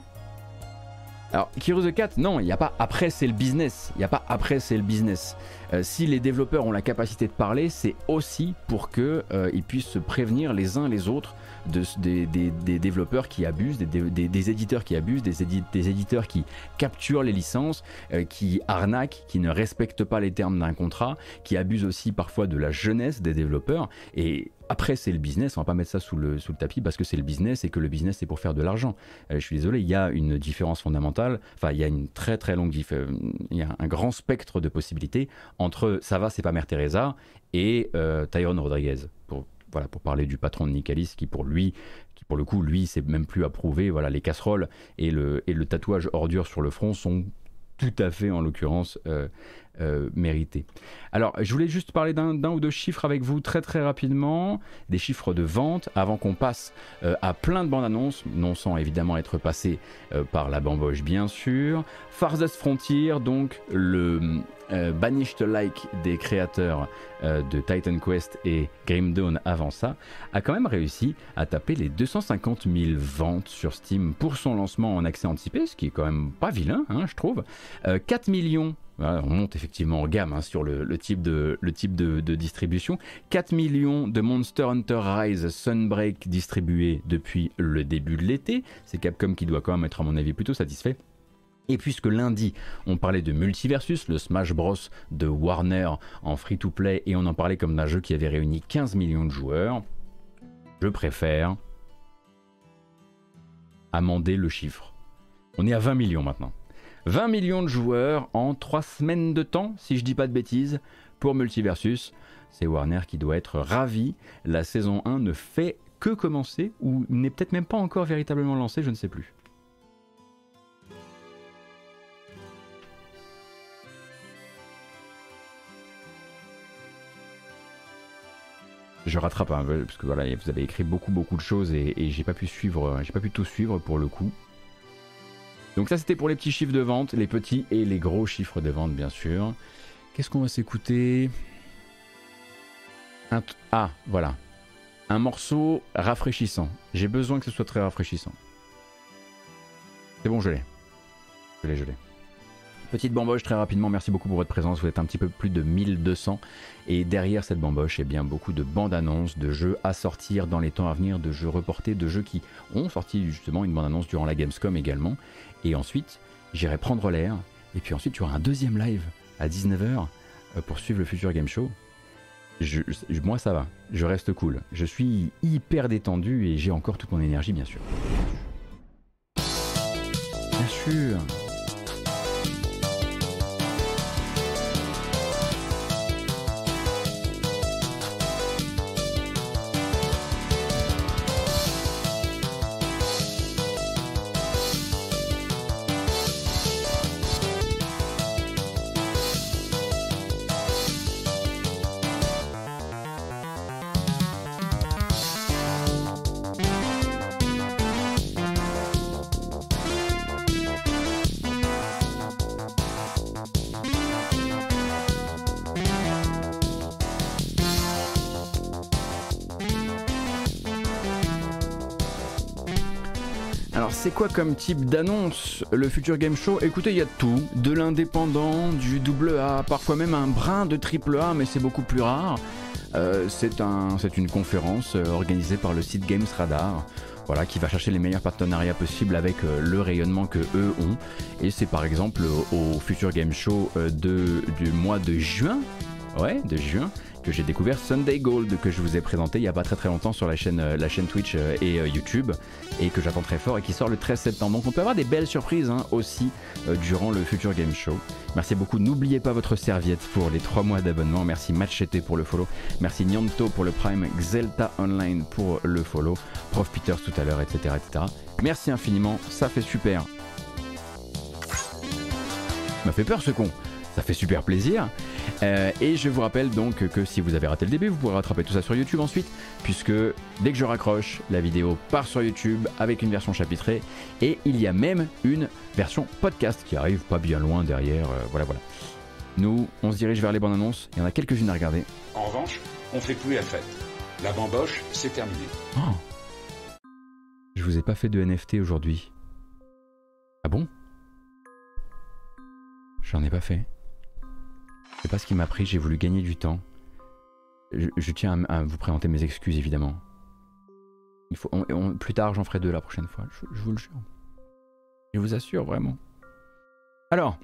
alors, Kiro the Cat, non, il n'y a pas après c'est le business. Il n'y a pas après c'est le business. Euh, si les développeurs ont la capacité de parler, c'est aussi pour que euh, puissent se prévenir les uns les autres de, des, des- des développeurs qui abusent, des, des- éditeurs qui abusent, des, édi- des éditeurs qui capturent les licences, euh, qui arnaquent, qui ne respectent pas les termes d'un contrat, qui abusent aussi parfois de la jeunesse des développeurs. Et après, c'est le business, on va pas mettre ça sous le, sous le tapis parce que c'est le business et que le business c'est pour faire de l'argent. Euh, je suis désolé, il y a une différence fondamentale, enfin il y a une très très longue euh, il y a un grand spectre de possibilités entre ça va, c'est pas Mère Teresa et euh, Tyrone Rodriguez. Pour, voilà, pour parler du patron de Nicalis qui pour lui, qui pour le coup, lui, c'est même plus approuvé. Voilà, les casseroles et le, et le tatouage ordure sur le front sont tout à fait, en l'occurrence, euh, euh, mérités. Alors, je voulais juste parler d'un ou deux chiffres avec vous très très rapidement, des chiffres de vente, avant qu'on passe euh, à plein de bandes annonces, non sans évidemment être passé euh, par la bamboche bien sûr. Farthest Frontier, donc le Banished Like des créateurs de Titan Quest et Grim Dawn avant ça, a quand même réussi à taper les 250 000 ventes sur Steam pour son lancement en accès anticipé, ce qui est quand même pas vilain, hein, je trouve. Euh, 4 millions on monte effectivement en gamme hein, sur le, le type, de, le type de, de distribution. 4 millions de Monster Hunter Rise Sunbreak distribués depuis le début de l'été. C'est Capcom qui doit quand même être à mon avis plutôt satisfait. Et puisque lundi, on parlait de Multiversus, le Smash Bros de Warner en free-to-play, et on en parlait comme d'un jeu qui avait réuni 15 millions de joueurs, je préfère amender le chiffre. On est à 20 millions maintenant. 20 millions de joueurs en 3 semaines de temps, si je dis pas de bêtises, pour Multiversus. C'est Warner qui doit être ravi. La saison 1 ne fait que commencer ou n'est peut-être même pas encore véritablement lancée, je ne sais plus. Je rattrape un peu parce que voilà, vous avez écrit beaucoup beaucoup de choses et, et j'ai pas pu suivre, j'ai pas pu tout suivre pour le coup. Donc ça c'était pour les petits chiffres de vente, les petits et les gros chiffres de vente bien sûr. Qu'est-ce qu'on va s'écouter? Ah voilà, un morceau rafraîchissant. J'ai besoin que ce soit très rafraîchissant. C'est bon, je l'ai. Je l'ai, je l'ai. Petite bamboche très rapidement, merci beaucoup pour votre présence. Vous êtes un petit peu plus de 1200. Et derrière cette bamboche, eh bien, beaucoup de bandes annonces, de jeux à sortir dans les temps à venir, de jeux reportés, de jeux qui ont sorti justement une bande annonce durant la Gamescom également. Et ensuite, j'irai prendre l'air. Et puis ensuite, tu auras un deuxième live à 19h pour suivre le futur Game Show. Moi, ça va. Je reste cool. Je suis hyper détendu et j'ai encore toute mon énergie, bien sûr. Bien sûr. C'est quoi comme type d'annonce le futur game show? Écoutez, il y a tout, de l'indépendant, du double A, parfois même un brin de triple A, mais c'est beaucoup plus rare. Euh, c'est un, une conférence euh, organisée par le site Games Radar. Voilà, qui va chercher les meilleurs partenariats possibles avec euh, le rayonnement que eux ont. Et c'est par exemple au Future Game Show de, du mois de juin, ouais, de juin, que j'ai découvert Sunday Gold que je vous ai présenté il y a pas très très longtemps sur la chaîne, euh, la chaîne Twitch euh, et euh, YouTube et que j'attends très fort et qui sort le 13 septembre. Donc on peut avoir des belles surprises hein, aussi durant le Future Game Show. Merci beaucoup. N'oubliez pas votre serviette pour les 3 mois d'abonnement. Merci Machete pour le follow. Merci Nyanto pour le Prime. Xelta Online pour le follow. Prof Peters tout à l'heure, etc., etc. Merci infiniment. Ça fait super. m'a fait peur ce con. Ça fait super plaisir. Euh, et je vous rappelle donc que si vous avez raté le début, vous pourrez rattraper tout ça sur YouTube ensuite, puisque dès que je raccroche, la vidéo part sur YouTube avec une version chapitrée, et il y a même une version podcast qui arrive pas bien loin derrière. euh, voilà, voilà. Nous, on se dirige vers les bandes annonces. Il y en a quelques-unes à regarder.
En revanche, on fait plus la fête. La bamboche, c'est terminé.
Oh. Je vous ai pas fait de NFT aujourd'hui. Ah bon? J'en ai pas fait. Je sais pas ce qui m'a pris, j'ai voulu gagner du temps. Je, tiens à, vous présenter mes excuses évidemment. Il faut, plus tard, j'en ferai deux la prochaine fois, je, je vous le jure. Je vous assure vraiment. Alors,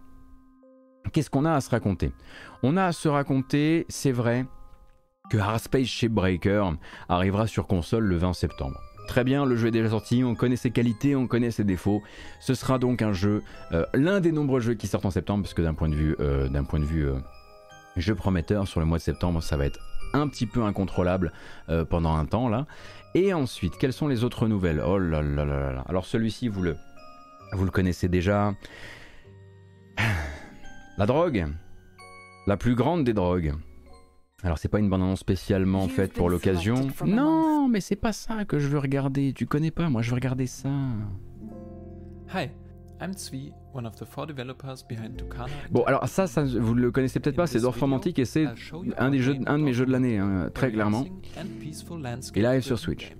qu'est-ce qu'on a à se raconter? On a à se raconter, c'est vrai, que Hardspace Shipbreaker arrivera sur console le 20 septembre. Très bien, le jeu est déjà sorti, on connaît ses qualités, on connaît ses défauts. Ce sera donc un jeu, euh, l'un des nombreux jeux qui sortent en septembre, parce que d'un point de vue, euh, d'un point de vue euh, jeu prometteur sur le mois de septembre, ça va être un petit peu incontrôlable euh, pendant un temps là. Et ensuite, quelles sont les autres nouvelles? Oh là là là là là. Alors celui-ci, vous le, vous le connaissez déjà. La drogue, la plus grande des drogues. Alors c'est pas une bande-annonce spécialement faite pour l'occasion. Non, mais c'est pas ça que je veux regarder. Tu connais pas, moi je veux regarder ça.
Hi, I'm Zvi, one of the four developers behind Tucana.
Bon, alors ça, ça vous le connaissez peut-être pas, c'est Dorfromantique et c'est un des jeux, un de mes jeux de l'année, hein, très clairement. Il arrive sur Switch.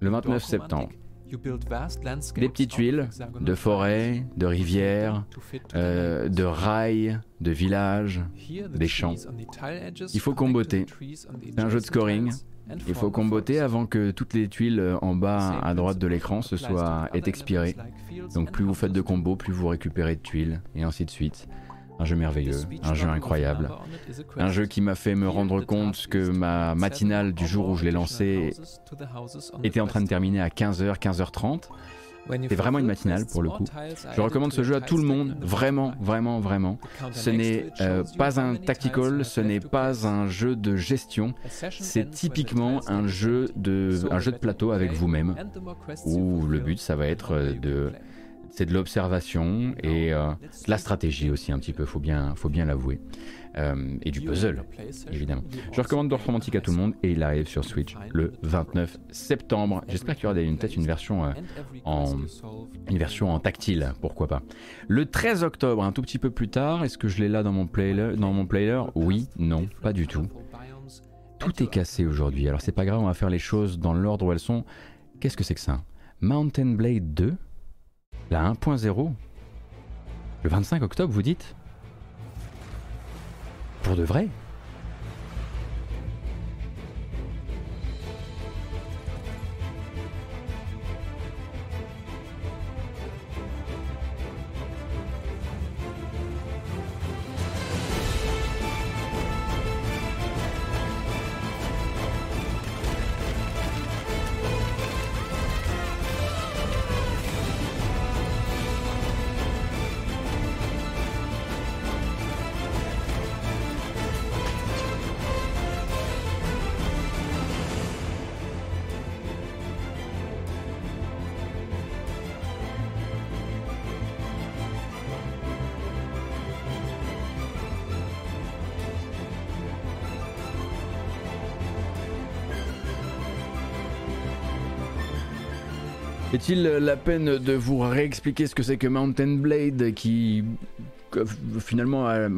Le 29 septembre. Des petites tuiles de forêts, de rivières, euh, de rails, de villages, des champs. Il faut comboter. C'est un jeu de scoring. Il faut comboter avant que toutes les tuiles euh, en bas à droite de l'écran se soient aient expiré. Donc plus vous faites de combos, plus vous récupérez de tuiles et ainsi de suite. Un jeu merveilleux, un jeu incroyable, un jeu qui m'a fait me rendre compte que ma matinale du jour où je l'ai lancé était en train de terminer à 15h, 15h30. C'est vraiment une matinale pour le coup. Je recommande ce jeu à tout le monde, vraiment, vraiment, vraiment. Ce n'est euh, pas un tactical, ce n'est pas un jeu de gestion, c'est typiquement un jeu de, un jeu de plateau avec vous-même, où le but ça va être euh, de c'est de l'observation et euh, de la stratégie aussi un petit peu, faut bien, faut bien l'avouer. Euh, et du puzzle, évidemment. Je recommande Romantique à tout le monde et il arrive sur Switch le 29 septembre. J'espère qu'il y aura peut-être une version euh, en une version en tactile, pourquoi pas. Le 13 octobre, un tout petit peu plus tard, est-ce que je l'ai là dans mon player Dans mon player? Oui, non, pas du tout. Tout est cassé aujourd'hui. Alors c'est pas grave, on va faire les choses dans l'ordre où elles sont. Qu'est-ce que c'est que ça? Mountain Blade 2 La 1.0 Le 25 octobre, vous dites? Pour de vrai Est-il la peine de vous réexpliquer ce que c'est que Mountain Blade qui finalement a euh,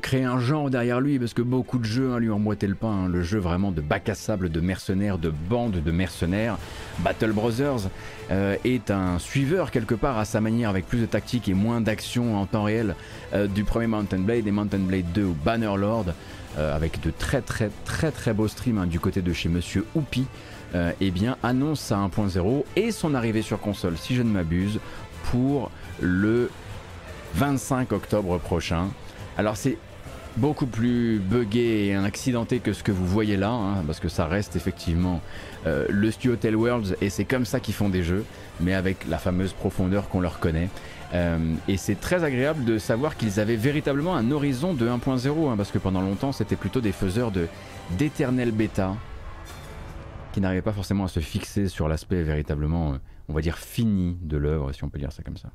créé un genre derrière lui? Parce que beaucoup de jeux hein, lui ont emboîté le pain, hein. le jeu vraiment de bac à sable, de mercenaires, de bandes de mercenaires. Battle Brothers euh, est un suiveur quelque part à sa manière avec plus de tactique et moins d'action en temps réel euh, du premier Mountain Blade et Mountain Blade 2 ou Bannerlord euh, avec de très très très très beaux streams hein, du côté de chez Monsieur Oupi euh, eh bien, annonce sa 1.0 et son arrivée sur console, si je ne m'abuse, pour le 25 octobre prochain. Alors c'est beaucoup plus buggé et accidenté que ce que vous voyez là, hein, parce que ça reste effectivement euh, le studio Tell Worlds et c'est comme ça qu'ils font des jeux, mais avec la fameuse profondeur qu'on leur connaît. Euh, et c'est très agréable de savoir qu'ils avaient véritablement un horizon de 1.0, hein, parce que pendant longtemps c'était plutôt des faiseurs de d'éternel bêta, qui n'arrivait pas forcément à se fixer sur l'aspect véritablement, euh, on va dire, fini de l'œuvre, si on peut dire ça comme ça.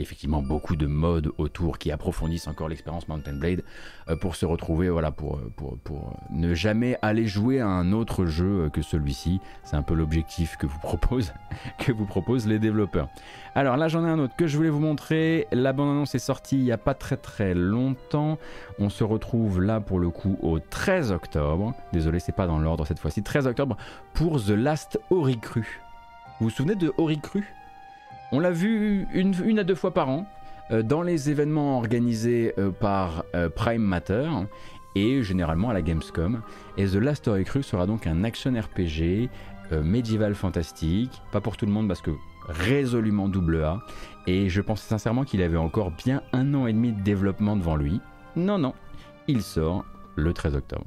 Effectivement, beaucoup de modes autour qui approfondissent encore l'expérience Mountain Blade euh, pour se retrouver, voilà, pour, euh, pour, ne jamais aller jouer à un autre jeu euh, que celui-ci. C'est un peu l'objectif que vous proposent, que vous proposent les développeurs. Alors là, j'en ai un autre que je voulais vous montrer. La bande-annonce est sortie il n'y a pas très très longtemps. On se retrouve là pour le coup au 13 octobre. Désolé, c'est pas dans l'ordre cette fois-ci. 13 octobre pour The Last Oricru. Vous vous souvenez de Oricru On l'a vu une, à deux fois par an euh, dans les événements organisés euh, par euh, Prime Matter et généralement à la Gamescom. Et The Last Oricru sera donc un action RPG médiéval fantastique. Pas pour tout le monde parce que résolument double A. Et je pensais sincèrement qu'il avait encore bien un an et demi de développement devant lui. Non, non, il sort le 13 octobre.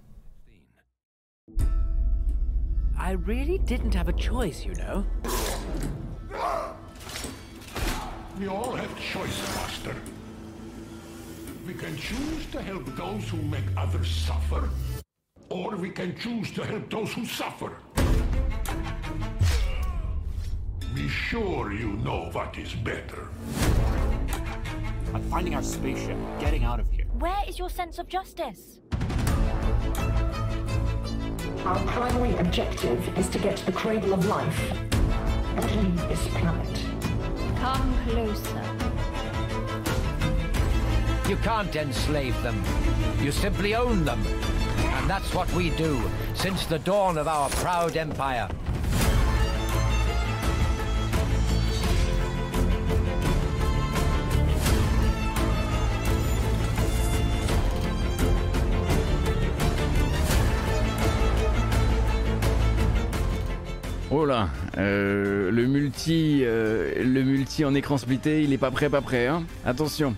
We all have choice, Master. We can choose to help those who make others suffer, or we can choose to help those who suffer. Be sure you know what is better.
I'm finding our spaceship, getting out of here.
Where is your sense of justice?
Our primary objective is to get to the cradle of life and leave this planet.
Come closer.
You can't enslave them. You simply own them. And that's what we do since the dawn of our proud empire.
Oh là, euh, le multi, euh, le multi en écran splitté, il est pas prêt, pas prêt, hein Attention.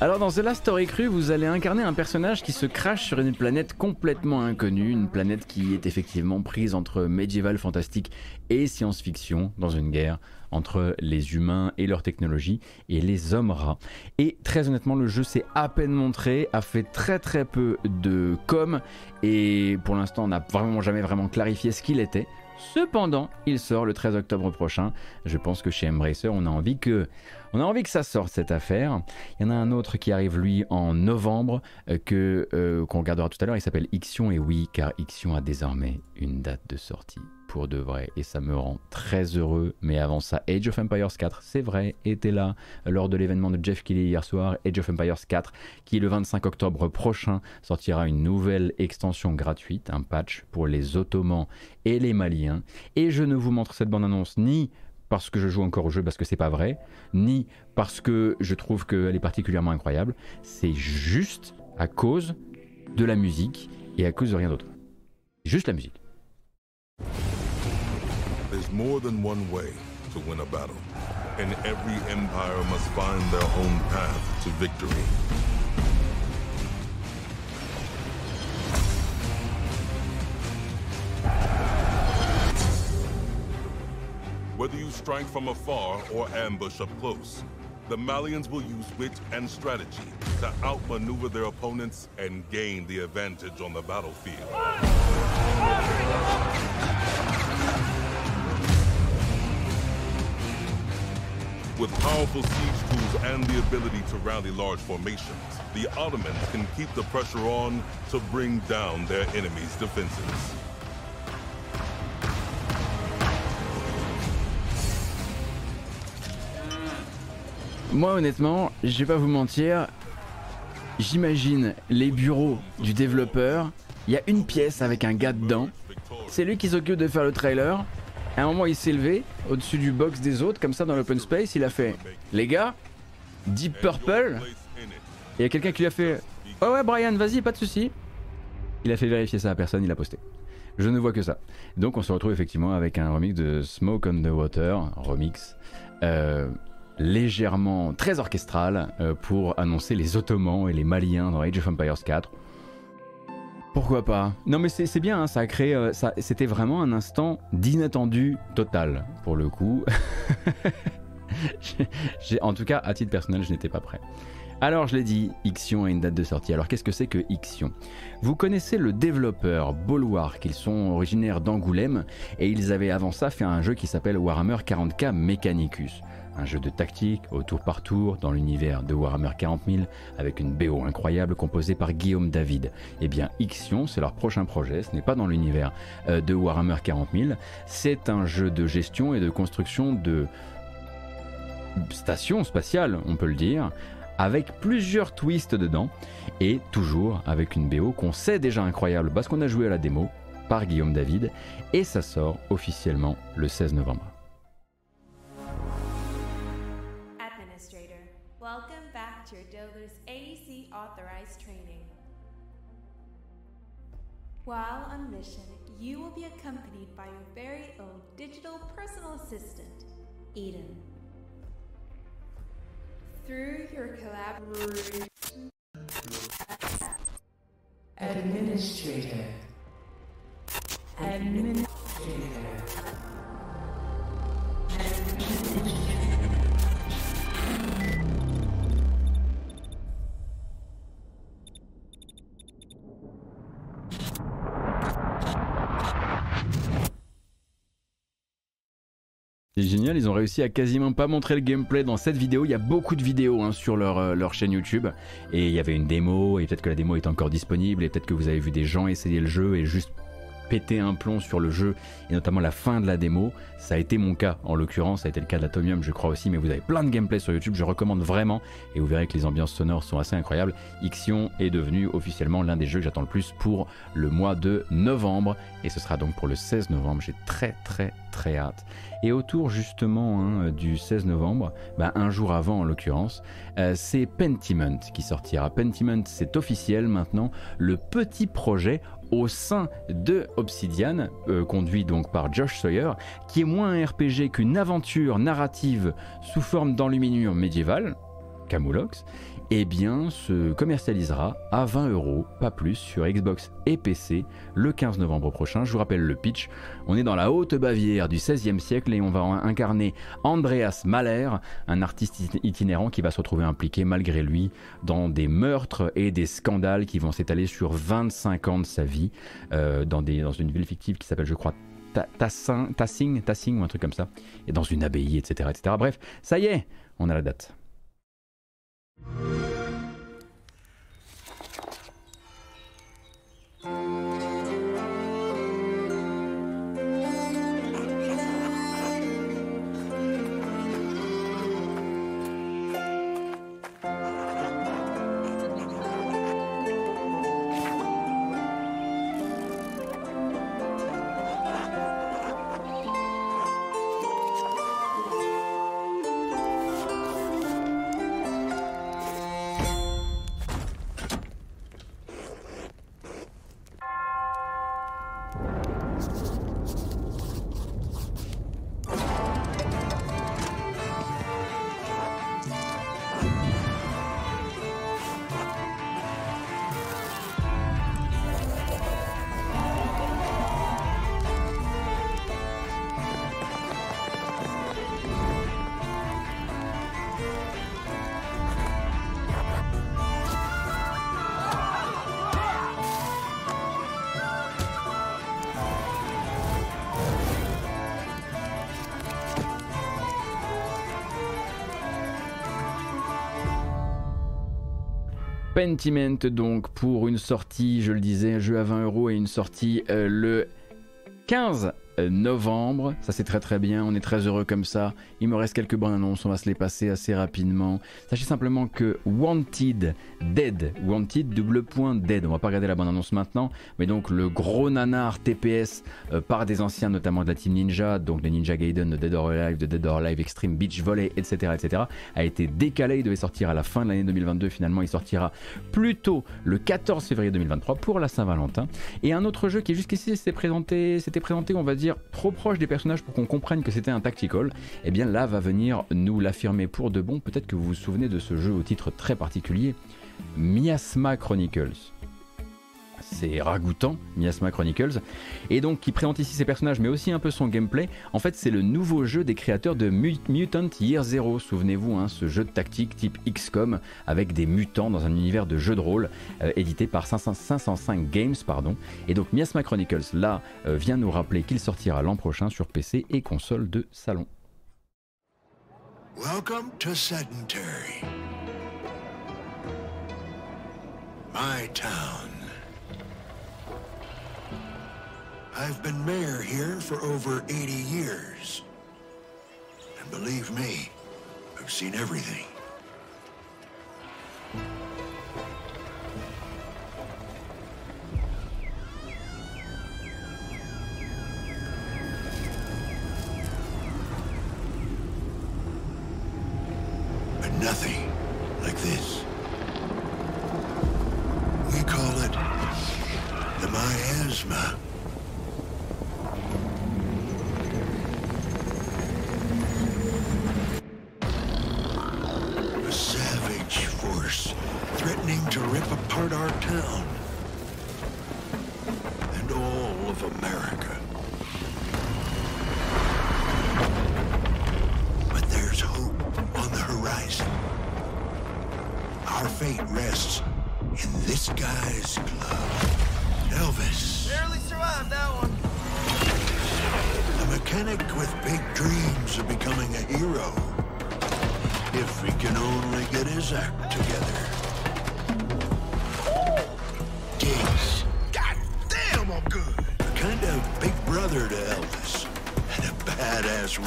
Alors dans The Last Story Cru, vous allez incarner un personnage qui se crache sur une planète complètement inconnue, une planète qui est effectivement prise entre médiéval fantastique et science-fiction dans une guerre entre les humains et leur technologie et les hommes rats. Et très honnêtement, le jeu s'est à peine montré, a fait très très peu de com et pour l'instant on n'a vraiment jamais vraiment clarifié ce qu'il était. Cependant, il sort le 13 octobre prochain. Je pense que chez Embracer, on a envie que, on a envie que ça sorte cette affaire. Il y en a un autre qui arrive lui en novembre euh, euh, qu'on regardera tout à l'heure. Il s'appelle Ixion et oui, car Ixion a désormais une date de sortie pour de vrai et ça me rend très heureux. Mais avant ça, Age of Empires 4, c'est vrai, était là lors de l'événement de Jeff Keighley hier soir. Age of Empires 4, qui le 25 octobre prochain sortira une nouvelle extension gratuite, un patch pour les Ottomans et les Maliens. Et je ne vous montre cette bande-annonce ni parce que je joue encore au jeu parce que c'est pas vrai, ni parce que je trouve qu'elle est particulièrement incroyable. C'est juste à cause de la musique et à cause de rien d'autre. Juste la musique.
There's more than one way to win a battle, and every empire must find their own path to victory. Whether you strike from afar or ambush up close, the Malians will use wit and strategy to outmaneuver their opponents and gain the advantage on the battlefield. With powerful siege tools and the ability to rally large formations, the Ottomans can keep the pressure on to bring down their enemies' defenses.
Moi, honnêtement, je vais pas vous mentir, j'imagine les bureaux du développeur. Il y a une pièce avec un gars dedans. C'est lui qui s'occupe de faire le trailer. À un moment, il s'est levé au-dessus du box des autres, comme ça, dans l'open space. Il a fait Les gars, Deep Purple. Et il y a quelqu'un qui lui a fait Ouais, ouais, Brian, vas-y, pas de souci. Il a fait vérifier ça à personne, il a posté. Je ne vois que ça. Donc, on se retrouve effectivement avec un remix de Smoke on the Water, remix. euh, légèrement très orchestral euh, pour annoncer les Ottomans et les Maliens dans Age of Empires 4. Pourquoi pas? Non mais c'est bien, hein, euh, ça, c'était vraiment un instant d'inattendu total pour le coup. En tout cas, à titre personnel, je n'étais pas prêt. Alors je l'ai dit, Ixion a une date de sortie. Alors qu'est-ce que c'est que Ixion? Vous connaissez le développeur Bulwark, ils sont originaires d'Angoulême et ils avaient avant ça fait un jeu qui s'appelle Warhammer 40k Mechanicus. Un jeu de tactique au tour par tour dans l'univers de Warhammer 40 000 avec une BO incroyable composée par Guillaume David. Eh bien Ixion, c'est leur prochain projet, ce n'est pas dans l'univers euh, de Warhammer 40 000, c'est un jeu de gestion et de construction de station spatiale, on peut le dire, avec plusieurs twists dedans, et toujours avec une BO qu'on sait déjà incroyable parce qu'on a joué à la démo par Guillaume David, et ça sort officiellement le 16 novembre.
While on mission, you will be accompanied by your very own digital personal assistant, Eden. Through your collaboration.
Administrator. Administrator.
C'est génial, ils ont réussi à quasiment pas montrer le gameplay dans cette vidéo. Il y a beaucoup de vidéos hein, sur leur, euh, leur chaîne YouTube. Et il y avait une démo, et peut-être que la démo est encore disponible, et peut-être que vous avez vu des gens essayer le jeu et juste péter un plomb sur le jeu, et notamment la fin de la démo. Ça a été mon cas, en l'occurrence, ça a été le cas d'Atomium, je crois aussi, mais vous avez plein de gameplay sur YouTube, je recommande vraiment, et vous verrez que les ambiances sonores sont assez incroyables. Ixion est devenu officiellement l'un des jeux que j'attends le plus pour le mois de novembre, et ce sera donc pour le 16 novembre. J'ai très très très hâte. Et autour justement hein, du 16 novembre, bah, un jour avant en l'occurrence, euh, c'est Pentiment qui sortira. Pentiment, c'est officiel maintenant, le petit projet au sein de Obsidian, euh, conduit donc par Josh Sawyer, qui est moins un RPG qu'une aventure narrative sous forme d'enluminure médiévale, Camulox, eh bien, se commercialisera à 20 euros, pas plus, sur Xbox et PC le 15 novembre prochain. Je vous rappelle le pitch. On est dans la haute Bavière du XVIe siècle et on va incarner Andreas Mahler, un artiste it- itinérant qui va se retrouver impliqué malgré lui dans des meurtres et des scandales qui vont s'étaler sur 25 ans de sa vie euh, dans, une ville fictive qui s'appelle, je crois, Ta- Tassin- Tassing, Tassing ou un truc comme ça, et dans une abbaye, etc., etc. Bref, ça y est, on a la date. Música Pentiment donc pour une sortie, je le disais, un jeu à 20 euros et une sortie euh, le 15 novembre. Ça c'est très très bien, on est très heureux comme ça. Il me reste quelques bonnes annonces, on va se les passer assez rapidement. Sachez simplement que Wanted Dead, Wanted double point Dead, on va pas regarder la bonne annonce maintenant, mais donc le gros nanar TPS euh, par des anciens notamment de la team Ninja, donc les Ninja Gaiden de Dead or Alive, de Dead or Alive Extreme Beach Volley, etc., etc., a été décalé, il devait sortir à la fin de l'année 2022, finalement il sortira plutôt le 14 février 2023 pour la Saint-Valentin. Et un autre jeu qui jusqu'ici s'était présenté, s'était présenté, on va dire, trop proche des personnages pour qu'on comprenne que c'était un tactical, et bien là va venir nous l'affirmer pour de bon. Peut-être que vous vous souvenez de ce jeu au titre très particulier, Miasma Chronicles. C'est ragoûtant, Miasma Chronicles, et donc qui présente ici ses personnages, mais aussi un peu son gameplay. En fait, c'est le nouveau jeu des créateurs de Mu- Mutant Year Zero. Souvenez-vous, hein, ce jeu de tactique type XCOM avec des mutants dans un univers de jeu de rôle euh, édité par 500 505 Games, pardon. Et donc Miasma Chronicles là euh, vient nous rappeler qu'il sortira l'an prochain sur PC et console de salon.
Welcome to Sedentary. My town. I've been mayor here for over 80 years. And believe me, I've seen everything.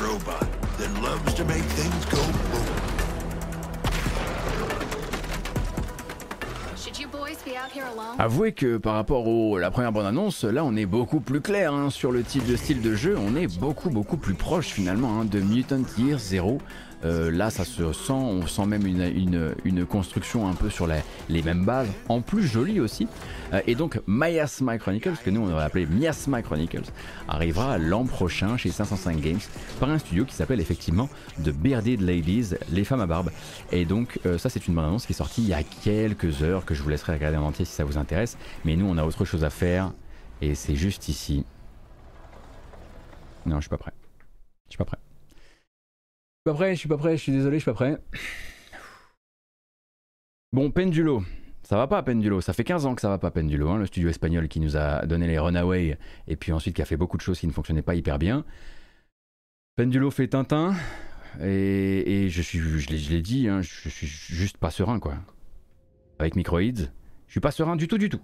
Robot that loves to make things go boom.
Should you boys be out here alone?
Avouez que par rapport au, la première bande-annonce, là on est beaucoup plus clair hein, sur le type de style de jeu, on est beaucoup beaucoup plus proche finalement hein, de Mutant Year Zero. Euh, là, ça se sent, on sent même une, une- construction un peu sur les mêmes bases, en plus jolie aussi. Euh, et donc, Miasma Chronicles, que nous on aurait appelé Miasma Chronicles, arrivera l'an prochain chez 505 Games par un studio qui s'appelle effectivement The Bearded Ladies, les femmes à barbe. Et donc, euh, ça, c'est une bande annonce qui est sortie il y a quelques heures que je vous laisserai regarder en entier si ça vous intéresse. Mais nous, on a autre chose à faire et c'est juste ici. Non, je suis pas prêt. Je suis pas prêt. Je suis pas prêt, je suis pas prêt, je suis désolé, je suis pas prêt. Bon, Pendulo. Ça va pas, Pendulo. Ça fait 15 ans que ça va pas, Pendulo. hein, le studio espagnol qui nous a donné les Runaway et puis ensuite qui a fait beaucoup de choses qui ne fonctionnaient pas hyper bien. Pendulo fait Tintin. Et, je suis, je l'ai- je l'ai dit, hein, je suis juste pas serein, quoi. Avec Microids, je suis pas serein du tout, du tout.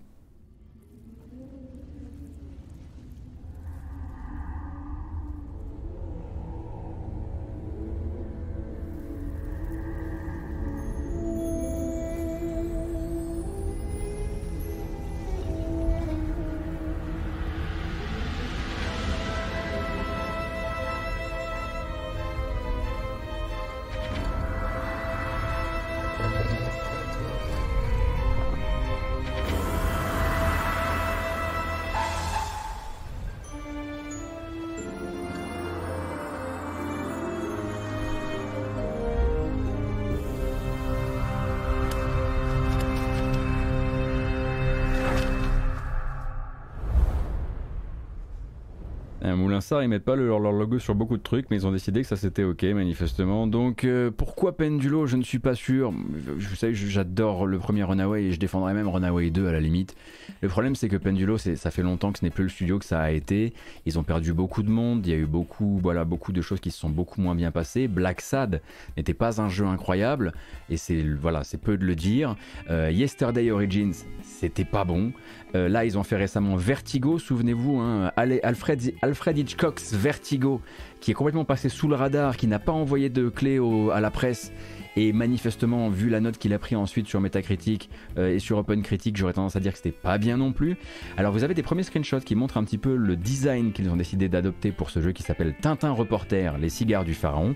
Ils mettent pas le- leur, logo sur beaucoup de trucs, mais ils ont décidé que ça c'était ok manifestement. Donc euh, pourquoi Pendulo? Je ne suis pas sûr. Vous savez, j'adore le premier Runaway et je défendrais même Runaway 2 à la limite. Le problème c'est que Pendulo, ça fait longtemps que ce n'est plus le studio que ça a été. Ils ont perdu beaucoup de monde. Il y a eu beaucoup, voilà, beaucoup de choses qui se sont beaucoup moins bien passées. Black Sad n'était pas un jeu incroyable et c'est voilà, c'est peu de le dire. Euh, Yesterday Origins, c'était pas bon. Euh, là, ils ont fait récemment Vertigo, souvenez-vous, hein, Alfred, Hitchcock's Vertigo, qui est complètement passé sous le radar, qui n'a pas envoyé de clé à la presse. Et manifestement, vu la note qu'il a pris ensuite sur Metacritic euh, et sur OpenCritic, j'aurais tendance à dire que c'était pas bien non plus. Alors vous avez des premiers screenshots qui montrent un petit peu le design qu'ils ont décidé d'adopter pour ce jeu qui s'appelle Tintin Reporter, les cigares du pharaon.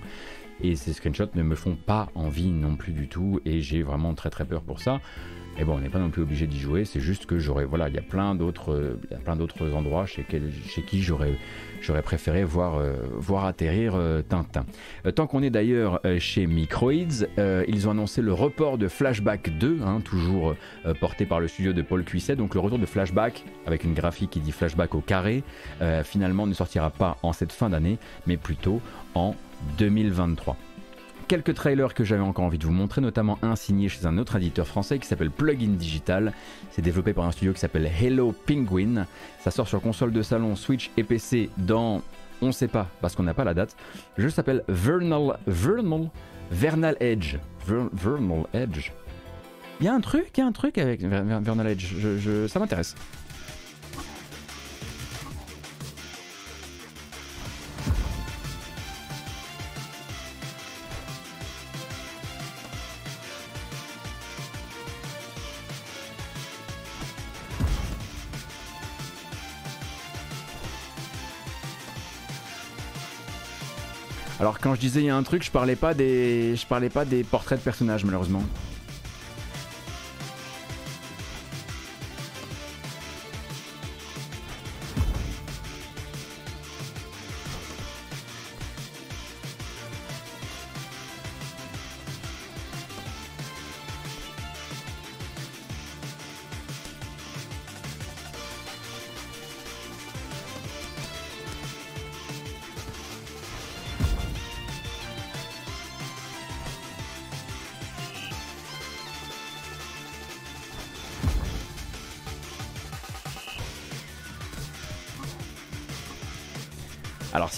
Et ces screenshots ne me font pas envie non plus du tout, et j'ai vraiment très très peur pour ça. Et bon, on n'est pas non plus obligé d'y jouer, c'est juste que j'aurais, voilà, il y a plein d'autres, endroits chez, qui j'aurais, préféré voir, euh, atterrir euh, Tintin. Euh, tant qu'on est d'ailleurs chez Microids, ils ont annoncé le report de Flashback 2, hein, toujours porté par le studio de Paul Cuisset. Donc le retour de Flashback avec une graphique qui dit Flashback au carré, finalement ne sortira pas en cette fin d'année, mais plutôt en 2023 quelques trailers que j'avais encore envie de vous montrer, notamment un signé chez un autre éditeur français qui s'appelle Plugin Digital. C'est développé par un studio qui s'appelle Hello Penguin. Ça sort sur console de salon, Switch et PC dans on sait pas parce qu'on n'a pas la date. Le jeu s'appelle Vernal Vernal Vernal Edge. Ver- Vernal Edge. Il y a un truc, il y a un truc avec Ver- Ver- Vernal Edge. Ça m'intéresse. Alors quand je disais il y a un truc, je parlais pas des, parlais pas des portraits de personnages malheureusement.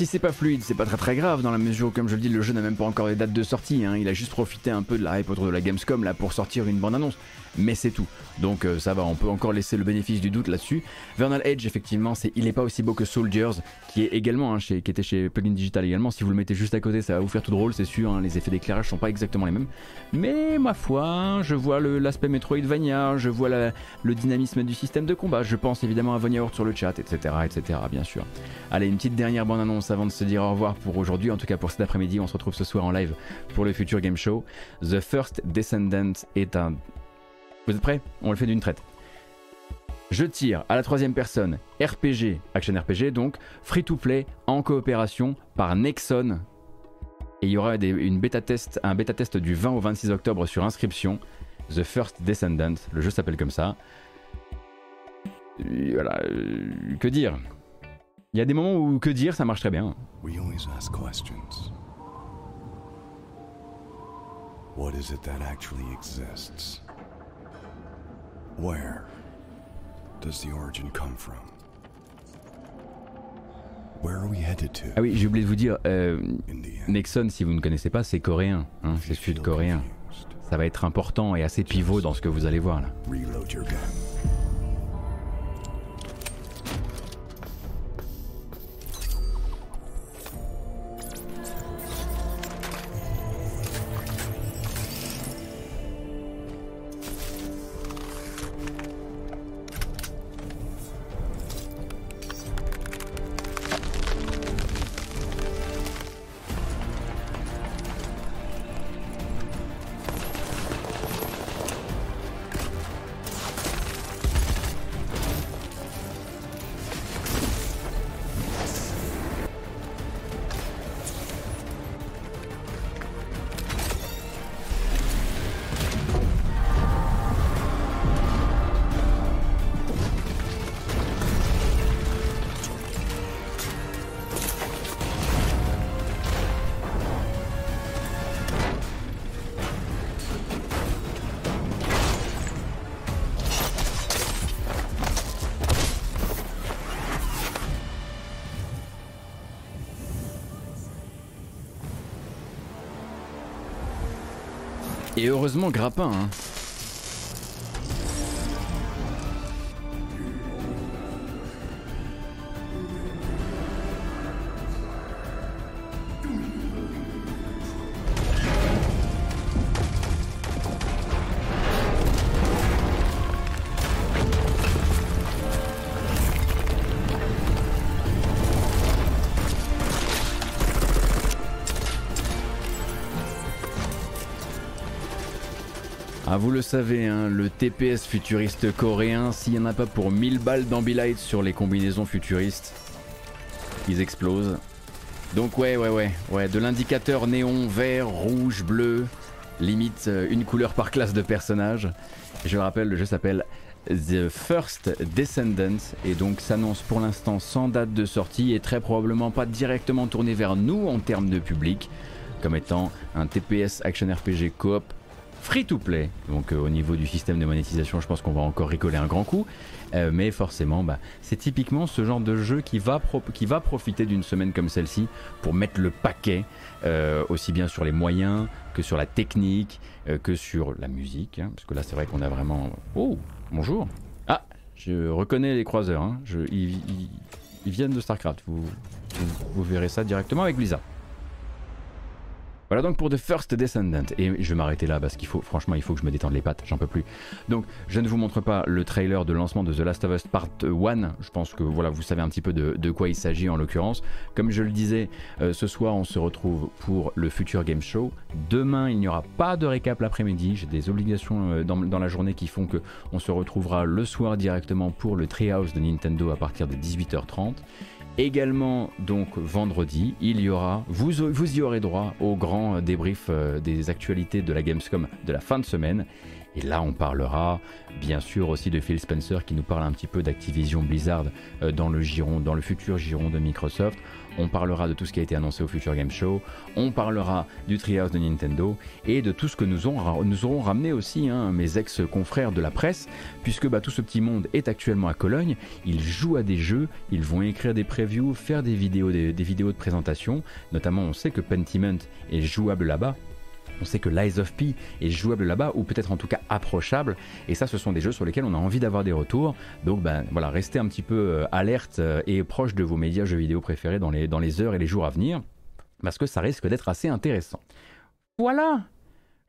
Si c'est pas fluide, c'est pas très très grave dans la mesure où, comme je le dis, le jeu n'a même pas encore les dates de sortie. hein. Il a juste profité un peu de la hype autour de la Gamescom là pour sortir une bande annonce. Mais c'est tout. Donc euh, ça va, on peut encore laisser le bénéfice du doute là-dessus. Vernal Edge, effectivement, c'est, il est pas aussi beau que Soldiers, qui est également hein, chez, qui était chez Plugin Digital également. Si vous le mettez juste à côté, ça va vous faire tout drôle, c'est sûr. hein. Les effets d'éclairage sont pas exactement les mêmes. Mais ma foi, je vois l'aspect Metroidvania, je vois le dynamisme du système de combat. Je pense évidemment à Von Yaourt sur le chat, etc., etc. Bien sûr. Allez, une petite dernière bande bande-annonce avant de se dire au revoir pour aujourd'hui. En tout cas pour cet après-midi, on se retrouve ce soir en live pour le futur game show. The First Descendant est un... Vous êtes prêts? On le fait d'une traite. Je tire à la troisième personne, RPG, action RPG, donc free-to-play en coopération par Nexon. Et il y aura une bêta test, un bêta test du 20 au 26 octobre sur inscription. The First Descendant, le jeu s'appelle comme ça. Voilà, euh, que dire? Il y a des moments où que dire, ça marche très bien.
We always ask questions. What is it that actually exists? Where does the origin come from? Where are we headed to?
Ah oui, j'ai oublié de vous dire, euh, Nexon, si vous ne connaissez pas, c'est coréen, hein, c'est sud-coréen. Ça va être important et assez pivot dans ce que vous allez voir là.
Reload your gun.
Et heureusement, grappin. Hein. Vous le savez, hein, le TPS futuriste coréen, s'il n'y en a pas pour 1000 balles d'ambilight sur les combinaisons futuristes, ils explosent. Donc ouais, ouais, ouais, ouais, de l'indicateur néon vert, rouge, bleu, limite euh, une couleur par classe de personnage. Je le rappelle, le jeu s'appelle The First Descendant et donc s'annonce pour l'instant sans date de sortie et très probablement pas directement tourné vers nous en termes de public, comme étant un TPS Action RPG coop free to play. Donc euh, au niveau du système de monétisation, je pense qu'on va encore rigoler un grand coup. Euh, mais forcément, bah, c'est typiquement ce genre de jeu qui va, profiter d'une semaine comme celle-ci pour mettre le paquet, euh, aussi bien sur les moyens que sur la technique, que sur la musique. hein, parce que là, c'est vrai qu'on a vraiment... Oh, bonjour. Ah, je reconnais les croiseurs. hein, ils, viennent de StarCraft. Vous, vous, vous verrez ça directement avec Blizzard. Voilà donc pour The First Descendant. Et je vais m'arrêter là parce qu'il faut, franchement, il faut que je me détende les pattes, j'en peux plus. Donc, je ne vous montre pas le trailer de lancement de The Last of Us Part 1. Je pense que voilà, vous savez un petit peu de, de quoi il s'agit en l'occurrence. Comme je le disais, euh, ce soir, on se retrouve pour le Future Game Show. Demain, il n'y aura pas de récap l'après-midi. J'ai des obligations euh, dans, dans la journée qui font que on se retrouvera le soir directement pour le Treehouse de Nintendo à partir de 18h30. Également, donc vendredi, il y aura, vous, y aurez droit au grand débrief euh, des actualités de la Gamescom de la fin de semaine. Et là, on parlera bien sûr aussi de Phil Spencer qui nous parle un petit peu d'Activision Blizzard euh, dans le dans le futur giron de Microsoft. On parlera de tout ce qui a été annoncé au Future Game Show. On parlera du Treehouse de Nintendo et de tout ce que nous, aurons ramené aussi hein, mes ex-confrères de la presse, puisque bah, tout ce petit monde est actuellement à Cologne. Ils jouent à des jeux, ils vont écrire des previews, faire des vidéos, des vidéos de présentation. Notamment, on sait que Pentiment est jouable là-bas. On sait que Lies of P est jouable là-bas, ou peut-être en tout cas approchable. Et ça, ce sont des jeux sur lesquels on a envie d'avoir des retours. Donc ben, voilà, restez un petit peu euh, alerte euh, et proche de vos médias jeux vidéo préférés dans les, dans les heures et les jours à venir. Parce que ça risque d'être assez intéressant. Voilà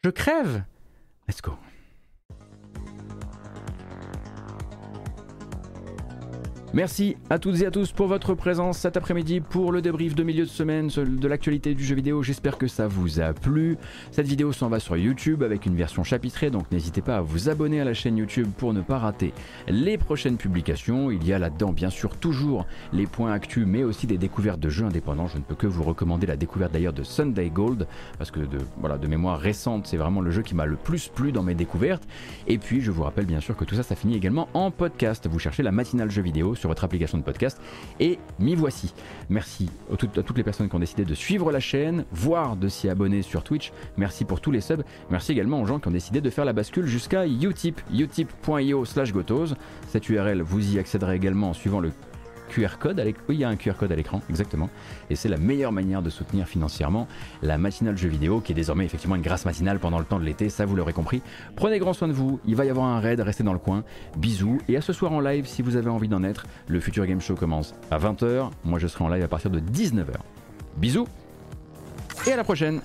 Je crève Let's go Merci à toutes et à tous pour votre présence cet après-midi pour le débrief de milieu de semaine de l'actualité du jeu vidéo. J'espère que ça vous a plu. Cette vidéo s'en va sur YouTube avec une version chapitrée, donc n'hésitez pas à vous abonner à la chaîne YouTube pour ne pas rater les prochaines publications. Il y a là-dedans bien sûr toujours les points actus, mais aussi des découvertes de jeux indépendants. Je ne peux que vous recommander la découverte d'ailleurs de Sunday Gold, parce que de, voilà, de mémoire récente, c'est vraiment le jeu qui m'a le plus plu dans mes découvertes. Et puis je vous rappelle bien sûr que tout ça, ça finit également en podcast. Vous cherchez la matinale jeu vidéo sur votre application de podcast. Et m'y voici. Merci à toutes, les personnes qui ont décidé de suivre la chaîne, voire de s'y abonner sur Twitch. Merci pour tous les subs. Merci également aux gens qui ont décidé de faire la bascule jusqu'à Utip, utip.io slash gotos. Cette URL, vous y accéderez également en suivant le QR code. À oui, il y a un QR code à l'écran, exactement. Et c'est la meilleure manière de soutenir financièrement la matinale jeu vidéo, qui est désormais effectivement une grâce matinale pendant le temps de l'été, ça vous l'aurez compris. Prenez grand soin de vous, il va y avoir un raid, restez dans le coin. Bisous, et à ce soir en live si vous avez envie d'en être. Le Futur Game Show commence à 20h, moi je serai en live à partir de 19h. Bisous, et à la prochaine